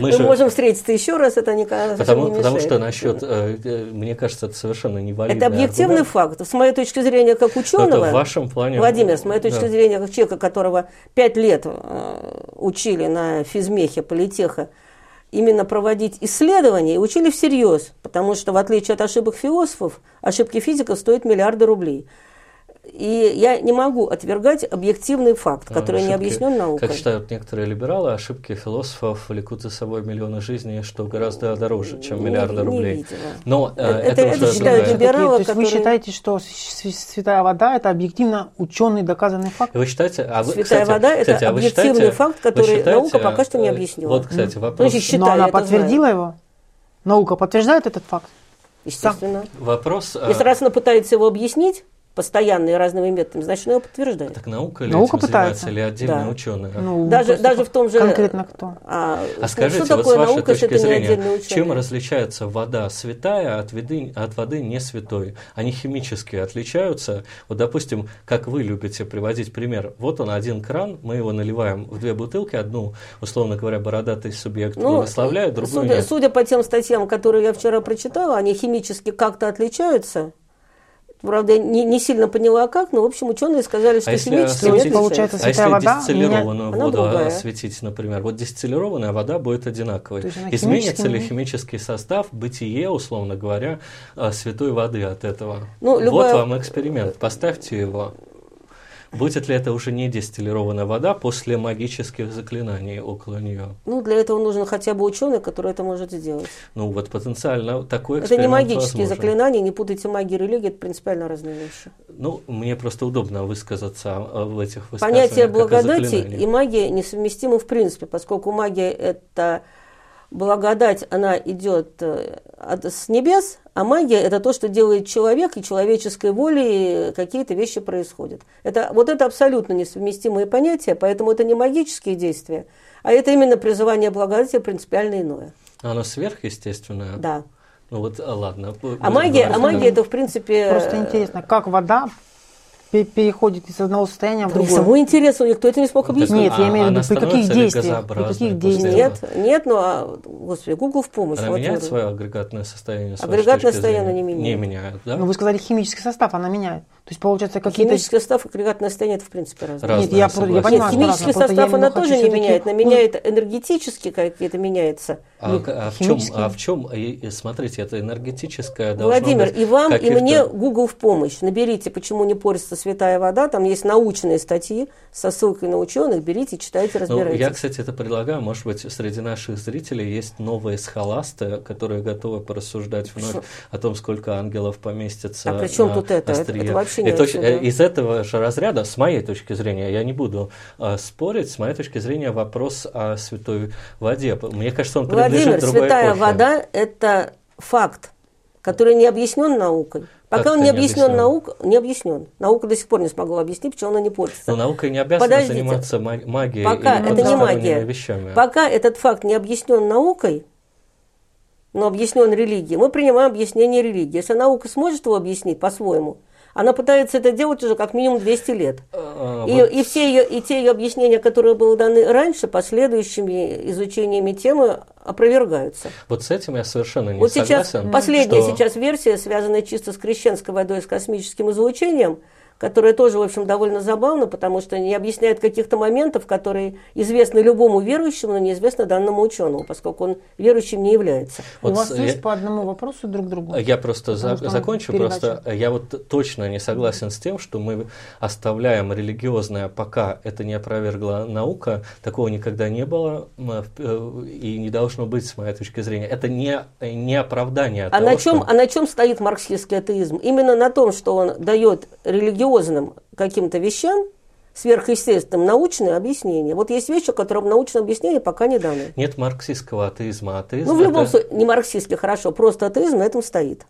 мы, же, можем встретиться еще раз, это не потому, не потому что насчет, э, мне кажется, это совершенно не Это объективный аргумент. факт. С моей точки зрения, как ученого, это в вашем плане Владимир, с моей точки да. зрения, как человека, которого пять лет э, учили на физмехе, политеха, именно проводить исследования, и учили всерьез, потому что, в отличие от ошибок философов, ошибки физиков стоят миллиарды рублей. И я не могу отвергать объективный факт, который ошибки, не объяснен наукой. Как считают некоторые либералы, ошибки философов влекут за собой миллионы жизней, что гораздо дороже, чем миллиарды не, рублей. Не Но э, это, это, это считают либералы, То есть которые... вы считаете, что святая вода это объективно ученый доказанный факт? Вы считаете, а вы, святая кстати, вода это кстати, а объективный считаете, факт, который считаете, наука пока что не э, объяснила. Вот, кстати, вопрос. Значит, считаю, Но она подтвердила знаю. его? Наука подтверждает этот факт? Естественно. Вопрос. Если раз она пытается его объяснить, постоянно и разными методами, значит, она его подтверждает. Так наука ли наука этим пытается. занимается, или отдельные да. ученые? Ну, даже, даже в том же... Конкретно кто? А, а скажите, что вот такое с вашей наука, точки зрения, чем различается вода святая от воды, от воды не святой? Они химически отличаются? Вот, допустим, как вы любите приводить пример, вот он один кран, мы его наливаем в две бутылки, одну, условно говоря, бородатый субъект ну, благословляет, другую судя, нет. Судя по тем статьям, которые я вчера прочитала, они химически как-то отличаются, Правда, не, не сильно поняла как, но, в общем, ученые сказали, что а химически если, получается, а если вода, дистиллированную меня... воду осветить, например, вот дистиллированная вода будет одинаковой. Изменится ли химический состав, бытие, условно говоря, а, святой воды от этого? Ну, любая... Вот вам эксперимент, поставьте его. Будет ли это уже не дистиллированная вода после магических заклинаний около нее? Ну, для этого нужен хотя бы ученый, который это может сделать. Ну, вот потенциально такой Это не магические возможен. заклинания, не путайте магию и религию, это принципиально разные вещи. Ну, мне просто удобно высказаться в этих высказываниях. Понятие благодати и магия несовместимы в принципе, поскольку магия – это благодать, она идет э, с небес, а магия – это то, что делает человек, и человеческой волей какие-то вещи происходят. Это, вот это абсолютно несовместимые понятия, поэтому это не магические действия, а это именно призывание благодати принципиально иное. Оно сверхъестественное? Да. Ну вот, ладно. А магия, а магия – это, в принципе… Просто интересно, как вода переходит из одного состояния в другое. Самому интересно, никто это не смог объяснить. Нет, я имею в виду, при каких действиях? При каких действиях? Нет, нет, но, а, господи, Google в помощь. Она вот меняет свое агрегатное состояние? Агрегатное состояние не меняет. Не меняет, да? Ну, вы сказали, химический состав она меняет. То есть, получается, какие-то... Химический состав и агрегатное состояние, это, в принципе, разные. Нет, я, я понимаю, химический разное, состав она тоже не меняет, она меняет энергетически какие-то меняется. А, ну, а, в чем, а в чем, смотрите, это энергетическое Владимир, и вам, и мне Google в помощь. Наберите, почему не портится «Святая вода», там есть научные статьи со ссылкой на ученых, берите, читайте, разбирайтесь. Ну, я, кстати, это предлагаю, может быть, среди наших зрителей есть новые схоласты, которые готовы порассуждать вновь Шо? о том, сколько ангелов поместится А при чем тут это? Острие. Это, вообще не это очень, Из этого же разряда, с моей точки зрения, я не буду э, спорить, с моей точки зрения вопрос о святой воде. Мне кажется, он Владимир, принадлежит другой святая эпохе. вода – это факт, который не объяснен наукой. Пока он не не объяснен наук, не объяснен. Наука до сих пор не смогла объяснить, почему она не портится. Но наука не обязана Подождите. заниматься ма- магией Пока и это не магия. вещами. Пока этот факт не объяснен наукой, но объяснен религией, мы принимаем объяснение религии. Если наука сможет его объяснить по-своему, она пытается это делать уже как минимум 200 лет. А, И, вот и все ее, и те ее объяснения, которые были даны раньше, последующими изучениями темы опровергаются. Вот с этим я совершенно не вот сейчас согласен. последняя что- сейчас версия, связанная чисто с крещенской водой, с космическим излучением, которая тоже, в общем, довольно забавна, потому что не объясняет каких-то моментов, которые известны любому верующему, но неизвестны данному ученому, поскольку он верующим не является. Вот У вас с- есть я- по одному вопросу друг к другу? Я просто за- закончу, передача. просто я вот точно не согласен с тем, что мы оставляем религиозное, пока это не опровергла наука, такого никогда не было э, и не должно быть, с моей точки зрения. Это не, не оправдание А того, на, чем, что- а на чем стоит марксистский атеизм? Именно на том, что он дает религиозным каким-то вещам, сверхъестественным, научное объяснение. Вот есть вещи, которым научное объяснение пока не дано. Нет марксистского атеизма. Атеизм Ну, в любом это- случае, не марксистский, хорошо, просто атеизм на этом стоит.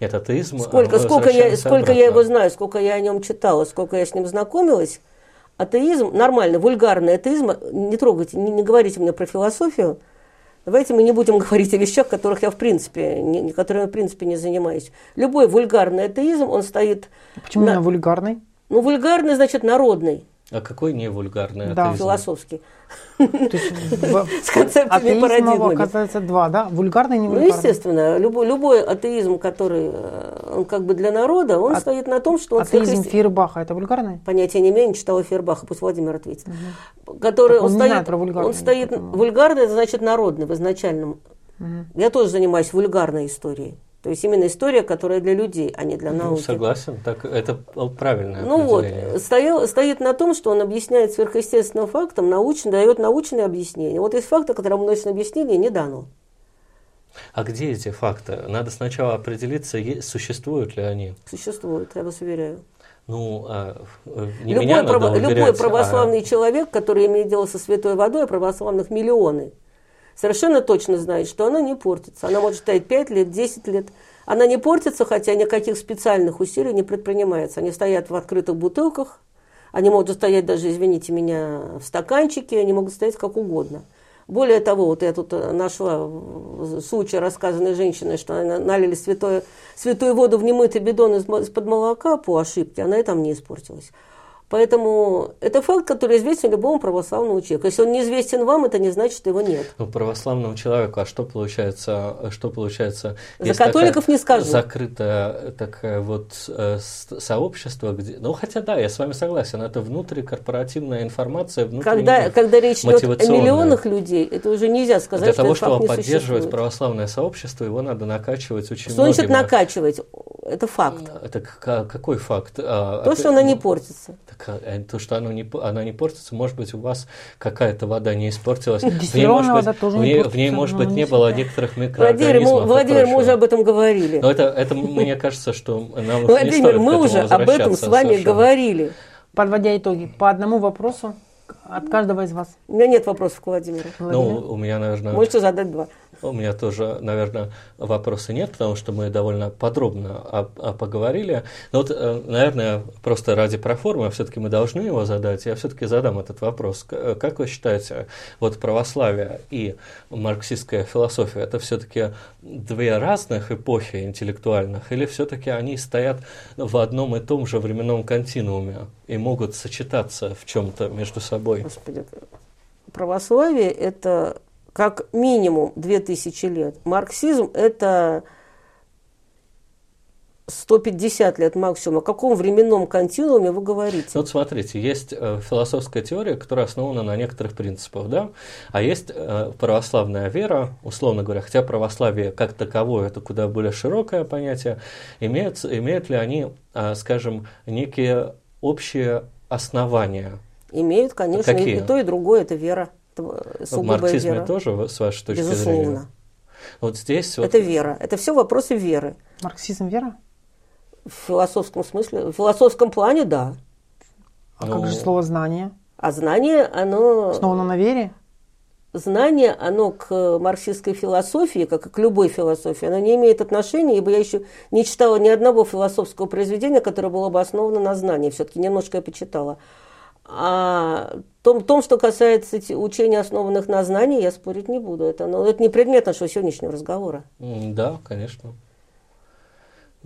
Нет, атеизм... Сколько, сколько, я, сколько я его знаю, сколько я о нем читала, сколько я с ним знакомилась, атеизм, нормальный, вульгарный атеизм, не трогайте, не, не говорите мне про философию, давайте мы не будем говорить о вещах, которых я в принципе, не, которыми я в принципе не занимаюсь. Любой вульгарный атеизм, он стоит, Почему на- именно вульгарный? ну, вульгарный, значит, народный, А какой не вульгарный Да. атеизм? философский. С концепциями парадигмами. оказывается два, да? Вульгарный и не Ну, вульгарный. естественно, любой, любой атеизм, который, э, он как бы для народа, он А- стоит на том, что он Атеизм Фейербаха – это вульгарный? понятия не имею, не читала Фербаха, пусть Владимир ответит. Который он стоит, про вульгарный, он стоит вульгарный, это значит народный в изначальном. Я тоже занимаюсь вульгарной историей. То есть именно история, которая для людей, а не для Ну, науки. согласен, так это правильное Ну вот, стоял, стоит на том, что он объясняет сверхъестественным фактом, научно, дает научное объяснение. Вот есть факты, которым научное объяснение не дано. А где эти факты? Надо сначала определиться, существуют ли они. Существует, я вас уверяю. Ну, а, не любой, меня право- любой а- православный человек, который имеет дело со святой водой, а православных миллионы, совершенно точно знает, что она не портится. Она может стоять 5 лет, 10 лет. Она не портится, хотя никаких специальных усилий не предпринимается. Они стоят в открытых бутылках, они могут стоять даже, извините меня, в стаканчике, они могут стоять как угодно. Более того, вот я тут э, нашла случай, рассказанной женщиной, что она налили святое, святую воду в немытый бидон из- из-под молока по ошибке, она и там не испортилась. Поэтому это факт, который известен любому православному человеку. Если он неизвестен вам, это не значит, что его нет. Ну, православному человеку, а что получается, что получается? За католиков не скажу. Закрытое такое вот э, сообщество, где, ну, хотя да, я с вами согласен, это внутрикорпоративная информация, Когда, когда речь идет о миллионах людей, это уже нельзя сказать, Для что того, чтобы не поддерживать существует. православное сообщество, его надо накачивать очень Что значит накачивать? Это факт. Это к- какой факт? А, То, а что ты- она не портится. Так, а, э, то, что оно не, она не портится, может быть, у вас какая-то вода не испортилась. В ней, Дистиллированная может быть, вода тоже в не ней, в портится, ней, может быть, не не было некоторых Владимир, микроорганизмов. мы, и Владимир, мы уже об этом говорили. Но это, это, мне кажется, что нам не Владимир, стоит к мы этому уже об этом с вами совершенно. говорили. Подводя итоги, по одному вопросу от каждого из вас. У меня нет вопросов к Владимиру. Владимир. Ну, у меня, наверное, Можете задать два. У меня тоже, наверное, вопроса нет, потому что мы довольно подробно о- о- поговорили. Но вот, э, наверное, просто ради проформы, все-таки мы должны его задать. Я все-таки задам этот вопрос. Э, Как вы считаете, вот православие и марксистская философия это все-таки две разных эпохи интеллектуальных, или все-таки они стоят в одном и том же временном континууме и могут сочетаться в чем-то между собой? Господи, православие – это как минимум 2000 лет. Марксизм – это 150 лет максимум. О каком временном континууме вы говорите? Вот смотрите, есть э, философская теория, которая основана на некоторых принципах, да, а есть э, православная вера, условно говоря, хотя православие как таковое это куда более широкое понятие, имеют, имеют ли они, э, скажем, некие общие основания? Имеют, конечно, Какие? и то, и другое, это вера. Это В сугубая марксизме вера. тоже, с вашей точки Безусловно. зрения? Вот здесь вот Это вера. Это все вопросы веры. Марксизм вера? В философском смысле, в философском плане, да. А Ну, как же слово знание? А знание, оно... Основано на вере? знание, оно к марксистской философии, как и к любой философии, оно не имеет отношения, ибо я еще не читала ни одного философского произведения, которое было бы основано на знании. Все-таки немножко я почитала. А том, том, что касается учений, основанных на знании, я спорить не буду. Это, ну, это не предмет нашего сегодняшнего разговора. да, конечно.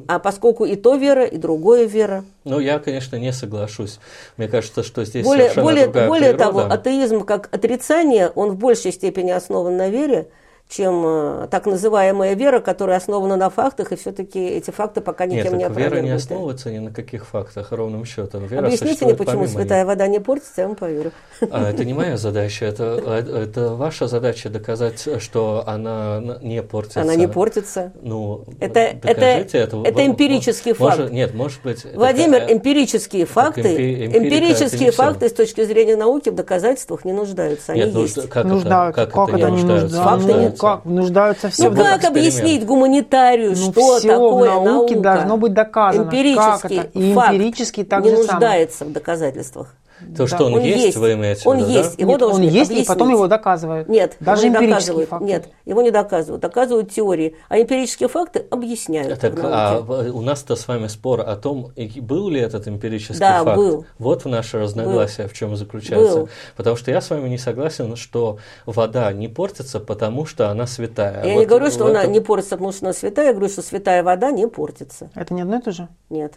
А поскольку и то вера, и другое вера. Ну, я, конечно, не соглашусь. Мне кажется, что здесь Более, совершенно более, другая более природа. того, атеизм как отрицание, он в большей степени основан на вере, чем э, так называемая вера, которая основана на фактах, и все-таки эти факты пока Нет, никем не так вера не опровергнуты. основывается ни на каких фактах, ровным счетом. Вера Объясните мне, почему святая них. вода не портится, я вам поверю. А, это не моя задача, это, а, это ваша задача доказать, что она не портится. Она не портится. Ну, Это- докажите это- это Мо- эмпирический может- факт. Нет, может быть... это Владимир, такая- эмпирические факты, эмпи- эмпирика это эмпирические не факты с точки зрения науки в доказательствах не нуждаются, они Нет, есть. как нуждаются. это, как, это, не не нуждаются? Факты нуждаются? Ну, как? Нуждаются все Ну в как объяснить гуманитарию, Ну, что всё такое в науке наука? должно быть доказано. Эмпирический Как это? И факт эмпирический так не же самое. нуждается в доказательствах. То, Да. что он, Он есть, есть. вы имеете в Он виду, есть. да? Его Нет, он должны есть, и потом объяснить. его доказывают. Нет, Даже его не доказывают. факты. Нет, его не доказывают. Доказывают теории. А эмпирические факты объясняют. Так, в а в- у нас-то с вами спор о том, был ли этот эмпирический Да, факт. был. Вот наше разногласие в чем заключается. Был. Потому что я с вами не согласен, что вода не портится, потому что она святая. Я Вот не говорю, что в она этом- не портится, потому что она святая. Я говорю, что святая вода не портится. Это не одно и то же? Нет.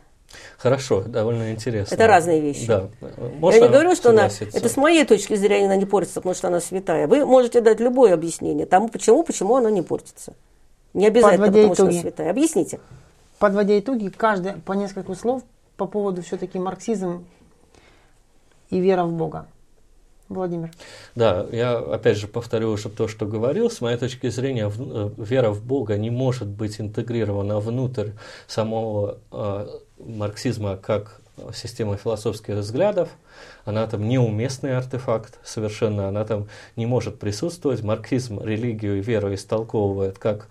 Хорошо, довольно интересно. Это разные вещи. Да. Можно я не говорю, что она... согласиться? Это с моей точки зрения она не портится, потому что она святая. Вы можете дать любое объяснение тому, почему, почему она не портится. Не обязательно, Подводя потому что она итоги. святая. Объясните. Подводя итоги, каждый по несколько слов по поводу все-таки марксизм и вера в Бога. Владимир. Да, я опять же повторю уже то, что говорил. С моей точки зрения, в- э, вера в Бога не может быть интегрирована внутрь самого э, марксизма как системы философских взглядов. Она там неуместный артефакт совершенно, она там не может присутствовать. Марксизм религию и веру истолковывает как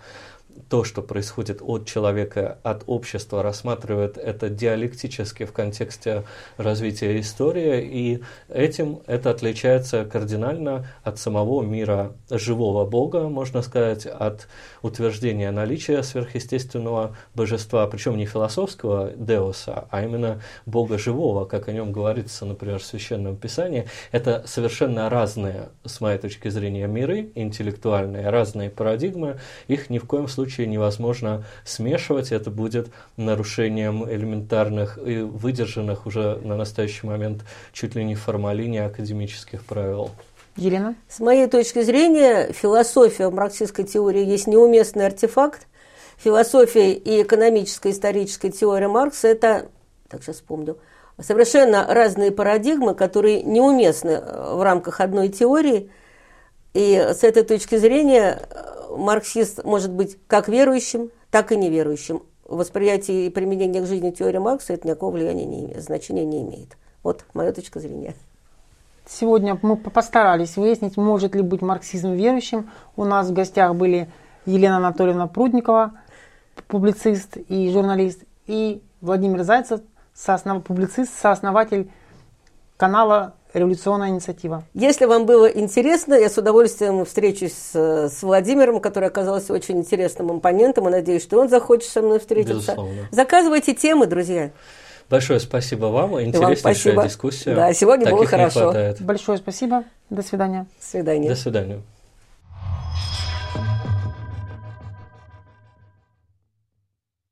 то, что происходит от человека, от общества, рассматривает это диалектически в контексте развития истории, и этим это отличается кардинально от самого мира живого Бога, можно сказать, от утверждения наличия сверхъестественного божества, причем не философского деоса, а именно Бога живого, как о нем говорится, например, в Священном Писании. Это совершенно разные, с моей точки зрения, миры, интеллектуальные, разные парадигмы, их ни в коем случае невозможно смешивать, это будет нарушением элементарных и выдержанных уже на настоящий момент чуть ли не формалине академических правил. Елена? С моей точки зрения, философия в марксистской теории есть неуместный артефакт. Философия и экономическая историческая теория Маркса – это, так сейчас вспомню, совершенно разные парадигмы, которые неуместны э, в рамках одной теории. И с этой точки зрения э, марксист может быть как верующим, так и неверующим. В восприятии и применении к жизни теории Маркса это никакого влияния не имеет, значения не имеет. Вот моя точка зрения. Сегодня мы по- постарались выяснить, может ли быть марксизм верующим. У нас в гостях были Елена Анатольевна Прудникова, публицист и журналист, и Владимир Зайцев, сооснов... публицист, сооснователь канала «Революционная инициатива». Если вам было интересно, я с удовольствием встречусь с, с Владимиром, который оказался очень интересным оппонентом, и надеюсь, что он захочет со мной встретиться. Безусловно. Заказывайте темы, друзья. Большое спасибо вам, вам интереснейшая спасибо. дискуссия. Да, сегодня было Таких не хорошо. хватает. Большое спасибо. До свидания. До свидания. До свидания.